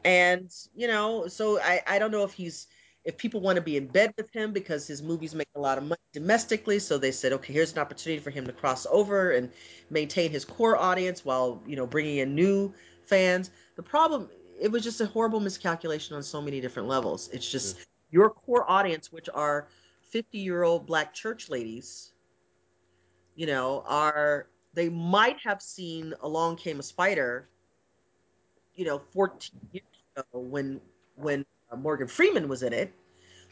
And you know, so I I don't know if he's if people want to be in bed with him because his movies make a lot of money domestically, so they said, okay, here's an opportunity for him to cross over and maintain his core audience while you know bringing in new fans. The problem, it was just a horrible miscalculation on so many different levels. It's just your core audience, which are 50 year old black church ladies, you know, are they might have seen Along Came a Spider, you know, 14 years when when uh, Morgan Freeman was in it,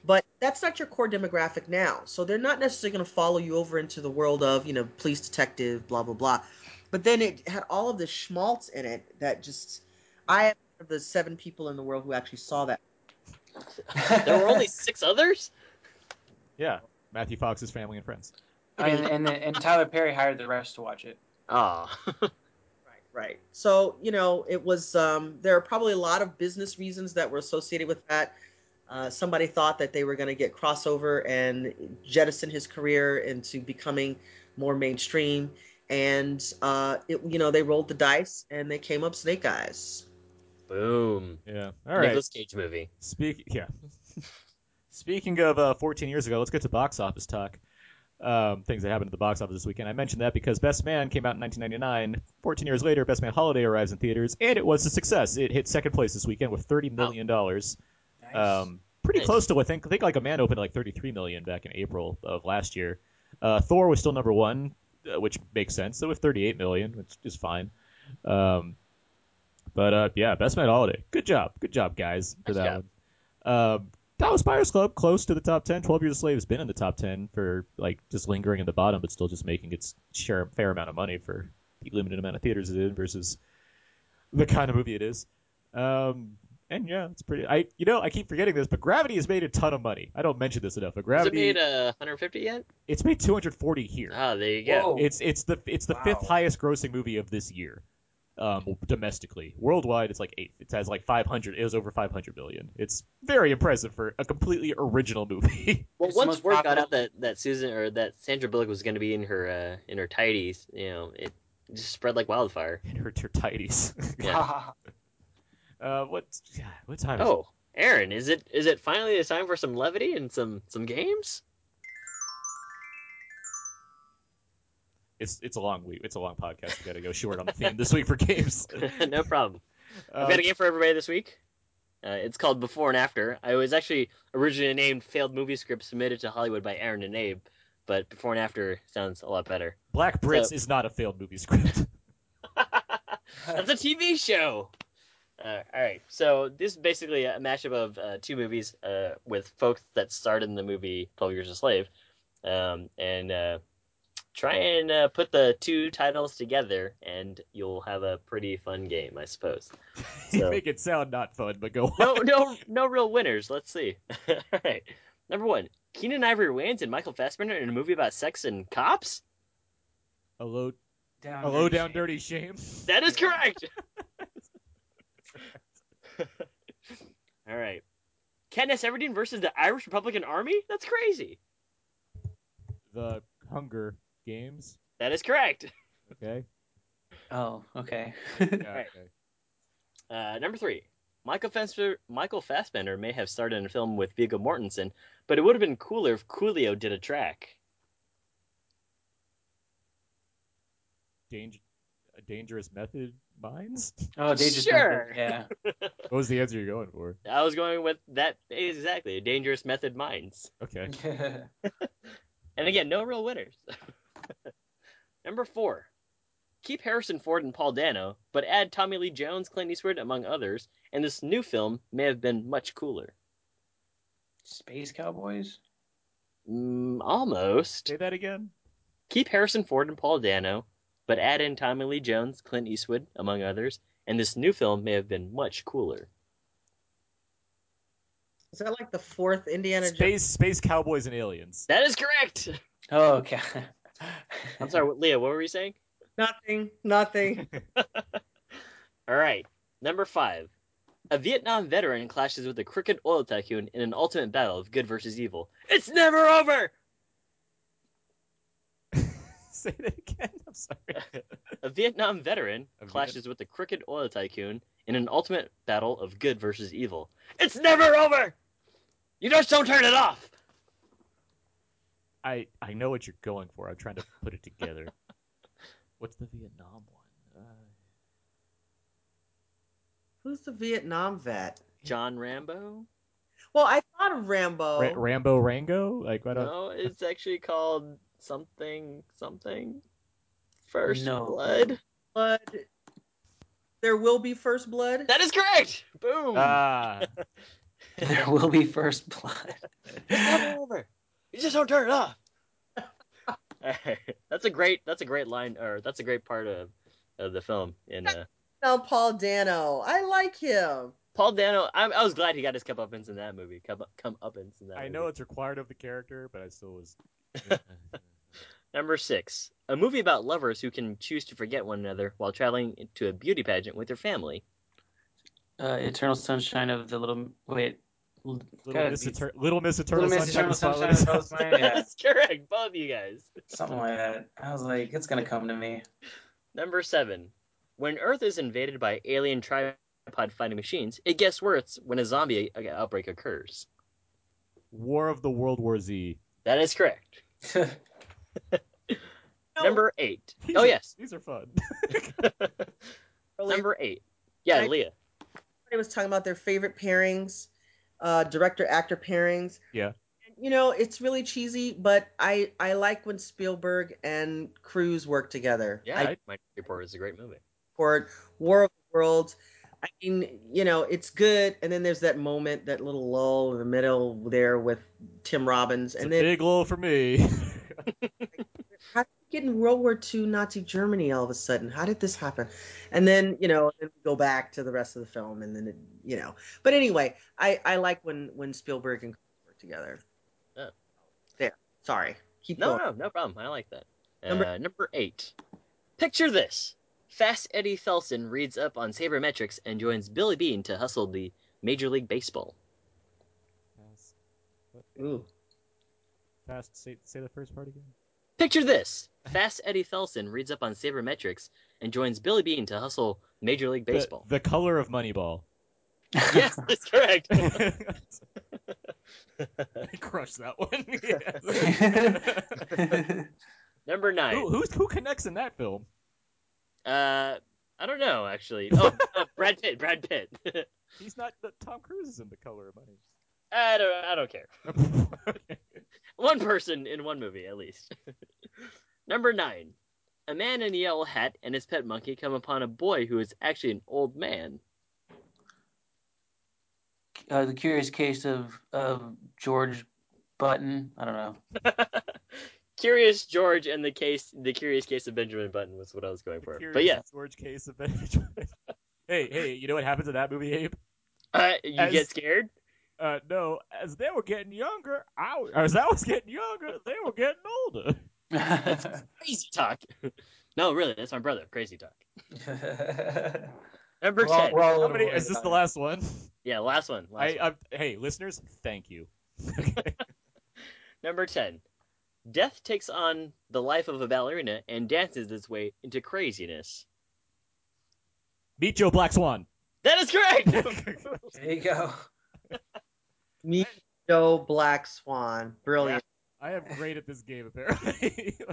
but that's not your core demographic now. So they're not necessarily going to follow you over into the world of, you know, police detective, blah, blah, blah. But then it had all of this schmaltz in it that just, I am one of the seven people in the world who actually saw that. There were only six others. Yeah, Matthew Fox's family and friends. and, and and Tyler Perry hired the rest to watch it. Oh. Right. So, you know, it was, um, there are probably a lot of business reasons that were associated with that. Uh, somebody thought that they were going to get crossover and jettison his career into becoming more mainstream. And, uh, it, you know, they rolled the dice and they came up snake eyes. Boom. Yeah. All right. Nicolas Cage movie. Speak. Yeah. Speaking of uh, 14 years ago, let's get to box office talk. Um, things that happened at the box office this weekend. I mentioned that because Best Man came out in 1999. 14 years later, Best Man Holiday arrives in theaters, and it was a success. It hit second place this weekend with 30 million dollars. Um, pretty Nice. close to I think. I think like a man opened at like 33 million back in April of last year. Uh, Thor was still number one, uh, which makes sense. So with 38 million, which is fine. Um, but uh, yeah, Best Man Holiday. Good job, good job, guys, for Nice that job. one. Dallas Buyers Club close to the top 10. 12 Years a Slave has been in the top 10 for like just lingering in the bottom, but still just making its share fair amount of money for the limited amount of theaters it is in versus the kind of movie it is. Um, and yeah, it's pretty. I you know I keep forgetting this, but Gravity has made a ton of money. I don't mention this enough, but Gravity Has it Gravity made uh, 150 yet? it's made 240 here. Oh, there you go. It's it's the it's the fifth highest grossing movie of this year, um, domestically. Worldwide, it's like eighth. It has like 500. It was over 500 million. It's very impressive for a completely original movie. Well, once most word got out that, that Susan or that Sandra Bullock was going to be in her uh, in her tidies, you know, it just spread like wildfire. In her, her tighties. Yeah. uh, what what time? Is oh, Aaron, is it is it finally the time for some levity and some some games? It's it's a long week. It's a long podcast. We got to go short on the theme this week for games. no problem. I've Uh, got a game for everybody this week. Uh, it's called Before and After. I was actually originally named Failed Movie Script Submitted to Hollywood by Aaron and Abe, but Before and After sounds a lot better. Black Brits So- is not a failed movie script. That's a TV show. Uh, all right, so this is basically a mashup of uh, two movies uh, with folks that starred in the movie Twelve Years a Slave, um, and uh, try and uh, put the two titles together, and you'll have a pretty fun game, I suppose. you So- make it sound not fun, but go on. no, no, no real winners. Let's see. All right. Number one, Keenen Ivory Wayans and Michael Fassbender in a movie about sex and cops. A low, Down a low dirty down shame. dirty shame. That is correct. All right. Katniss Everdeen versus the Irish Republican Army. That's crazy. The Hunger Games. That is correct. Okay. Oh, okay. Yeah, okay. Uh, number three, Michael Fassbender, Michael Fassbender may have starred in a film with Viggo Mortensen, but it would have been cooler if Coolio did a track. Danger, a dangerous method minds. Oh, Dangerous Sure. Method, Yeah. What was the answer you're going for? I was going with that exactly. Dangerous Method Minds. Okay. And again, no real winners. Number four, keep Harrison Ford and Paul Dano, but add Tommy Lee Jones, Clint Eastwood, among others, and this new film may have been much cooler. Space Cowboys. Mm, almost. Say that again. Keep Harrison Ford and Paul Dano, but add in Tommy Lee Jones, Clint Eastwood, among others, and this new film may have been much cooler. Is that like the fourth Indiana Jones? Space Space Cowboys and Aliens. That is correct. Oh, okay. I'm sorry, Leah. What were you saying? Nothing. Nothing. All right, number five. A Vietnam veteran clashes with a crooked oil tycoon in an ultimate battle of good versus evil. It's never over. Say that again. I'm sorry. A Vietnam veteran A clashes with a crooked oil tycoon in an ultimate battle of good versus evil. It's never over. You just don't turn it off. I I know what you're going for. I'm trying to put it together. What's the Vietnam one? Uh, Who's the Vietnam vet? John Rambo? Well, I thought of Rambo. Ra- Rambo Rango? Like I don't. No, it's actually called something something. First No. blood. Blood. There will be first blood. That is correct. Boom. Ah, there will be first blood. it's never over. You just don't turn it off. that's a great. That's a great line, or that's a great part of, of the film. In uh, Now Paul Dano. I like him. Paul Dano, I, I was glad he got his comeuppance in that movie. Come come uppance in that. I movie. know it's required of the character, but I still was. Number six, a movie about lovers who can choose to forget one another while traveling to a beauty pageant with their family. Uh, Eternal Sunshine of the Little Wait. Little gotta Miss, Eter- Little Miss Eternal Little Miss Eternal of the Sunshine of the Spotless Mind, yeah. That's correct, both of you guys. Something like that. I was like, it's gonna come to me. Number seven, when Earth is invaded by alien tripod fighting machines, it gets worse when a zombie uh, outbreak occurs. War of the World War Z. That is correct. Number eight. These Oh are- yes. these are fun. Number eight. Yeah, I- Leah. Everybody was talking about their favorite pairings, uh, director actor pairings. yeah. You know, it's really cheesy, but I I like when Spielberg and Cruise work together. Yeah, I Minority Report is a great movie. support War of the Worlds. I mean, you know, it's good, and then there's that moment, that little lull in the middle there with Tim Robbins, It's and a then big lull for me. how did we get in World War II Nazi Germany all of a sudden? How did this happen? And then you know, then go back to the rest of the film, and then it, you know. But anyway, I I like when when Spielberg and Cruise work together. Yeah. There. Sorry. Keep No, going. no, no problem. I like that. Number- Uh, number eight. Picture this. Fast Eddie Felson reads up on sabermetrics and joins Billy Beane to hustle the Major League Baseball. Ooh. Fast. Say, say the first part again. Picture this. Fast Eddie Felson reads up on sabermetrics and joins Billy Beane to hustle Major League Baseball. The, color of Moneyball. yes, that's correct. I crushed that one. Number nine. who, who's, who connects in that film? Uh, I don't know actually. Oh, uh, Brad Pitt. Brad Pitt. He's not. The, Tom Cruise is in the color of money. I don't. I don't care. okay. One person in one movie, at least. Number nine. A man in a yellow hat and his pet monkey come upon a boy who is actually an old man. Uh, the Curious Case of of George Button. I don't know. Curious George and the case, the curious case of Benjamin Button was what I was going for. Curious But yeah, George Case of Benjamin. Hey, hey, you know what happens in that movie, Abe? uh, you As- get scared. Uh, no, as they were getting younger, I w- as I was getting younger, they were getting older. Crazy talk. no, really, that's my brother. Crazy talk. Number We're all- ten. we're all How many? Is this the last one? Yeah, last one. Last I, one. I, hey, listeners, thank you. Number ten. Death takes on the life of a ballerina and dances its way into craziness. Meet Joe Black Swan. That is correct. There you go. Meet Joe Black Swan. Brilliant. I am great at this game, apparently.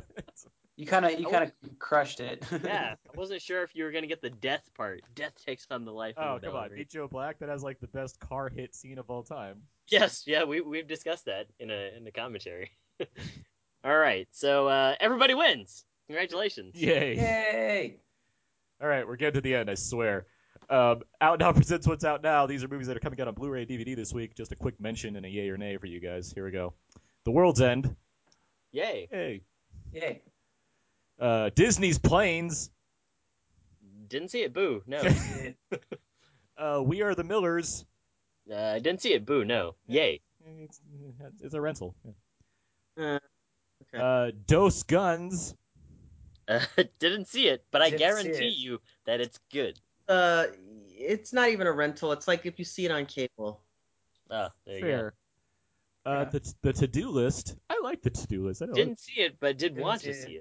You kind of you kind of crushed it. yeah, I wasn't sure if you were gonna get the death part. Death takes on the life oh, of come on. ballerina. Meet Joe Black. That has like the best car hit scene of all time. Yes, yeah, we we've discussed that in a in the commentary. All right, so uh, everybody wins. Congratulations. Yay. Yay! All right, we're getting to the end, I swear. Um, out now presents what's out now. These are movies that are coming out on Blu-ray, DVD this week. Just a quick mention and a yay or nay for you guys. Here we go. The World's End. Yay. Hey. Yay! Uh, Disney's Planes. Didn't see it. Boo. No. Uh, we Are the Millers. uh, I didn't see it. Boo. No. Yay. It's, it's a rental. Uh, Uh, Dose Guns. Uh, didn't see it, but I Didn't see guarantee it. you that it's good. Uh, it's not even a rental. It's like if you see it on cable. Oh, there you Fair. Uh, the the to do list. I like the to do list. I go. don't. Didn't see it, but did Didn't want see to it. see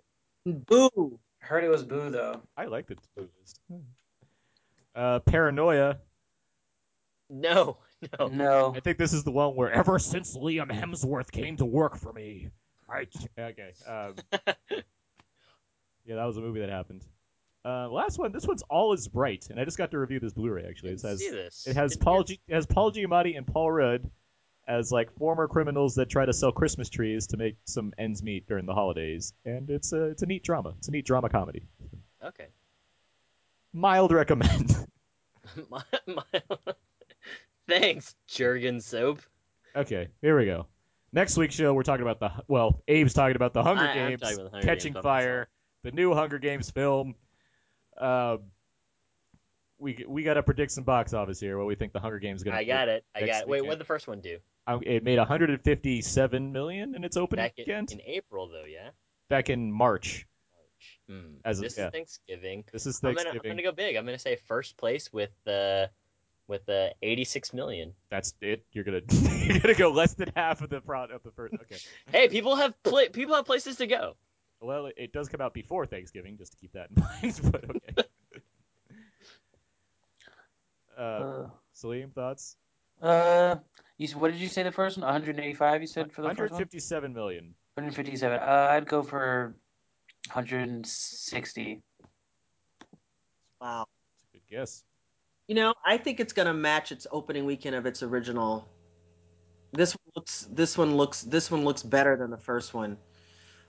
it. Boo. Heard it was Boo though. I like the to do list. Uh, Paranoia. No, no. No. I think this is the one where ever since Liam Hemsworth came to work for me, right? okay. Um, yeah, that was a movie that happened. Uh, last one. This one's All Is Bright, and I just got to review this Blu-ray. Actually, it has see this. it has Didn't Paul hear- G- it has Paul Giamatti and Paul Rudd as like former criminals that try to sell Christmas trees to make some ends meet during the holidays, and it's a it's a neat drama. It's a neat drama comedy. Okay. Mild recommend. My- my- Thanks, Jurgen Soap. okay, here we go. Next week's show, we're talking about the well, Abe's talking about the Hunger I- Games, the Hunger Catching Games Fire, the new Hunger Games film. Uh, we we got to predict some box office here. What we think the Hunger Games is going to. I got it. I got it. Wait, what did the first one do? Uh, It made 157 million in its opening Back in, weekend. in April, though, yeah. back in March. Hmm. As of- this yeah. is Thanksgiving. This is I'm gonna, I'm gonna go big. I'm gonna say first place with the with the 86 million. That's it. You're gonna you're gonna go less than half of the pro of the first. Okay. Hey, people have pla- people have places to go. Well, it, it does come out before Thanksgiving, just to keep that in mind. But okay. uh, Uh, Salim, thoughts? uh, you, what did you say the first one? 185. You said for the first one. 157 million. 157. Uh, I'd go for 160. Wow. That's a good guess. You know, I think it's gonna match its opening weekend of its original. This one looks. This one looks. This one looks better than the first one.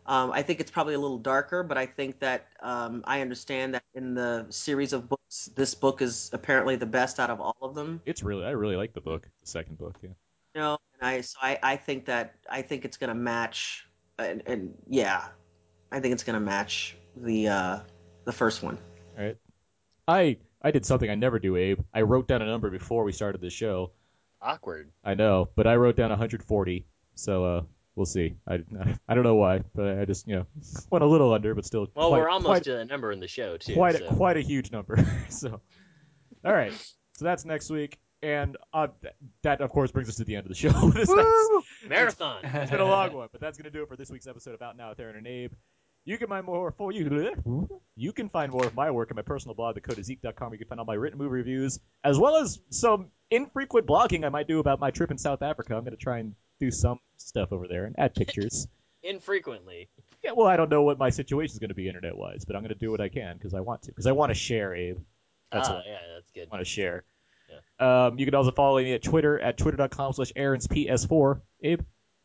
Um, I think it's probably a little darker, but I think that um, I understand that in the series of books, this book is apparently the best out of all of them. It's really I really like the book, the second book. Yeah. You know, and I so I, I think that I think it's gonna match, and, and yeah, I think it's gonna match the uh, the first one. All right. I I did something I never do, Abe. I wrote down a number before we started the show. Awkward. I know, but I wrote down 140. So uh, we'll see. I, I don't know why, but I just you know went a little under, but still. Well, quite, we're almost quite, to that number in the show too. quite so. a, quite a huge number. so, all right. So that's next week, and uh, that of course brings us to the end of the show. next, Marathon. it's been a long one, but that's gonna do it for this week's episode of Out Now with Aaron and Abe. You can find more for you. You can find more of my work at my personal blog, thecodeofzeke.com. You can find all my written movie reviews, as well as some infrequent blogging I might do about my trip in South Africa. I'm going to try and do some stuff over there and add pictures. Infrequently. yeah, well, I don't know what my situation is going to be internet wise, but I'm going to do what I can because I want to. Because I want to share, Abe. That's ah, what yeah, that's good. I want to share. Yeah. Um, you can also follow me at Twitter at twitter.com slash Aaron's PS4. Abe?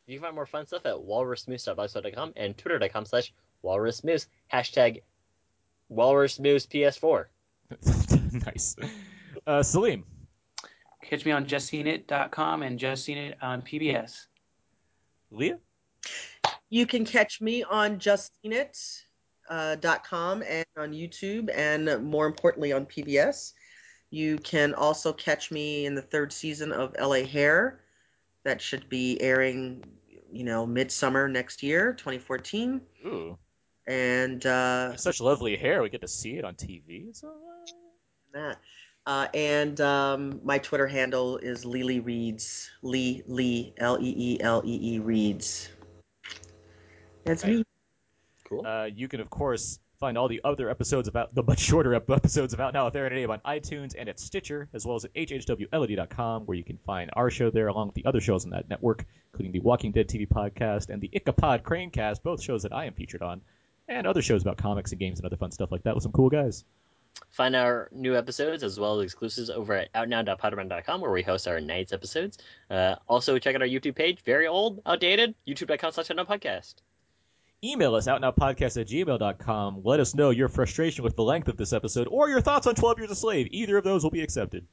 You can find more fun stuff at walrusmoose.blogspot.com and twitter.com slash walrusmoose. Hashtag Walrus Moose PS4. nice. Uh, Salim. Catch me on justseenit.com and just seen it on PBS. Leah? You can catch me on justseenit.com uh, dot com and on YouTube, and more importantly on PBS. You can also catch me in the third season of LA Hair. That should be airing, you know, midsummer next year, 2014. Ooh. And uh, Such lovely hair. We get to see it on TV. It's all that. Uh, and um, my Twitter handle is Lily Reads. Lee Lee L E E L E E Reads. That's me. Cool. Uh, you can, of course, find all the other episodes about the much shorter episodes about Out Now with Aaron and Abe on iTunes and at Stitcher, as well as at hhwled.com, where you can find our show there along with the other shows on that network, including the Walking Dead TV podcast and the Ichabod Cranecast, both shows that I am featured on, and other shows about comics and games and other fun stuff like that with some cool guys. Find our new episodes as well as exclusives over at outnow.podrun.com where we host our nights episodes. Uh, also, check out our YouTube page. Very old, outdated. YouTube.com slash podcast. Email us outnowpodcast at gmail.com. Let us know your frustration with the length of this episode or your thoughts on 12 Years a Slave. Either of those will be accepted.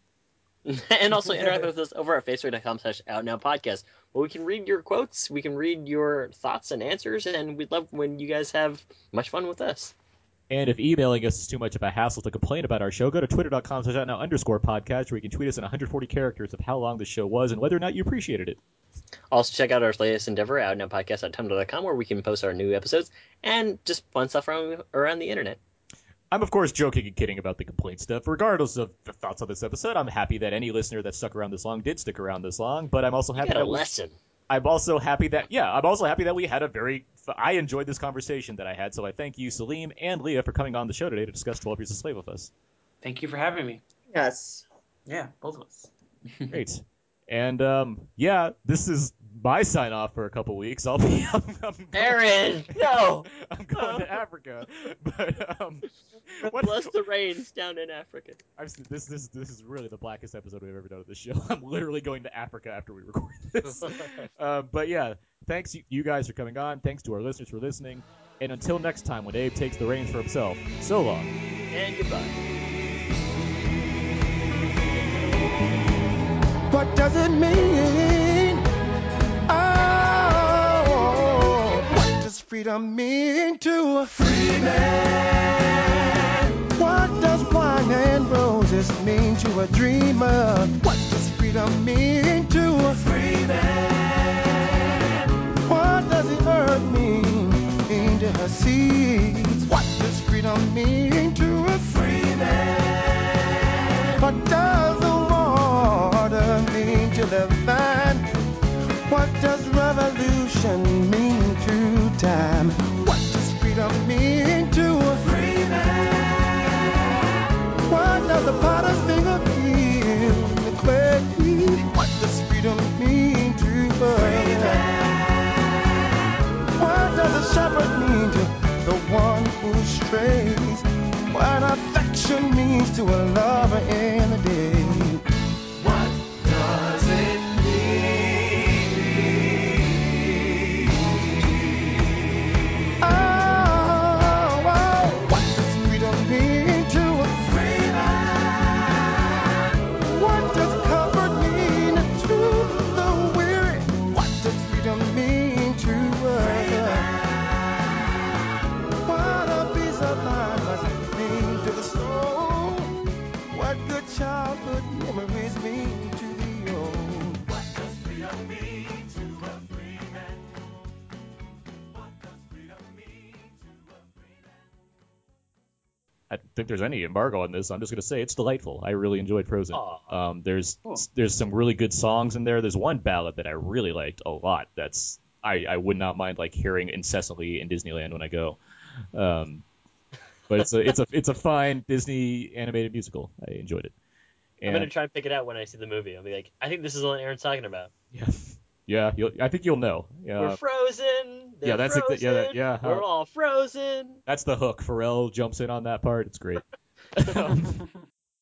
and also interact with us over at facebook.com slash out now podcast where we can read your quotes we can read your thoughts and answers and we'd love when you guys have much fun with us And if emailing us is too much of a hassle to complain about our show, go to twitter.com slash now underscore podcast where you can tweet us in 140 characters of how long the show was and whether or not you appreciated it. also check out our latest endeavor out now podcast at tumblr.com where we can post our new episodes and just fun stuff around, around the internet I'm of course joking and kidding about the complaint stuff. Regardless of the thoughts on this episode, I'm happy that any listener that stuck around this long did stick around this long. But I'm also happy got a that we- lesson I'm also happy that yeah, I'm also happy that we had a very. I enjoyed this conversation that I had, so I thank you, Salim and Leah, for coming on the show today to discuss 12 Years a Slave with us. Thank you for having me. Yes. Yeah, both of us. Great. And um, yeah, this is my sign off for a couple weeks. I'll be. I'm, I'm going, Aaron, no. I'm going to Africa, but um, bless the rains down in africa I'm, this this this is really the blackest episode we've ever done of this show. I'm literally going to Africa after we record this. uh, but yeah, thanks you, you guys for coming on. Thanks to our listeners for listening. And until next time, when Abe takes the reins for himself. So long. and goodbye What does it mean? Freedom mean to a free man? What does wine and roses mean to a dreamer? What does freedom mean to a free man? What does the earth mean, mean to her seeds? What does freedom mean to a free man? What does the water mean to the vine? What does revolution mean time? What does freedom mean to a free man? What does the potter's finger in the clay? What does freedom mean to us? What does a shepherd mean to the one who strays? What affection means to a lover in the day? I don't think there's any embargo on this. I'm just gonna say it's delightful. I really enjoyed Frozen. Um, there's there's some really good songs in there. There's one ballad that I really liked a lot. That's I, I would not mind like hearing incessantly in Disneyland when I go. Um, but it's a it's a it's a fine Disney animated musical. I enjoyed it. i'm gonna try and pick it out when i see the movie i'll be like i think this is one aaron's talking about yeah, you'll, I think you'll know. Yeah, we're frozen they're yeah, that's it, frozen, yeah, that- yeah, we're all frozen that's the hook. Pharrell jumps in on that part. It's great. Um,